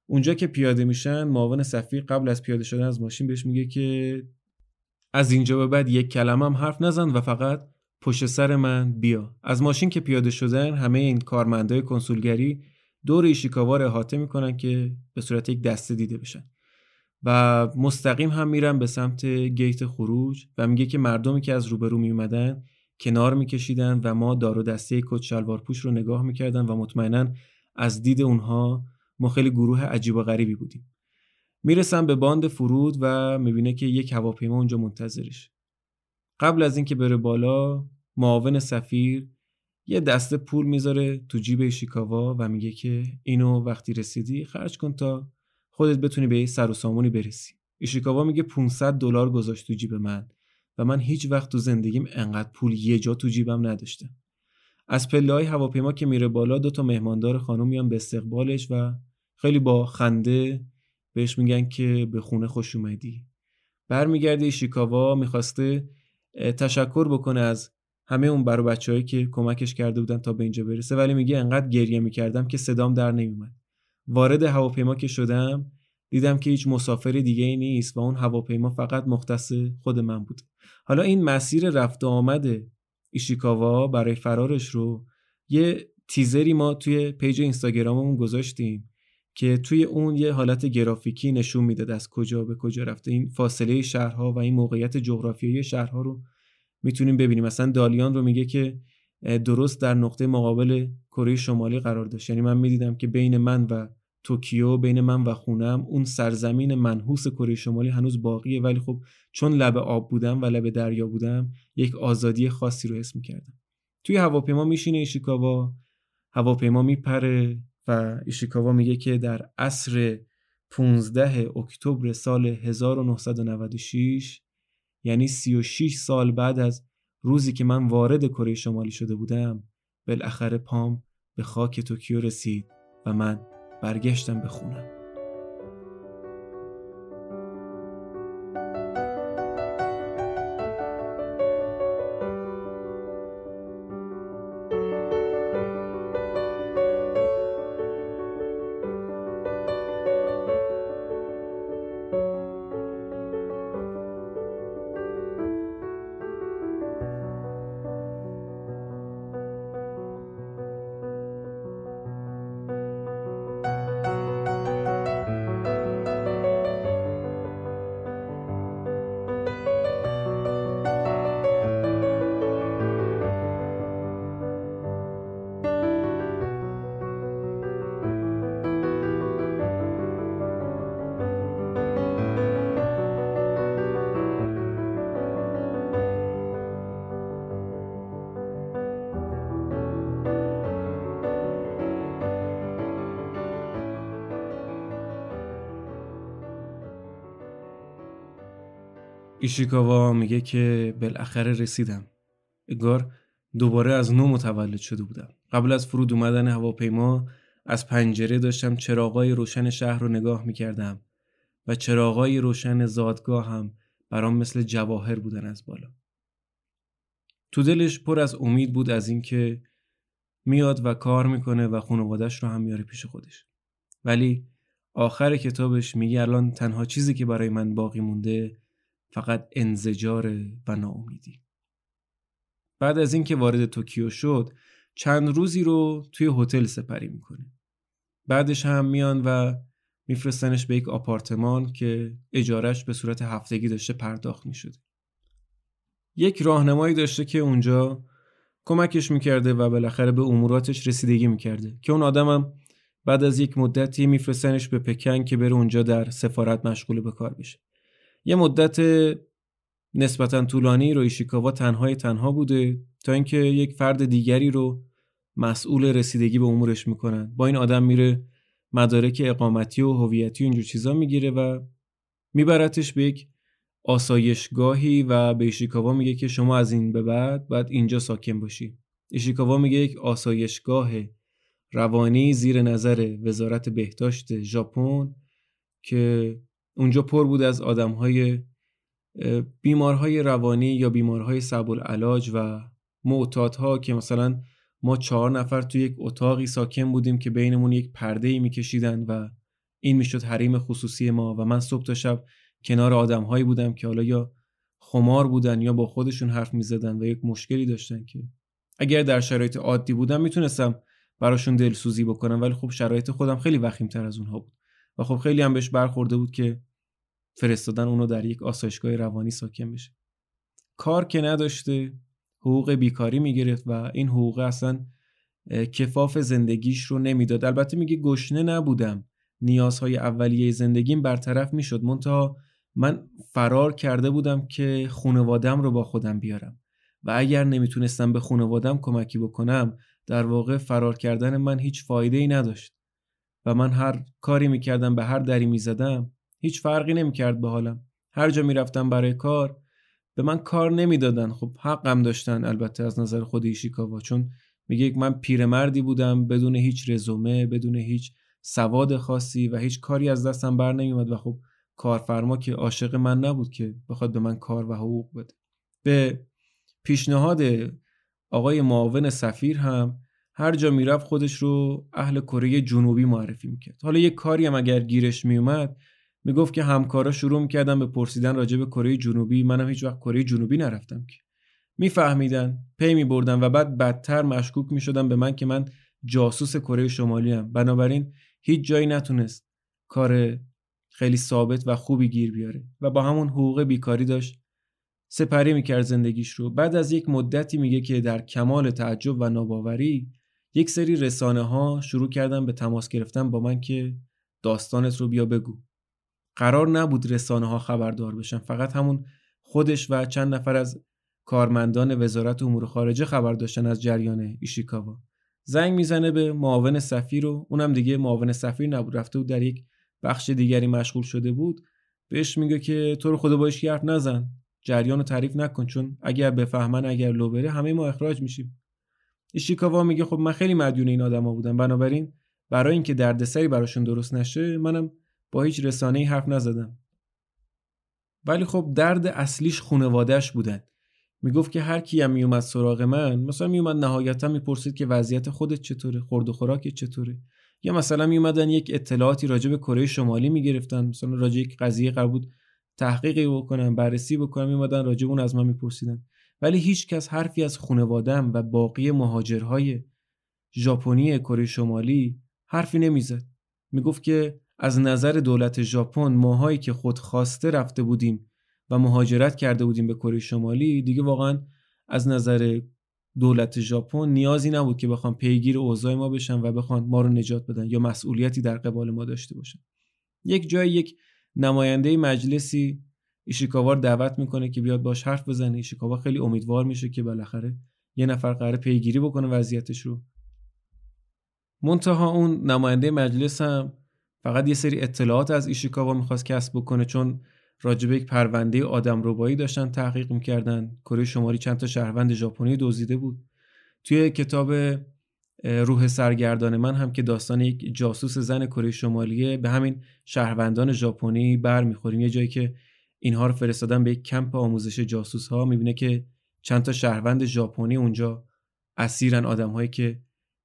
اونجا که پیاده میشن معاون سفیر قبل از پیاده شدن از ماشین بهش میگه که از اینجا به بعد یک کلمه هم حرف نزن و فقط پشت سر من بیا. از ماشین که پیاده شدن همه این کارمندای کنسولگری دور ایشیکاوا رو احاطه می‌کنن که به صورت یک دسته دیده بشن. و مستقیم هم میرن به سمت گیت خروج و میگه که مردمی که از روبرو میومدن کنار میکشیدن و ما دار و دسته کت پوش رو نگاه می‌کردن و مطمئنا از دید اونها ما خیلی گروه عجیب و غریبی بودیم. می‌رسن به باند فرود و می‌بینه که یک هواپیما اونجا منتظرش. قبل از اینکه بره بالا معاون سفیر یه دسته پول می‌ذاره تو جیب ایشیکاوا و میگه که اینو وقتی رسیدی خرج کن تا خودت بتونی به یه سر و سامونی برسی. ایشیکاوا میگه 500 دلار گذاشت تو جیب من و من هیچ وقت تو زندگیم انقدر پول یه جا تو جیبم نداشتم. از پله های هواپیما که میره بالا دو تا مهماندار خانم میان به استقبالش و خیلی با خنده بهش میگن که به خونه خوش اومدی. برمیگرده ایشیکاوا می‌خواسته تشکر بکنه از همه اون برو بچههایی که کمکش کرده بودن تا به اینجا برسه ولی میگه انقدر گریه می‌کردم که صدام در نمیومد وارد هواپیما که شدم دیدم که هیچ مسافر دیگه ای نیست و اون هواپیما فقط مختص خود من بود. حالا این مسیر رفت و آمد ایشیکاوا برای فرارش رو یه تیزری ما توی پیج اینستاگراممون گذاشتیم که توی اون یه حالت گرافیکی نشون می‌داد از کجا به کجا رفته. این فاصله شهرها و این موقعیت جغرافیایی شهرها رو می‌تونیم ببینیم. مثلا دالیان رو میگه که درست در نقطه مقابل کره شمالی قرار داشت. یعنی من می‌دیدم که بین من و توکیو بین من و خونم اون سرزمین منحوس کره شمالی هنوز باقیه. ولی خب چون لب آب بودم و لب دریا بودم یک آزادی خاصی رو حس می‌کردم. توی هواپیما میشینه ایشیکاوا هواپیما میپره و ایشیکاوا میگه که در عصر 15 اکتبر سال 1996 یعنی 36 سال بعد از روزی که من وارد کره شمالی شده بودم بالاخره پام به خاک توکیو رسید و من برگشتم به خونم ایشیکاوا میگه که بالاخره رسیدم. اگار دوباره از نو متولد شده بودم. قبل از فرود اومدن هواپیما از پنجره داشتم چراغای روشن شهر رو نگاه می‌کردم و چراغای روشن زادگاه هم برام مثل جواهر بودن از بالا. تو دلش پر از امید بود از اینکه میاد و کار می‌کنه و خانوادش رو هم میاره پیش خودش. ولی آخر کتابش میگه الان تنها چیزی که برای من باقی مونده فقط انزجار و ناامیدی بعد از اینکه وارد توکیو شد چند روزی رو توی هتل سپری می‌کنه. بعدش هم میان و میفرستنش به یک آپارتمان که اجارش به صورت هفتگی داشته پرداخت می‌شده. یک راهنمایی داشته که اونجا کمکش می‌کرده و بالاخره به اموراتش رسیدگی می‌کرده که اون آدمم بعد از یک مدتی میفرستنش به پکن که بره اونجا در سفارت مشغول به کار بشه. یه مدت نسبتا طولانی رو ایشیکاوا تنهای تنها بوده تا اینکه یک فرد دیگری رو مسئول رسیدگی به امورش می‌کنن. با این آدم میره مدارک اقامتی و هویتی و اینجور چیزا می‌گیره و میبرتش به یک آسایشگاهی و به ایشیکاوا میگه که شما از این به بعد باید اینجا ساکن باشی. ایشیکاوا میگه یک آسایشگاه روانی زیر نظر وزارت بهداشت ژاپن که اونجا پر بود از آدمهای بیمارهای روانی یا بیمارهای سبب العلاج و معتادها که مثلا ما چهار نفر توی یک اتاقی ساکن بودیم که بینمون یک پرده ای میکشیدن و این می‌شد حریم خصوصی ما و من صبح تا شب کنار آدمهایی بودم که حالا یا خمار بودن یا با خودشون حرف می‌زدن و یک مشکلی داشتن که اگر در شرایط عادی بودم می‌تونستم براشون دلسوزی بکنم ولی خب شرایط خودم خیلی وخیم تر از اونها بود. و خب خیلی هم بهش برخورده بود که فرستادن اونو در یک آسایشگاه روانی ساکن بشه. کار که نداشته حقوق بیکاری می‌گرفت و این حقوق اصلا کفاف زندگیش رو نمی‌داد. البته میگه گشنه نبودم. نیازهای اولیه زندگیم برطرف می‌شد. منتها من فرار کرده بودم که خونوادم رو با خودم بیارم. و اگر نمی‌تونستم به خونوادم کمکی بکنم در واقع فرار کردن من هیچ فایده ای نداشت. و من هر کاری می‌کردم به هر دری می‌زدم هیچ فرقی نمی‌کرد به حالم. هر جا می‌رفتم برای کار به من کار نمی‌دادن. خب حقم داشتن البته از نظر خود ایشیکاوا. چون میگه من پیرمردی بودم بدون هیچ رزومه بدون هیچ سواد خاصی و هیچ کاری از دستم بر نمیومد و خب کارفرما که عاشق من نبود که بخواد به من کار و حقوق بده. به پیشنهاد آقای معاون سفیر هم هر جا می‌رفت خودش رو اهل کره جنوبی معرفی می‌کرد. حالا یه کاری هم اگر گیرش میومد می‌گفت که همکارا شروع می‌کردن به پرسیدن راجع به کره جنوبی. منم هیچ وقت کره جنوبی نرفتم که. میفهمیدن پی میبردن و بعد بدتر مشکوک می‌شدن به من که من جاسوس کره شمالی هم بنابراین هیچ جایی نتونست کار خیلی ثابت و خوبی گیر بیاره و با همون حقوق بیکاری داشت سپری می‌کرد زندگیش رو. بعد از یک مدتی میگه که در کمال تعجب و ناباوری یک سری رسانه ها شروع کردن به تماس گرفتن با من که داستانت رو بیا بگو. قرار نبود رسانه ها خبردار بشن. فقط همون خودش و چند نفر از کارمندان وزارت امور خارجه خبر داشتن از جریان ایشیکاوا. زنگ می‌زنه به معاون سفیر و اونم دیگه معاون سفیر نبود رفته بود در یک بخش دیگری مشغول شده بود. بهش میگه که تو رو خدا باش حرف نزن جریان رو تعریف نکن چون اگر بفهمن اگر لو بره همه ما اخراج میشیم. ایشیکاوا میگه خب من خیلی مدیون این آدما بودم. بنابراین برای اینکه دردسری براشون درست نشه منم با هیچ رسانه‌ای حرف نزدم. ولی خب درد اصلیش خونوادهش بودن می‌گفت که هر کی هم میومد سراغ من مثلا میومد نهایتا می‌پرسید که وضعیت خودت چطوره خورد و خوراکت چطوره. یا مثلا میومدن یک اطلاعاتی راجع به کره شمالی می‌گرفتن مثلا راجع یک قضیه قرار بود تحقیقی بکنم بررسی بکنم میومدن راجع اون از من میپرسیدن. ولی هیچ کس حرفی از خانوادم و باقی مهاجرهای ژاپنی کره شمالی حرفی نمی‌زد. می‌گفت که از نظر دولت ژاپن ماهایی که خود خواسته رفته بودیم و مهاجرت کرده بودیم به کره شمالی دیگه واقعا از نظر دولت ژاپن نیازی نبود که بخوان پیگیر اوضاع ما بشن و بخوان ما رو نجات بدن یا مسئولیتی در قبال ما داشته باشن. یک جای یک نماینده مجلسی ایشیکاوا دعوت می‌کنه که بیاد باش حرف بزنه. ایشیکاوا خیلی امیدوار میشه که بالاخره یه نفر قرار پیگیری بکنه وضعیتش رو. منتها اون نماینده مجلس هم فقط یه سری اطلاعات از ایشیکاوا می‌خواست کسب بکنه چون راجب یک پرونده آدم ربایی داشتن تحقیق می‌کردن. کره شمالی چند تا شهروند ژاپنی دزدیده بود. توی کتاب روح سرگردان من هم که داستان یک جاسوس زن کره شمالیه به همین شهروندان ژاپنی برمیخوریم یه جایی که اینها رو فرستادن به یک کمپ آموزش جاسوس ها می‌بینه که چند تا شهروند ژاپنی اونجا اسیرن آدمهایی که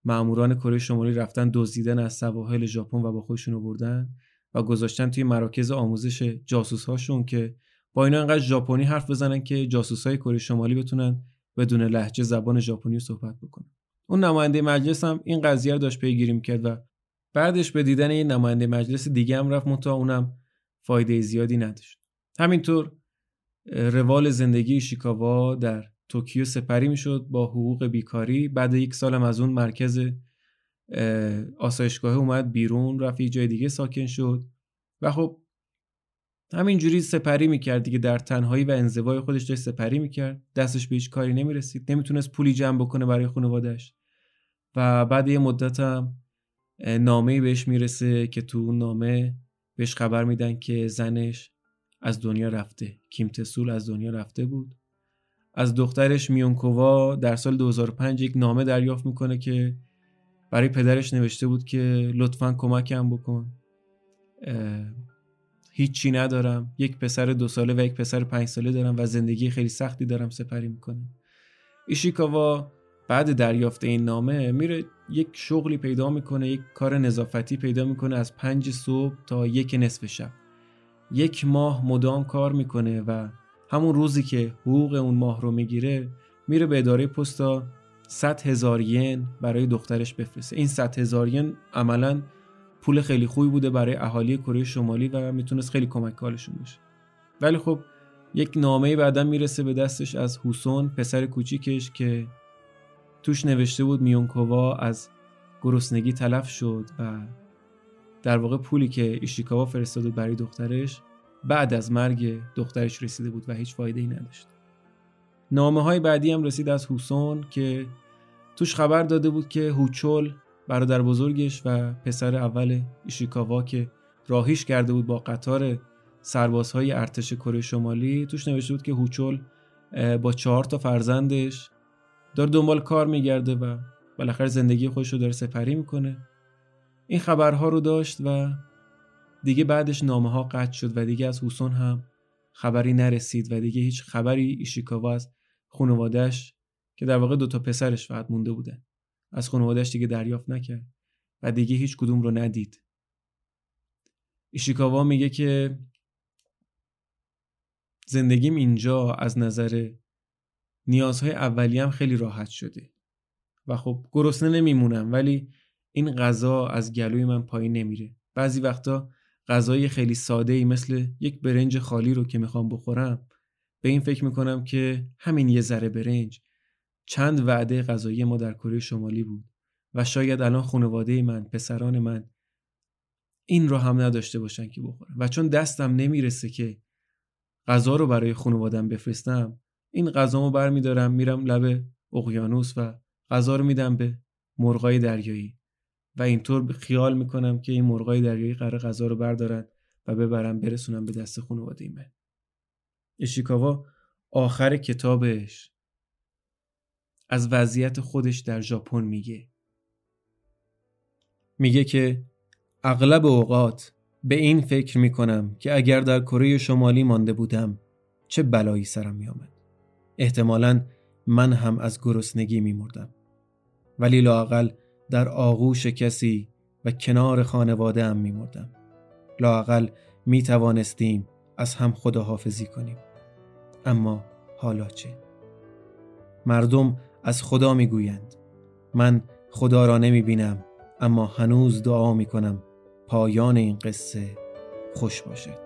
ماموران کره شمالی رفتن دزدیدن از سواحل ژاپن و با خودشون آوردن و گذاشتن توی مراکز آموزش جاسوس هاشون که با اینا انقدر ژاپنی حرف بزنن که جاسوس های کره شمالی بتونن بدون لحجه زبان ژاپنی صحبت بکنن. اون نماینده مجلس هم این قضیه رو داشت پیگیری می‌کرد و بعدش به دیدن این نماینده مجلس دیگه هم رفت منتها اونم فایده زیادی نداشت. همینطور روال زندگی شیکاوا در توکیو سپری می‌شد با حقوق بیکاری. بعد یک سالم از اون مرکز آسایشگاه اومد بیرون رفت یه جای دیگه ساکن شد. و خب همینجوری سپری می‌کرد دیگه در تنهایی و انزوای خودش داشت سپری می‌کرد. دستش به هیچ کاری نمی‌رسید. نمی‌تونست پولی جمع بکنه برای خانوادش و بعد یه مدت هم نامه بهش می‌رسه که تو اون نامه بهش خبر میدن که زنش از دنیا رفته. کیم تسول از دنیا رفته بود. از دخترش میونکووا در سال 2005 یک نامه دریافت می‌کنه که برای پدرش نوشته بود که لطفا کمکم بکن. هیچی ندارم. یک پسر دو ساله و یک پسر پنج ساله دارم و زندگی خیلی سختی دارم سپری می‌کنم. ایشیکاوا بعد دریافت این نامه میره یک شغلی پیدا می‌کنه یک کار نظافتی پیدا می‌کنه از پنج صبح تا یک نصف شب. یک ماه مدام کار می‌کنه و همون روزی که حقوق اون ماه رو می‌گیره میره به اداره پستا 100 هزار ین برای دخترش بفرسته. این 100 هزار ین عملا پول خیلی خوبی بوده برای اهالی کره شمالی و می‌تونست خیلی کمک کارشون باشه. ولی خب یک نامه بعدا می‌رسه به دستش از حسون پسر کوچیکش که توش نوشته بود میونکووا از گرسنگی تلف شد و در واقع پولی که ایشیکاوا فرستاده برای دخترش بعد از مرگ دخترش رسیده بود و هیچ فایده ای نداشت. نامه های بعدی هم رسید از حسون که توش خبر داده بود که هوچول برادر بزرگش و پسر اول ایشیکاوا که راهیش کرده بود با قطار سربازهای ارتش کره شمالی توش نوشته بود که هوچول با چهار تا فرزندش داره دنبال کار میگرده و بالاخره زندگی خودش رو داره سپری می‌کنه. این خبرها رو داشت و دیگه بعدش نامه ها قطع شد و دیگه از حسون هم خبری نرسید و دیگه هیچ خبری ایشیکاوا از خانوادهش که در واقع دوتا پسرش فقط مونده بودن از خانوادهش دیگه دریافت نکرد و دیگه هیچ کدوم رو ندید. ایشیکاوا میگه که زندگیم اینجا از نظر نیازهای هم خیلی راحت شده و خب گرسنه نمیمونم ولی این غذا از گلوی من پایین نمیره. بعضی وقتا غذای خیلی ساده ای مثل یک برنج خالی رو که می‌خوام بخورم به این فکر می‌کنم که همین یه ذره برنج چند وعده غذایی ما در کره شمالی بود و شاید الان خانواده من پسران من این رو هم نداشته باشن که بخورم و چون دستم نمی‌رسه که غذا رو برای خانوادم بفرستم این غذامو برمیدارم میرم لب اقیانوس و غذا رو میدم به مرغای دریایی. و اینطور خیال می‌کنم که این مرغای دریایی قرار غذا رو بردارن و ببرم برسونم به دست خانواده من. اشیکاوا آخر کتابش از وضعیت خودش در ژاپن میگه. میگه که اغلب اوقات به این فکر می‌کنم که اگر در کره شمالی مانده بودم چه بلایی سرم میآمد. احتمالا من هم از گرسنگی میمردم. ولی لاقل در آغوش کسی و کنار خانواده هم میمردم. لاقل می توانستیم از هم خداحافظی کنیم. اما حالا چه؟ مردم از خدا می‌گویند. من خدا را نمی بینم اما هنوز دعا می کنم پایان این قصه خوش باشد.